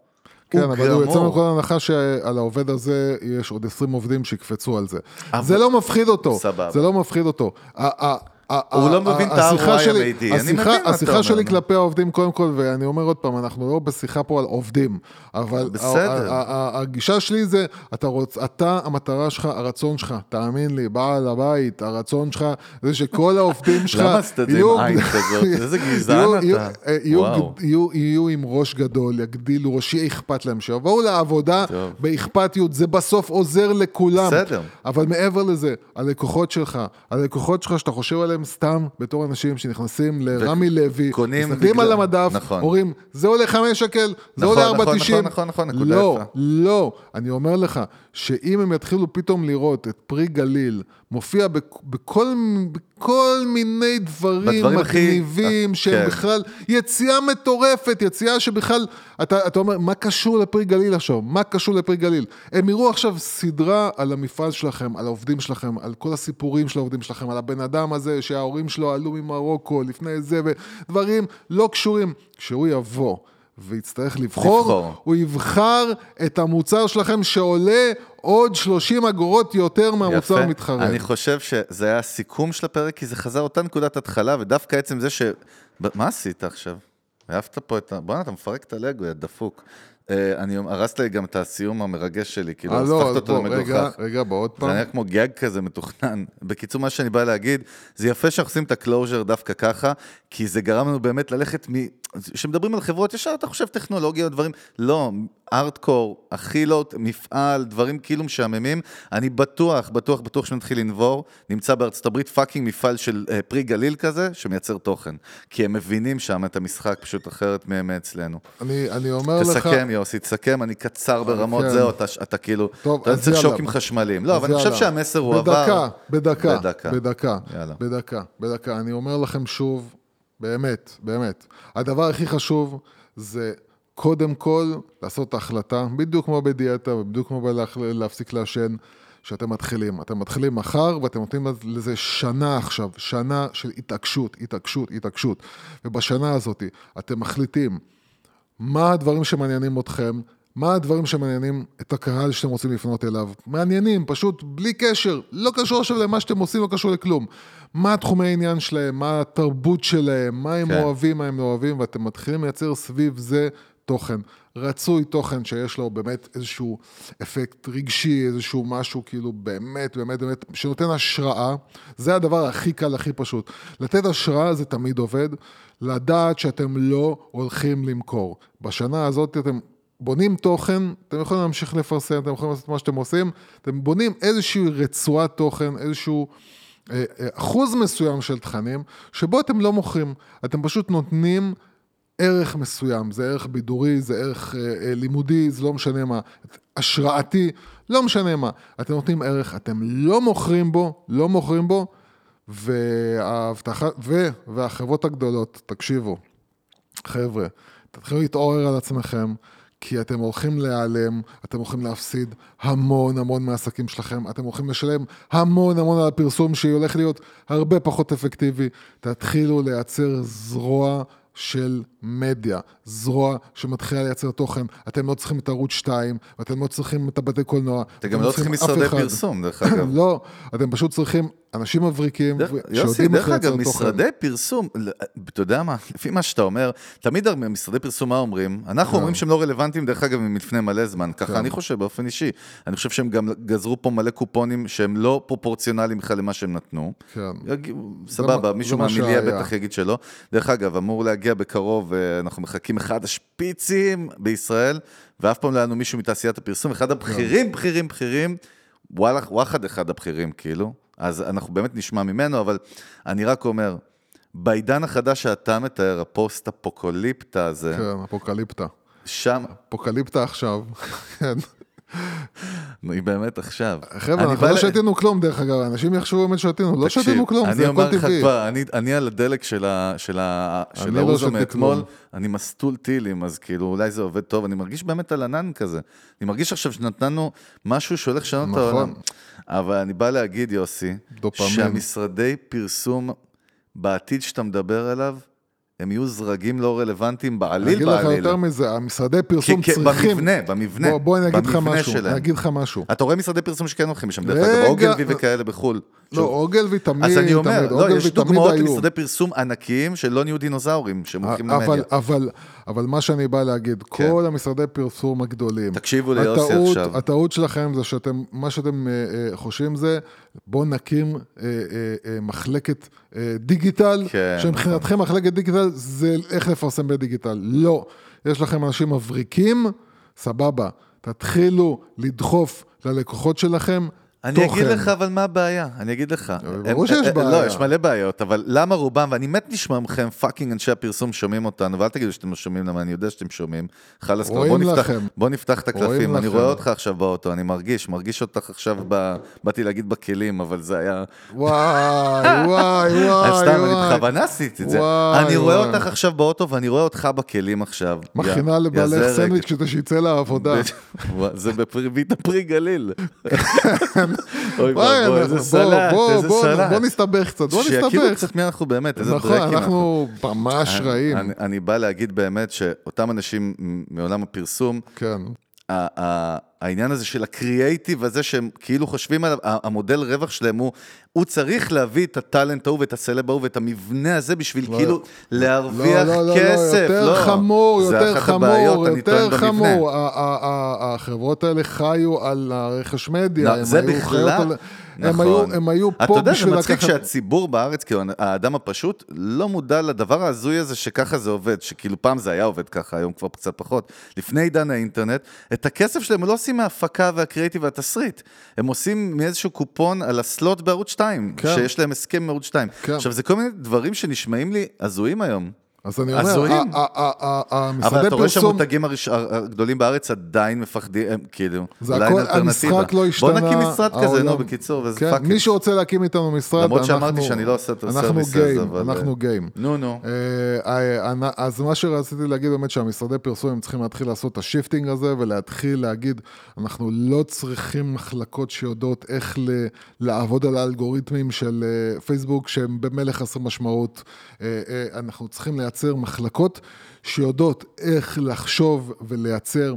כן,
הוא
אבל הוא יוצא
גמור.
מכל הנחה שעל העובד הזה יש עוד 20 עובדים שיקפצו על זה.
אבל-
זה לא מפחיד אותו.
סבבה.
זה לא מפחיד אותו.
הוא לא מבין את
השיחה
ה-ROI
שלי-
המידי. אני
השיחה-
מבין מה אתה
השיחה
אומר,
שלי
נו.
כלפי העובדים, קודם כל, ואני אומר עוד פעם, אנחנו לא בשיחה פה על עובדים, אבל הגישה שלי זה, אתה המטרה שלך, הרצון שלך, תאמין לי, בעל הבית, הרצון שלך, זה שכל העובדים שלך
למה עשית את זה עם עין כזאת? איזה גזען אתה.
יהיו- אה, יהיו- עם ראש גדול, יגדילו ראש, יהיה אכפת להם, שיבואו לעבודה. באכפתיות, זה בסוף עוזר לכולם.
בסדר.
אבל מעבר לזה, הלקוחות שלך, הלקוחות שלך שאתה חושב עליהם סתם בתור אנשים שנכנסים לרמי לוי,
קונים
מסתכלים על המדף,
נכון.
אומרים, זה עולה חמש שקל, זה
נכון,
עולה ארבע
נכון,
תשעים.
נכון, נכון, נכון, נקודה
לא,
יפה.
לא, אני אומר לך, שאם הם יתחילו פתאום לראות את פרי גליל מופיע בכ- בכל, בכל מיני דברים
בדברים הכי-
מגניבים, שהם
כן.
בכלל יציאה מטורפת, יציאה שבכלל, אתה, אתה אומר, מה קשור לפרי גליל עכשיו? מה קשור לפרי גליל? הם יראו עכשיו סדרה על המפעל שלכם, על העובדים שלכם, על כל הסיפורים של העובדים שלכם, על הבן אדם הזה שההורים שלו עלו ממרוקו לפני זה, ודברים לא קשורים. כשהוא יבוא ויצטרך לבחור,
לבחור.
הוא יבחר את המוצר שלכם שעולה עוד 30 אגורות יותר מהמוצר
יפה.
המתחרה.
אני חושב שזה היה הסיכום של הפרק, כי זה חזר אותה נקודת התחלה, ודווקא עצם זה ש... מה עשית עכשיו? העפת פה את ה... בוא'נה, אתה מפרק את הלגו, יא דפוק. אה, אני הרסת לי גם את הסיום המרגש שלי, כאילו,
אה, לא,
אותו
בוא, רגע,
למגוחך.
רגע, בוא עוד
זה
פעם.
היה כמו גג כזה מתוכנן. בקיצור, מה שאני בא להגיד, זה יפה שאנחנו עושים את ה-closure דווקא ככה, כי זה גרם לנו באמת ללכת מ... כשמדברים על חברות, ישר אתה חושב טכנולוגיה או דברים, לא, ארטקור, אכילות, מפעל, דברים כאילו משעממים. אני בטוח, בטוח, בטוח שנתחיל לנבור, נמצא בארצות הברית fucking מפעל של אה, פרי גליל כזה, שמייצר תוכן. כי הם מבינים שם את המשחק פשוט אחרת מ- מאצלנו.
אני, אני אומר לך...
תסכם, יוסי, תסכם, אני קצר ברמות,
כן.
זהו, אתה, אתה כאילו,
טוב,
אתה צריך. שוקים חשמליים. לא, אבל אני חושב. שהמסר הוא
בדקה,
עבר.
בדקה,
בדקה.
בדקה. בדקה, בדקה. אני אומר לכם שוב, באמת, באמת, הדבר הכי חשוב זה קודם כל לעשות את ההחלטה, בדיוק כמו בדיאטה ובדיוק כמו בלהפסיק לעשן, שאתם מתחילים. אתם מתחילים מחר ואתם נותנים לזה שנה עכשיו, שנה של התעקשות, התעקשות, התעקשות. ובשנה הזאת אתם מחליטים מה הדברים שמעניינים אתכם, מה הדברים שמעניינים את הקהל שאתם רוצים לפנות אליו. מעניינים, פשוט בלי קשר, לא קשור עכשיו למה שאתם עושים, לא קשור לכלום. מה התחומי העניין שלהם, מה התרבות שלהם, מה הם
כן.
אוהבים, מה הם לא אוהבים, ואתם מתחילים לייצר סביב זה תוכן. רצוי תוכן שיש לו באמת איזשהו אפקט רגשי, איזשהו משהו כאילו באמת, באמת, באמת, שנותן השראה. זה הדבר הכי קל, הכי פשוט. לתת השראה זה תמיד עובד. לדעת שאתם לא הולכים למכור. בשנה הזאת אתם בונים תוכן, אתם יכולים להמשיך לפרסם, אתם יכולים לעשות מה שאתם עושים, אתם בונים איזושהי רצועת תוכן, איזשהו אה, אה, אחוז מסוים של תכנים, שבו אתם לא מוכרים, אתם פשוט נותנים ערך מסוים, זה ערך בידורי, זה ערך אה, לימודי, זה לא משנה מה, השראתי, לא משנה מה, אתם נותנים ערך, אתם לא מוכרים בו, לא מוכרים בו, וההבטחה, ו, והחברות הגדולות, תקשיבו, חבר'ה, תתחילו להתעורר על עצמכם, כי אתם הולכים להיעלם, אתם הולכים להפסיד המון המון מהעסקים שלכם, אתם הולכים לשלם המון המון על הפרסום שהולך להיות הרבה פחות אפקטיבי. תתחילו לייצר זרוע של מדיה, זרוע שמתחילה לייצר תוכן. אתם לא צריכים את ערוץ 2, ואתם לא צריכים את הבתי קולנוע.
אתם גם לא צריכים משרדי. פרסום, דרך אגב.
לא, אתם פשוט צריכים אנשים מבריקים,
דרך- יוסי,
שיודעים
דרך
איך לייצר
אגב,
תוכן.
משרדי פרסום, אתה יודע מה, לפי מה שאתה אומר, תמיד משרדי פרסום מה אומרים? אנחנו אומרים שהם לא רלוונטיים, דרך אגב, מלפני מלא זמן, ככה אני חושב באופן אישי. אני חושב שהם גם גזרו פה מלא קופונים שהם לא פרופורציונליים בכלל למה שהם נתנו.
כן.
סבבה, מישהו מהמיליה. בטח יגיד שלא. דרך אגב, אמור להגיע בקרוב, אה, אנחנו מחכים אחד השפיצים בישראל, ואף פעם לא היה לנו מישהו מתעשיית הפרסום, אחד הבכירים, בכירים, בכירים, וואלה, וואחד אחד הבכירים, כאילו. אז אנחנו באמת נשמע ממנו, אבל אני רק אומר, בעידן החדש שאתה מתאר, הפוסט-אפוקליפטה הזה,
כן, אפוקליפטה.
שם,
אפוקליפטה עכשיו. כן.
היא באמת עכשיו.
חבר'ה,
אני
אנחנו לא שתינו כלום, דרך אגב, אנשים יחשבו באמת שתינו, לא שתינו כלום,
אני
זה
אומר
הכל
לך
טבעי.
כבר, אני, אני על הדלק של,
אני לא
האוזו
שתיתי
מאתמול. אני מסטול טילים, אז כאילו אולי זה עובד טוב, אני מרגיש באמת על ענן כזה. אני מרגיש עכשיו שנתנו משהו שהולך לשנות את
נכון.
העולם. אבל אני בא להגיד, יוסי. שהמשרדי פרסום בעתיד שאתה מדבר אליו, הם יהיו זרגים לא רלוונטיים
אני
בעליל
אגיד לך
בעליל.
יותר מזה, המשרדי פרסום
כי- כי-
צריכים...
במבנה, במבנה,
בוא, בוא אני אגיד לך משהו. אני אגיד לך משהו.
אתה רואה משרדי פרסום שכן הולכים לשם, דרך אגב, אוגלווי וכאלה בחו"ל.
לא, אוגלווי תמיד,
אז אני אומר,
תמיד,
לא, יש דוגמאות. למשרדי פרסום ענקיים שלא נהיו דינוזאורים,
אבל,
למדיה.
אבל, אבל מה שאני בא להגיד,
כן.
כל המשרדי פרסום הגדולים,
תקשיבו ליוסי עכשיו.
הטעות שלכם זה שאתם, מה שאתם אה, אה, חושבים זה, בואו נקים אה, אה, אה, מחלקת אה, דיגיטל,
כן,
שמבחינתכם מחלקת דיגיטל זה איך לפרסם בדיגיטל. לא, יש לכם אנשים מבריקים, סבבה, תתחילו לדחוף ללקוחות שלכם
אני
תוכן.
אגיד לך אבל מה הבעיה, אני אגיד לך.
ברור שיש
אה,
בעיה.
לא, יש מלא בעיות, אבל למה רובם, ואני מת לשמוע מכם, fucking אנשי הפרסום שומעים אותנו, ואל תגידו שאתם לא שומעים, למה אני יודע שאתם שומעים. חלאס כבר,
רואים
בוא נפתח-
לכם.
בוא נפתח את הקלפים, אני
לכם.
רואה אותך עכשיו באוטו, אני מרגיש, מרגיש אותך עכשיו, ב- באתי להגיד בכלים, אבל זה היה...
וואי, וואי, וואי,
אז סתם, אני
וואי.
בכוונה עשיתי את זה.
וואי,
אני רואה
וואי.
אותך עכשיו באוטו, ואני רואה אותך בכלים עכשיו.
מכינה לבעלך. סנדוויץ' כדי שיצא לעבודה.
וואי, זה הפרי גליל. אוי ואבוי,
אנחנו-
איזה סלט,
בוא,
איזה סלט.
בוא נסתבך קצת, בוא
שיכירו
נסתבך.
קצת מי אנחנו באמת, איזה
נכון,
ברקים
אנחנו ממש רעים.
אני בא להגיד באמת שאותם אנשים מעולם הפרסום,
כן.
העניין הזה של הקריאייטיב הזה שהם כאילו חושבים עליו, המודל רווח שלהם הוא, הוא צריך להביא את הטאלנט ההוא ואת הסלב ההוא ואת המבנה הזה בשביל
לא,
כאילו להרוויח
לא, לא, לא,
כסף.
יותר
לא.
חמור,
זה
יותר
הבעיות,
חמור, יותר. חמור. ה- ה- ה- החברות האלה חיו על הרכש מדיה.
לא,
הם
זה בכלל,
על- הם
נכון.
היו- הם היו
אתה
פה
יודע,
בשביל
זה מצחיק
לקחת...
שהציבור בארץ, כאילו, האדם הפשוט, לא מודע לדבר ההזוי הזה שככה זה עובד, שכאילו פעם זה היה עובד ככה, היום כבר קצת פחות. לפני עידן האינטרנט, את הכסף שלהם הם לא עושים מההפקה והקריאיטיב והתסריט. הם עושים מאיזשהו קופון על ה slot בערוץ 2,
כן.
שיש להם הסכם מערוץ 2.
כן.
עכשיו, זה כל מיני דברים שנשמעים לי הזויים היום.
אז אני אומר,
הזויים.
ה- ה- ה- ה-
אבל
המשרדי
אתה רואה
פרסום...
שהמותגים הגדולים בארץ עדיין מפחדים, כאילו,
זה הכל. המשחק לא השתנה.
בוא נקים משרד כזה, נו, בקיצור, וזה
כן,
fuck.
מי שרוצה להקים איתנו משרד,
למרות שאמרתי שאני לא עושה את
אנחנו
ה
service
הזה, אבל...
אנחנו game.
נו, נו.
אה, אה, אה, אז מה שרציתי להגיד באמת שהמשרדי פרסום הם צריכים להתחיל לעשות את ה shifting הזה ולהתחיל להגיד אנחנו לא צריכים מחלקות שיודעות איך לעבוד על האלגוריתמים של אה, פייסבוק שהם במילא חסרי משמעות. אה, אה, אנחנו צריכים לייצר מחלקות שיודעות איך לחשוב ולייצר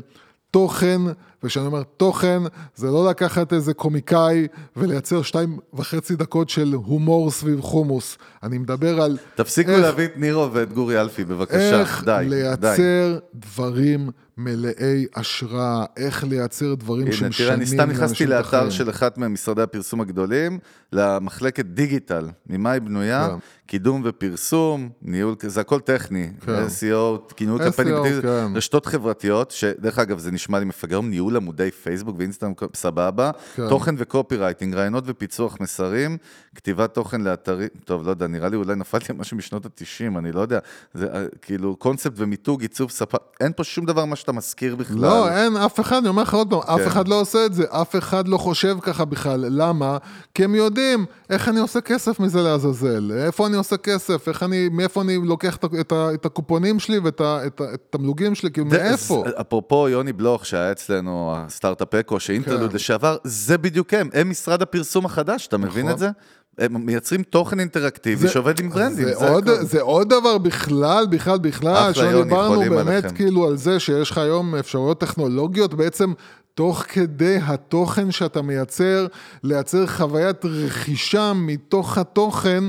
תוכן, וכשאני אומר תוכן, זה לא לקחת איזה קומיקאי ולייצר שתיים וחצי דקות של הומור סביב חומוס. אני מדבר על...
תפסיקו
איך-
להביא את נירו ואת גורי אלפי, בבקשה.
איך
די, די.
לייצר דברים מלאי השראה, איך לייצר דברים
הנה,
שמשנים
תראה, אני סתם נכנסתי
לאנשים את
לאתר. של אחד ממשרדי הפרסום הגדולים, למחלקת דיגיטל. ממה היא בנויה?
כן.
קידום ופרסום, ניהול, זה הכל טכני.
כן.
SEO, ניהול
SEO,
קמפיינים,
כן.
רשתות חברתיות, שדרך אגב, זה נשמע לי מפגר, ניהול עמודי פייסבוק ואינסטגרם, סבבה.
כן.
תוכן וקופי רייטינג, רעיונות ופיצוח מסרים, כתיבת תוכן לאתרים, טוב, לא יודע, נראה לי אולי נפלתי משהו משנות ה-90, אני לא יודע. זה אה, כאילו קונספט ומיתוג, עיצוב ספה, אין פה שום דבר מה שאתה מזכיר בכלל.
לא, אין, אף אחד, אני אומר לך עוד פעם, אף
כן.
אחד לא עושה את זה, אף אחד לא חושב ככה בכלל. למה? כי הם יודעים איך אני עושה כסף מזה לעזאזל, איפה אני עושה כסף, איך אני, מאיפה אני לוקח את, את, את הקופונים שלי ואת את את התמלוגים שלי, כאילו, מאיפה?
אפרופו יוני בלוך שהיה אצלנו, הסטארט-אפ אקו, שאינטרלוד
כן.
לשעבר, זה בדיוק הם, הם משרד הפרסום החדש, אתה מבין
נכון.
את זה? הם מייצרים תוכן אינטראקטיבי שעובד עם ברנדים,
זה,
זה
עוד,
הכל.
זה עוד דבר בכלל, בכלל, בכלל, שלא דיברנו באמת
עליכם.
כאילו על זה שיש לך היום אפשרויות טכנולוגיות בעצם תוך כדי התוכן שאתה מייצר, לייצר חוויית רכישה מתוך התוכן.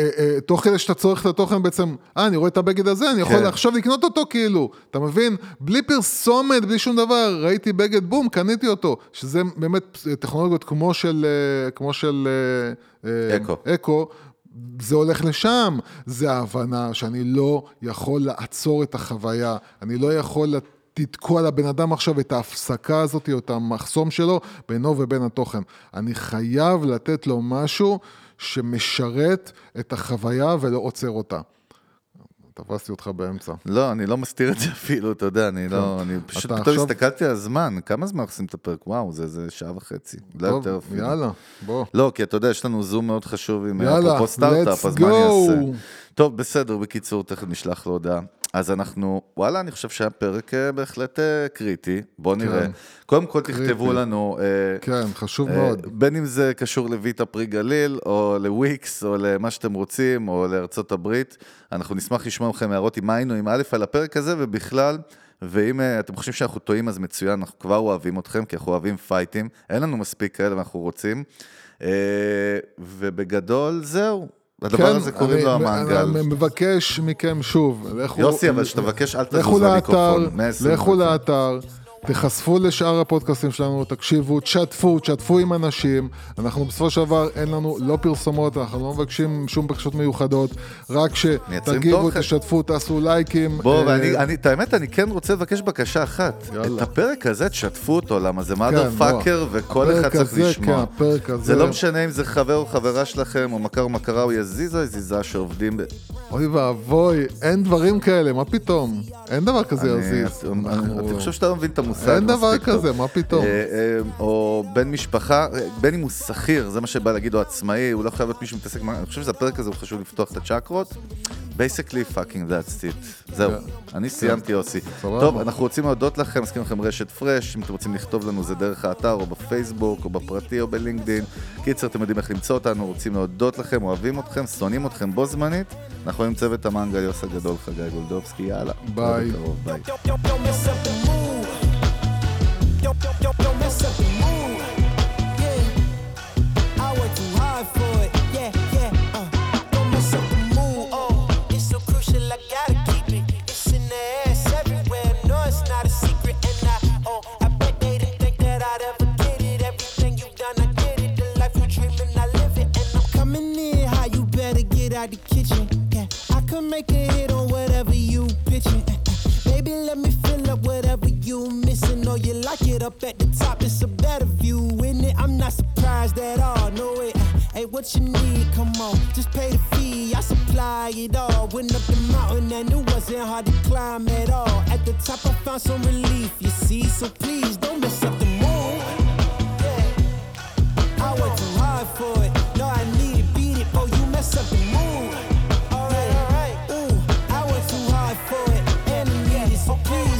אה, אה, תוך כדי שאתה צורך את התוכן בעצם, אה, אני רואה את הבגד הזה, אני יכול
כן.
עכשיו לקנות אותו כאילו, אתה מבין? בלי פרסומת, בלי שום דבר, ראיתי בגד, בום, קניתי אותו. שזה באמת טכנולוגיות כמו של, אה, כמו של אה, אה,
אקו.
אקו, זה הולך לשם. זה ההבנה שאני לא יכול לעצור את החוויה, אני לא יכול לתקוע לבן אדם עכשיו את ההפסקה הזאת, או את המחסום שלו, בינו ובין התוכן. אני חייב לתת לו משהו שמשרת את החוויה ולא עוצר אותה. תפסתי אותך באמצע.
לא, אני לא מסתיר את זה אפילו, אתה יודע, אני לא, אני פשוט פתאום הסתכלתי על הזמן, כמה זמן עושים את הפרק? וואו, זה שעה וחצי, לא יותר אפילו.
יאללה, בוא.
לא, כי אתה יודע, יש לנו זום מאוד חשוב עם אפרופו סטארט-אפ, אז מה אני. אעשה? טוב, בסדר, בקיצור, תכף נשלח לו הודעה. אז אנחנו, וואלה, אני חושב שהיה פרק אה, בהחלט אה, קריטי, בואו נראה. קודם כל תכתבו לנו, אה,
כן, חשוב
אה,
מאוד.
בין אם זה קשור לויטה פרי גליל, או לוויקס, או למה שאתם רוצים, או לארצות הברית. אנחנו נשמח לשמוע מכם הערות עם היינו, עם א' על הפרק הזה, ובכלל, ואם אתם חושבים שאנחנו טועים, אז מצוין, אנחנו כבר אוהבים אתכם, כי אנחנו אוהבים פייטים. אין לנו מספיק כאלה ואנחנו רוצים. ובגדול, זהו. הדבר הזה קוראים
כן,
לו המעגל.
אני מבקש מכם שוב, לכו...
יוסי, אבל שתבקש, אל
לכו
תזוז
לאתר,
למיקרופון. 120
לכו. לאתר, תיחשפו לשאר הפודקאסטים שלנו, תקשיבו, תשתפו, תשתפו עם אנשים. אנחנו בסופו של דבר, אין לנו לא פרסומות, אנחנו לא מבקשים שום בקשות מיוחדות, רק שתגיבו. תשתפו, תעשו לייקים.
בוא,
אה,
ואני, אני, את האמת, אני כן רוצה לבקש בקשה אחת.
יאללה.
את הפרק הזה, תשתפו אותו, למה זה מאדר
בוא.
פאקר, וכל אחד צריך לשמוע.
כן, הפרק הזה.
זה לא משנה אם זה חבר או חברה שלכם, או מכר או מכרה, או יזיזה או יזיזה שעובדים ב...
אוי ואבוי, אין דברים כאלה, מה פתאום? אין דבר כזה
אני-
יזיז.
אני-
אנחנו-
אני חושב שאתה לא מבין את המושג
אין דבר
טוב.
כזה, מה פתאום?
אה, אה, או בן משפחה, אה, בין אם הוא שכיר, זה מה שבא להגיד, או עצמאי, הוא לא חייב להיות מישהו מתעסק, אני חושב שהפרק הזה הוא חשוב לפתוח את הצ'קרות. basically fucking that's it. זהו,
כן.
אני סיימתי יוסי. טוב, אנחנו רוצים להודות לכם, מזכיר לכם רשת פרש, אם אתם רוצים לכתוב לנו זה דרך האתר, או בפייסבוק, או בפרטי, או בלינקדין. קיצר, אתם יודעים איך למצוא אותנו, רוצים להודות לכם, אוהבים אתכם, שונאים אתכם בו זמנית. אנחנו עם צוות המנגל, יוס הגדול, חגי גולדובסקי, יאללה.
ביי.
Make a hit on whatever you pitching. Uh, uh, Baby, let me fill up whatever you missing or you like it up at the top. It's a better view isn't it. I'm not surprised at all. No way. Hey, what you need? Come on, just pay the fee. I supply it all. Went up the mountain and it wasn't hard to climb at all. At the top, I found some relief. You see, so please don't mess up the mood. Yeah. I worked too hard for it. No, I need it, beat it. Oh, you mess up the mood. Alright, alright. Ooh, I worked too hard for it. And I need it, so please.